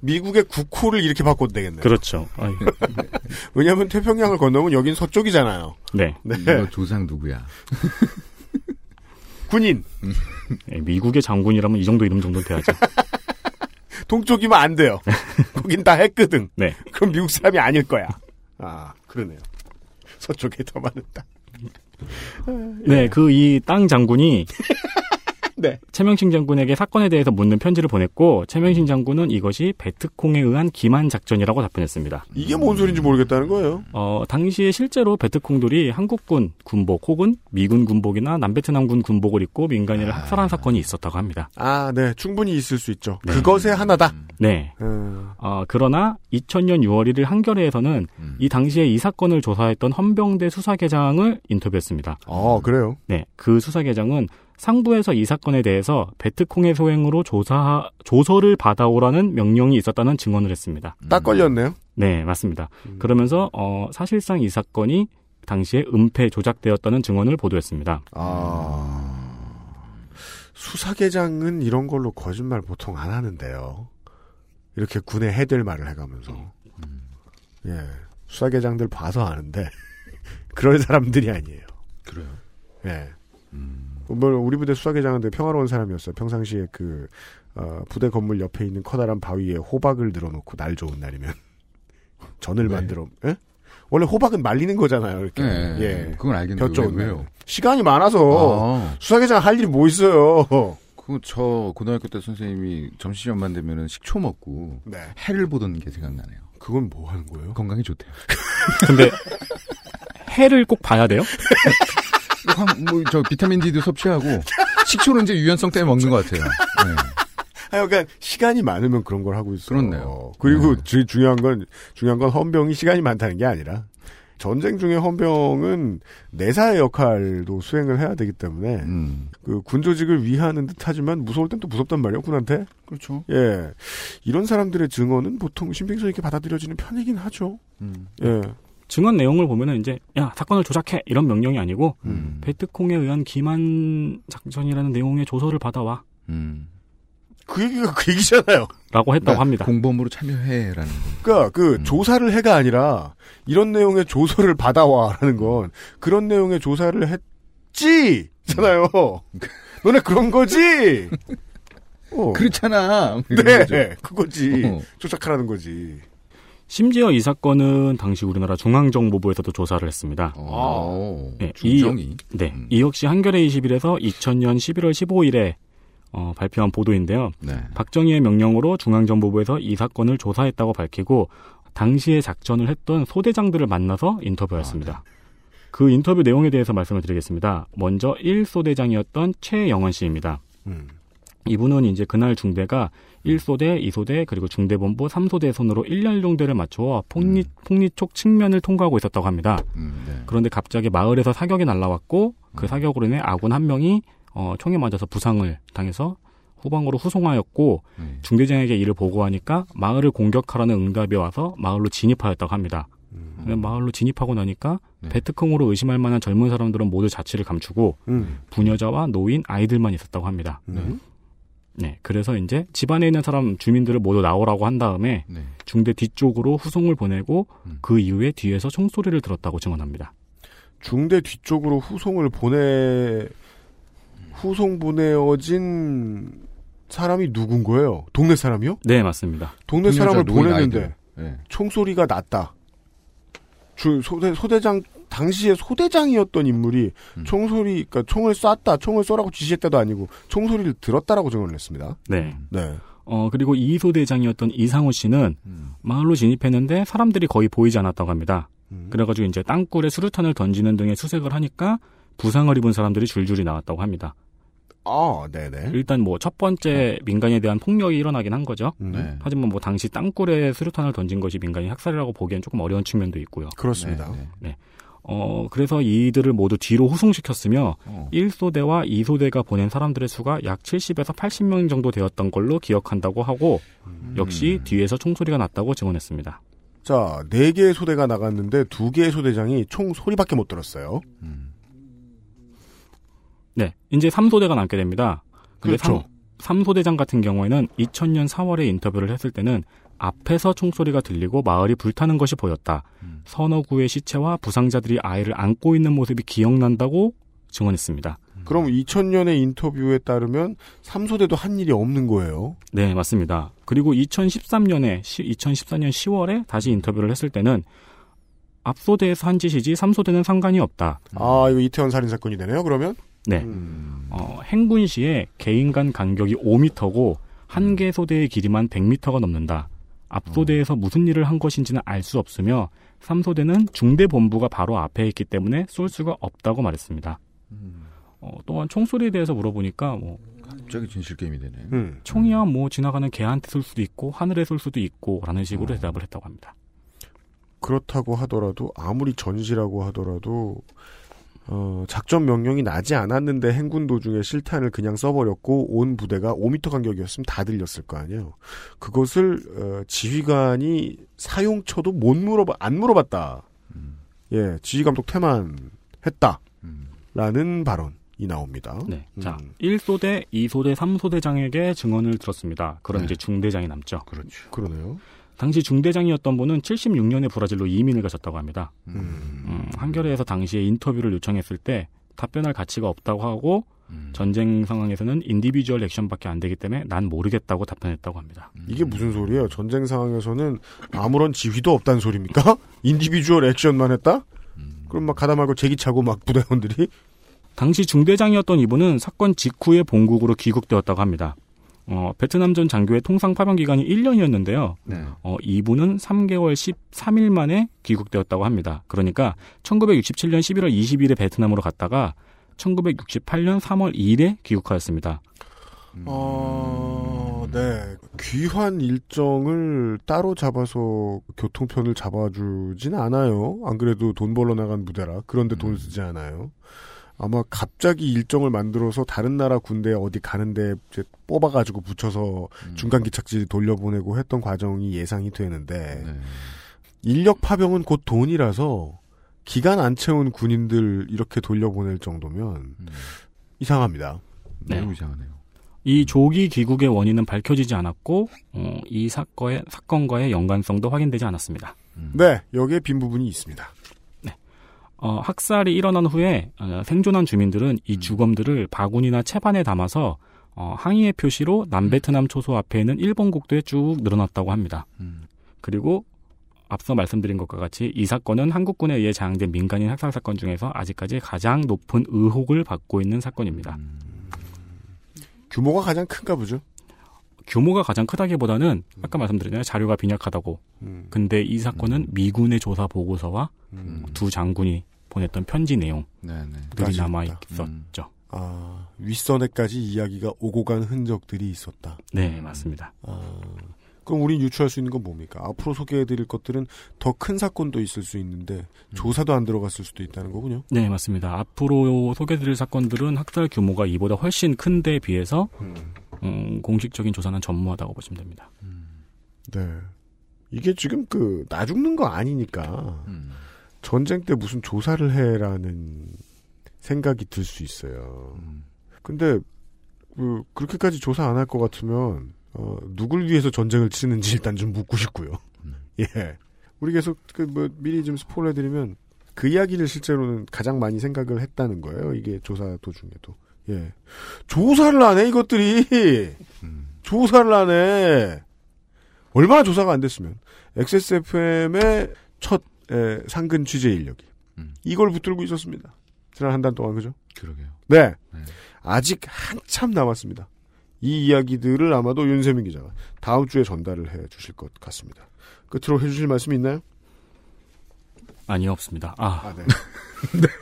미국의 국호를 이렇게 바꿔도 되겠네요.
그렇죠. *laughs*
왜냐하면 태평양을 건너면 여긴 서쪽이잖아요.
네.
너 조상 누구야?
군인.
네, 미국의 장군이라면 이 정도 이름 정도는 돼야죠.
동쪽이면 안 돼요. *laughs* 거긴 다 했거든.
네.
그럼 미국 사람이 아닐 거야. 아 그러네요. 서쪽에 더 많은 땅.
네, 그 이 땅 장군이 *laughs*
네.
최명신 장군에게 사건에 대해서 묻는 편지를 보냈고 최명신 장군은 이것이 베트콩에 의한 기만 작전이라고 답변했습니다.
이게 뭔 소리인지 모르겠다는 거예요.
어, 당시에 실제로 베트콩들이 한국군 군복 혹은 미군 군복이나 남베트남군 군복을 입고 민간인을 학살한 사건이 있었다고 합니다.
아, 네. 충분히 있을 수 있죠.
네.
그것의 하나다.
네.
음.
어, 그러나 2000년 6월 1일 한겨레에서는 이 당시에 이 사건을 조사했던 헌병대 수사계장을 인터뷰했습니다.
어, 그래요?
네. 그 수사계장은 상부에서 이 사건에 대해서 베트콩의 소행으로 조사, 조서를 받아오라는 명령이 있었다는 증언을 했습니다.
딱 걸렸네요.
네, 맞습니다. 그러면서, 어, 사실상 이 사건이 당시에 은폐 조작되었다는 증언을 보도했습니다.
아. 수사계장은 이런 걸로 거짓말 보통 안 하는데요. 이렇게 군에 해댈 말을 해가면서. 예. 수사계장들 봐서 아는데, *laughs* 그럴 사람들이 아니에요.
그래요.
예. 뭐, 우리 부대 수사계장은 되게 평화로운 사람이었어요. 평상시에 그, 어, 부대 건물 옆에 있는 커다란 바위에 호박을 늘어놓고 날 좋은 날이면. *laughs* 전을
네.
만들어, 예? 원래 호박은 말리는 거잖아요, 이렇게.
네,
예.
그건 알겠는데 왜-
날.
왜요?
시간이 많아서
아.
수사계장 할 일이 뭐 있어요.
그저 고등학교 때 선생님이 점심시간만 되면은 식초 먹고
네.
해를 보던 게 생각나네요.
그건 뭐 하는 거예요?
건강에 좋대요.
근데 해를 꼭 봐야 돼요? *laughs*
뭐 저 비타민 D도 섭취하고 식초는 이제 유연성 때문에 먹는 것 같아요. 네.
하여간 시간이 많으면 그런 걸 하고 있어요.
그렇네요.
그리고 제일 중요한 건 중요한 건 헌병이 시간이 많다는 게 아니라 전쟁 중에 헌병은 내사의 역할도 수행을 해야 되기 때문에
음.
그 군조직을 위하는 듯하지만 무서울 땐 또 무섭단 말이에요 군한테.
그렇죠.
예, 이런 사람들의 증언은 보통 신빙성 있게 받아들여지는 편이긴 하죠.
음.
예,
증언 내용을 보면은 이제 야 사건을 조작해 이런 명령이 아니고
음.
베트콩에 의한 기만 작전이라는 내용의 조서를 받아와
음.
그 얘기가 그 얘기잖아요.
라고 했다고
그러니까
합니다.
공범으로 참여해라는 거.
그러니까 그
음.
조사를 해가 아니라 이런 내용의 조서를 받아와라는 건 그런 내용의 조사를 했지잖아요. *laughs* 너네 그런 거지. *laughs* 어.
그렇잖아.
네, 그거지.
어.
조작하라는 거지.
심지어 이 사건은 당시 우리나라 중앙정보부에서도 조사를 했습니다.
어,
네,
중정이.
이, 네, 이 역시 한겨레 20일에서 2000년 11월 15일에 어, 발표한 보도인데요.
네.
박정희의 명령으로 중앙정보부에서 이 사건을 조사했다고 밝히고 당시에 작전을 했던 소대장들을 만나서 인터뷰했습니다. 그 인터뷰 내용에 대해서 말씀을 드리겠습니다. 먼저 1소대장이었던 최영원 씨입니다.
음.
이분은 이제 그날 중대가 1소대, 2소대, 그리고 중대본부 3소대 손으로 1연룡대를 맞춰 폭리, 폭리촉 측면을 통과하고 있었다고 합니다.
음, 네.
그런데 갑자기 마을에서 사격이 날라왔고 그 사격으로 인해 아군 한 명이 어, 총에 맞아서 부상을 당해서 후방으로 후송하였고
네.
중대장에게 이를 보고하니까 마을을 공격하라는 응답이 와서 마을로 진입하였다고 합니다. 근데 마을로 진입하고 나니까
네.
베트콩으로 의심할 만한 젊은 사람들은 모두 자취를 감추고
음.
부녀자와 노인, 아이들만 있었다고 합니다.
음.
네, 그래서 이제 집안에 있는 사람 주민들을 모두 나오라고 한 다음에
네.
중대 뒤쪽으로 후송을 보내고
음.
그 이후에 뒤에서 총소리를 들었다고 증언합니다.
중대 뒤쪽으로 후송을 보내 후송 보내어진 사람이 누군 거예요? 동네 사람이요?
네, 맞습니다.
동네
부녀자,
사람을 보냈는데.
네.
총소리가 났다. 주 소대 소대장 당시에 소대장이었던 인물이
음.
총소리 그러니까 총을 쐈다, 총을 쏘라고 지시했다도 아니고 총소리를 들었다라고 증언을 했습니다.
네.
네.
어, 그리고 이 소대장이었던 이상우 씨는
음.
마을로 진입했는데 사람들이 거의 보이지 않았다고 합니다.
음.
그래가지고 이제 땅굴에 수류탄을 던지는 등의 수색을 하니까 부상을 입은 사람들이 줄줄이 나왔다고 합니다.
아, 네네.
일단 뭐 첫 번째 민간에 대한 폭력이 일어나긴 한 거죠.
음.
네.
하지만 뭐 당시 땅굴에 수류탄을 던진 것이 민간인 학살이라고 보기엔 조금 어려운 측면도 있고요.
그렇습니다.
네, 네.
어, 그래서 이들을 모두 뒤로 후송시켰으며
어.
1소대와 2소대가 보낸 사람들의 수가 약 70에서 80명 정도 되었던 걸로 기억한다고 하고
음.
역시 뒤에서 총소리가 났다고 증언했습니다.
자, 네 개의 소대가 나갔는데 두 개의 소대장이 총 소리밖에 못 들었어요.
음.
네, 이제 3소대가 남게 됩니다. 근데
그렇죠.
3, 소대장 같은 경우에는 2000년 4월에 인터뷰를 했을 때는 앞에서 총소리가 들리고 마을이 불타는 것이 보였다.
음.
서너 구의 시체와 부상자들이 아이를 안고 있는 모습이 기억난다고 증언했습니다.
그럼 2000년의 인터뷰에 따르면 3소대도 한 일이 없는 거예요.
네, 맞습니다. 그리고 2013년에 2014년 10월에 다시 인터뷰를 했을 때는 앞소대에서 한 짓이지 3소대는 상관이 없다.
아, 이거 이태원 살인 사건이 되네요, 그러면?
네. 어, 행군 시에 개인 간 간격이 5m고 한 개 소대의 길이만 100m가 넘는다. 앞소대에서 무슨 일을 한 것인지는 알 수 없으며 3소대는 중대 본부가 바로 앞에 있기 때문에 쏠 수가 없다고 말했습니다. 어, 또한 총소리에 대해서 물어보니까 뭐
갑자기 진실 게임이 되네.
음.
총이야 뭐 지나가는 개한테 쏠 수도 있고 하늘에 쏠 수도 있고라는 식으로 대답을 했다고 합니다.
그렇다고 하더라도 아무리 전시라고 하더라도 어, 작전 명령이 나지 않았는데 행군 도중에 실탄을 그냥 써버렸고 온 부대가 5m 간격이었으면 다 들렸을 거 아니에요. 그것을 어, 지휘관이 사용처도 못 물어봐 안 물어봤다. 예, 지휘 감독 태만 했다 라는 발언이 나옵니다.
네. 자, 1소대, 2소대, 3소대장에게 증언을 들었습니다. 그럼 이제 중대장이 남죠.
그렇죠. 그러네요.
당시 중대장이었던 분은 76년에 브라질로 이민을 가셨다고 합니다. 음, 한겨레에서 당시에 인터뷰를 요청했을 때 답변할 가치가 없다고 하고 전쟁 상황에서는 individual action밖에 안 되기 때문에 난 모르겠다고 답변했다고 합니다.
이게 무슨 소리예요? 전쟁 상황에서는 아무런 지휘도 없다는 소리입니까? *laughs* individual action만 했다? 그럼 막 가다 말고 제기 차고 막 부대원들이
당시 중대장이었던 이분은 사건 직후에 본국으로 귀국되었다고 합니다. 어, 베트남전 장교의 통상 파병 기간이 1년이었는데요. 어, 이분은 3개월 13일 만에 귀국되었다고 합니다. 그러니까 1967년 11월 20일에 베트남으로 갔다가 1968년 3월 2일에 귀국하였습니다.
어, 네. 귀환 일정을 따로 잡아서 교통편을 잡아주진 않아요. 안 그래도 돈 벌러 나간 부대라. 그런데 돈 쓰지 않아요. 아마 갑자기 일정을 만들어서 다른 나라 군대에 어디 가는데 이제 뽑아가지고 붙여서 중간 기착지 돌려보내고 했던 과정이 예상이 되는데 인력 파병은 곧 돈이라서 기간 안 채운 군인들 이렇게 돌려보낼 정도면 이상합니다.
네.
너무 이상하네요.
이 조기 귀국의 원인은 밝혀지지 않았고 어, 이 사건의 사건과의 연관성도 확인되지 않았습니다.
네, 여기에 빈 부분이 있습니다.
어, 학살이 일어난 후에 어, 생존한 주민들은 이 주검들을 바구니나 채반에 담아서 어, 항의의 표시로 남베트남 초소 앞에 있는 일본 국도에 쭉 늘어났다고 합니다. 그리고 앞서 말씀드린 것과 같이 이 사건은 한국군에 의해 장악된 민간인 학살 사건 중에서 아직까지 가장 높은 의혹을 받고 있는 사건입니다.
규모가 가장 큰가 보죠.
규모가 가장 크다기보다는 아까 말씀드렸잖아요 자료가 빈약하다고.
음.
근데 이 사건은 미군의 조사 보고서와 두 장군이 보냈던 편지 내용들이
까지
남아
있다.
있었죠.
아, 윗선에까지 이야기가 오고 간 흔적들이 있었다.
네, 맞습니다.
아, 그럼 우린 유추할 수 있는 건 뭡니까? 앞으로 소개해드릴 것들은 더 큰 사건도 있을 수 있는데 조사도 안 들어갔을 수도 있다는 거군요.
네, 맞습니다. 앞으로 소개드릴 사건들은 학살 규모가 이보다 훨씬 큰 데에 비해서 음, 공식적인 조사는 전무하다고 보시면 됩니다.
네. 이게 지금 그, 나 죽는 거 아니니까, 전쟁 때 무슨 조사를 해라는 생각이 들 수 있어요. 근데, 그, 그렇게까지 조사 안 할 것 같으면, 어, 누굴 위해서 전쟁을 치는지 일단 좀 묻고 싶고요. *laughs* 예. 우리 계속, 그, 뭐, 미리 좀 스포를 해드리면, 그 이야기를 실제로는 가장 많이 생각을 했다는 거예요. 이게 조사 도중에도. 예. 조사를 안 해, 이것들이! *laughs* 조사를 안 해! 얼마나 조사가 안 됐으면. XSFM의 첫, 에, 상근 취재 인력이. 이걸 붙들고 있었습니다. 지난 한 달 동안, 그죠?
그러게요.
네. 아직 한참 남았습니다. 이 이야기들을 아마도 윤세민 기자가 다음 주에 전달을 해 주실 것 같습니다. 끝으로 해 주실 말씀 있나요?
아니 없습니다. 아,
네. *laughs*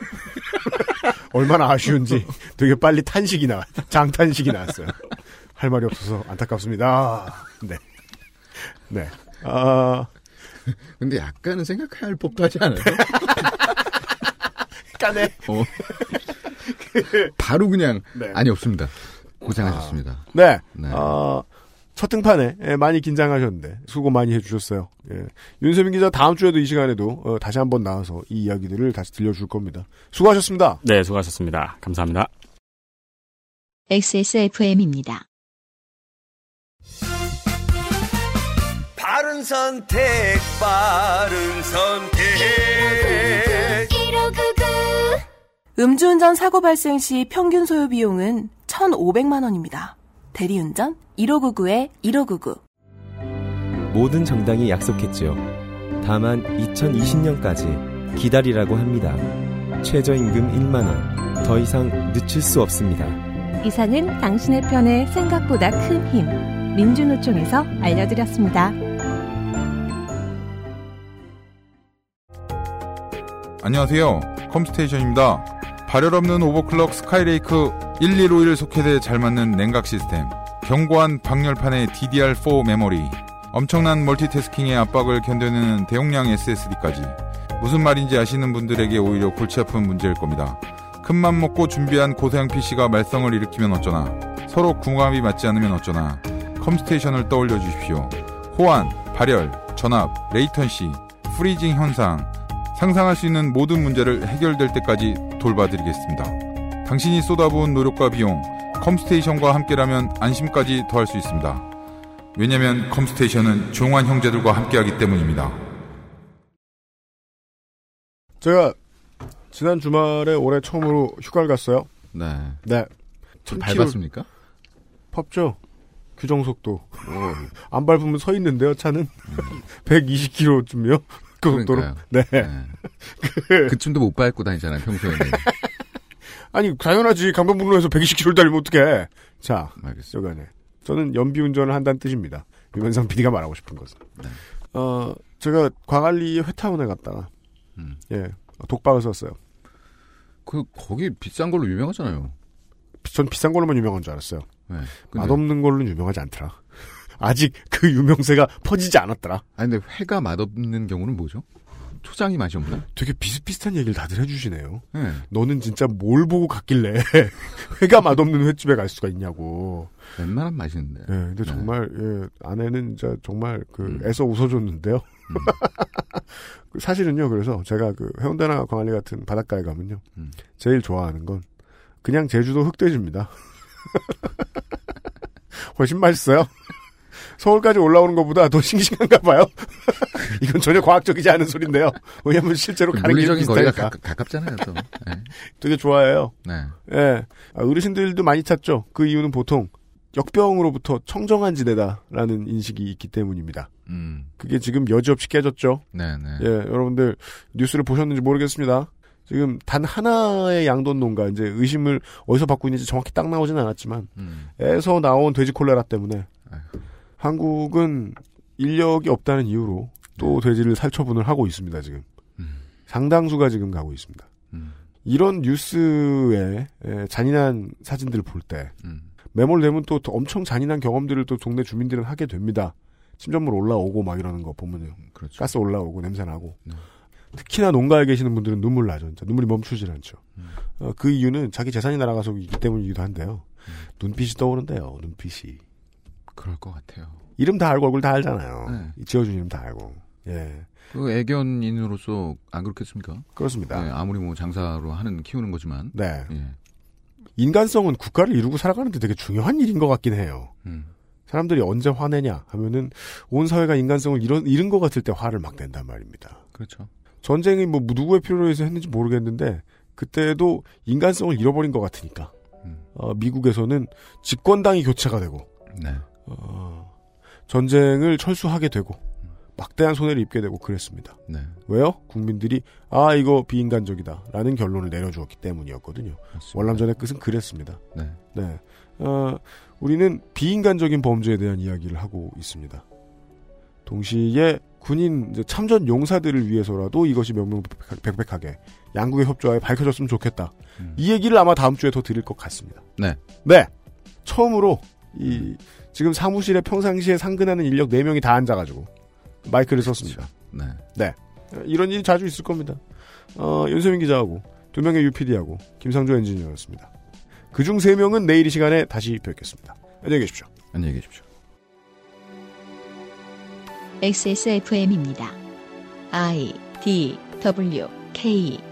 얼마나 아쉬운지 되게 빨리 탄식이 나, 장탄식이 나왔어요. 할 말이 없어서 안타깝습니다. 네. 네. 아. *laughs*
근데 약간은 생각해야 할 법도 하지 않아요? *laughs*
까네.
어. 바로 그냥,
네.
아니, 없습니다. 고생하셨습니다.
네.
네.
아, 첫 등판에 예, 많이 긴장하셨는데 수고 많이 해주셨어요. 예. 윤세민 기자 다음 주에도 이 시간에도 어, 다시 한번 나와서 이 이야기들을 다시 들려줄 겁니다. 수고하셨습니다.
네, 수고하셨습니다. 감사합니다.
XSFM입니다.
선택, 바른 선택.
음주운전 사고 발생 시 평균 소요 비용은 1,500만 원입니다. 대리운전 1599-1599.
모든 정당이 약속했지요. 다만 2020년까지 기다리라고 합니다. 최저임금 1만 원. 더 이상 늦출 수 없습니다.
이상은 당신의 편에 생각보다 큰 힘. 민주노총에서 알려드렸습니다.
안녕하세요. 컴스테이션입니다. 발열 없는 오버클럭 스카이레이크 1151 소켓에 잘 맞는 냉각 시스템. 견고한 방열판의 DDR4 메모리. 엄청난 multitasking의 압박을 견뎌내는 대용량 SSD까지. 무슨 말인지 아시는 분들에게 오히려 골치 아픈 문제일 겁니다. 큰맘 먹고 준비한 고사양 PC가 말썽을 일으키면 어쩌나. 서로 궁합이 맞지 않으면 어쩌나. 컴스테이션을 떠올려 주십시오. 호환, 발열, 전압, latency, freezing 현상. 상상할 수 있는 모든 문제를 해결될 때까지 돌봐드리겠습니다. 당신이 쏟아부은 노력과 비용, 컴스테이션과 함께라면 안심까지 더할 수 있습니다. 왜냐면 컴스테이션은 조용한 형제들과 함께하기 때문입니다.
제가 지난 주말에 올해 처음으로 휴가를 갔어요.
네.
네.
좀
1000km
밟았습니까?
펍죠. 규정 속도. *laughs* 안 밟으면 서 있는데요, 차는. *laughs* 120km쯤요. 고속도로.
그러니까요.
네. *laughs* 그,
그쯤도 못 밟고 다니잖아요, 평소에는. *laughs*
아니, 당연하지. 강변북로에서 120km 달리면 어떡해. 자,
알겠습니다.
여간에. 저는 연비 운전을 한다는 뜻입니다. 유면상 PD가 말하고 싶은 것은.
네.
어, 제가 광안리 회타운에 갔다가,
음.
예, 독박을 썼어요.
그, 거기 비싼 걸로 유명하잖아요.
전 비싼 걸로만 유명한 줄 알았어요.
네. 근데-
맛없는 걸로는 유명하지 않더라. 아직 그 유명세가 퍼지지 않았더라.
아니, 근데 회가 맛없는 경우는 뭐죠? 초장이 맛이 없나?
되게 비슷비슷한 얘기를 다들 해주시네요.
네.
너는 진짜 뭘 보고 갔길래 *laughs* 회가 맛없는 횟집에 갈 수가 있냐고.
웬만하면 맛있는데.
예, 근데 정말 예, 아내는 진짜 정말 그
음.
애써 웃어줬는데요. *laughs* 그 사실은요. 그래서 제가 그 해운대나 광안리 같은 바닷가에 가면요,
음.
제일 좋아하는 건 그냥 제주도 흑돼지입니다. *laughs* 훨씬 맛있어요. 서울까지 올라오는 것보다 더 싱싱한가 봐요. *laughs* 이건 전혀 과학적이지 않은 소리인데요. 왜냐면 실제로 가는
물리적인 거리가. 가, 가 깝잖아요, 또. 네.
되게 좋아해요.
네.
예. 아, 어르신들도 많이 찾죠. 그 이유는 보통 역병으로부터 청정한 지대다라는 인식이 있기 때문입니다.
음.
그게 지금 여지없이 깨졌죠.
네, 네.
예, 여러분들 뉴스를 보셨는지 모르겠습니다. 지금 단 하나의 양돈 농가 이제 의심을 어디서 받고 있는지 정확히 딱 나오진 않았지만
음.
에서 나온 돼지 콜레라 때문에 한국은 인력이 없다는 이유로 또 돼지를 살처분을 하고 있습니다 지금 상당수가 지금 가고 있습니다.
음.
이런 뉴스에 에, 잔인한 사진들을 볼 때
음.
매몰되면 또 엄청 잔인한 경험들을 또 동네 주민들은 하게 됩니다. 침전물 올라오고 막 이러는 거 보면요.
그렇죠.
가스 올라오고 냄새 나고.
네.
특히나 농가에 계시는 분들은 눈물 나죠. 눈물이 멈추질 않죠.
음.
어, 그 이유는 자기 재산이 날아가서이기 때문이기도 한데요. 눈빛이 떠오른대요. 눈빛이.
그럴 것 같아요.
이름 다 알고 얼굴 다 알잖아요.
네.
지어준 이름 다 알고. 예.
그 애견인으로서 안 그렇겠습니까?
그렇습니다.
네, 아무리 뭐 장사로 하는 키우는 거지만.
네.
예.
인간성은 국가를 이루고 살아가는데 되게 중요한 일인 것 같긴 해요.
음.
사람들이 언제 화내냐 하면은 온 사회가 인간성을 잃은, 잃은 것 같을 때 화를 막 낸단 말입니다.
그렇죠.
전쟁이 뭐 누구의 필요로 해서 했는지 모르겠는데 그때도 인간성을 잃어버린 것 같으니까 어, 미국에서는 집권당이 교체가 되고
네.
어, 전쟁을 철수하게 되고 막대한 손해를 입게 되고 그랬습니다.
네.
왜요? 국민들이 아 이거 비인간적이다라는 결론을 내려주었기 때문이었거든요. 월남전의 끝은 그랬습니다.
네.
네. 어, 우리는 비인간적인 범죄에 대한 이야기를 하고 있습니다. 동시에 군인 참전 용사들을 위해서라도 이것이 명명백백하게 양국의 협조하에 밝혀졌으면 좋겠다. 이 얘기를 아마 다음 주에 더 드릴 것 같습니다.
네.
네. 처음으로 이 지금 사무실에 평상시에 상근하는 인력 4명이 다 앉아가지고 마이크를 썼습니다.
네.
네. 이런 일이 자주 있을 겁니다. 어, 윤세민 기자하고 두 명의 UPD하고 김상조 엔지니어였습니다. 그중 세 명은 내일 이 시간에 다시 뵙겠습니다. 안녕히 계십시오.
안녕히 계십시오.
XSFM입니다. I D W K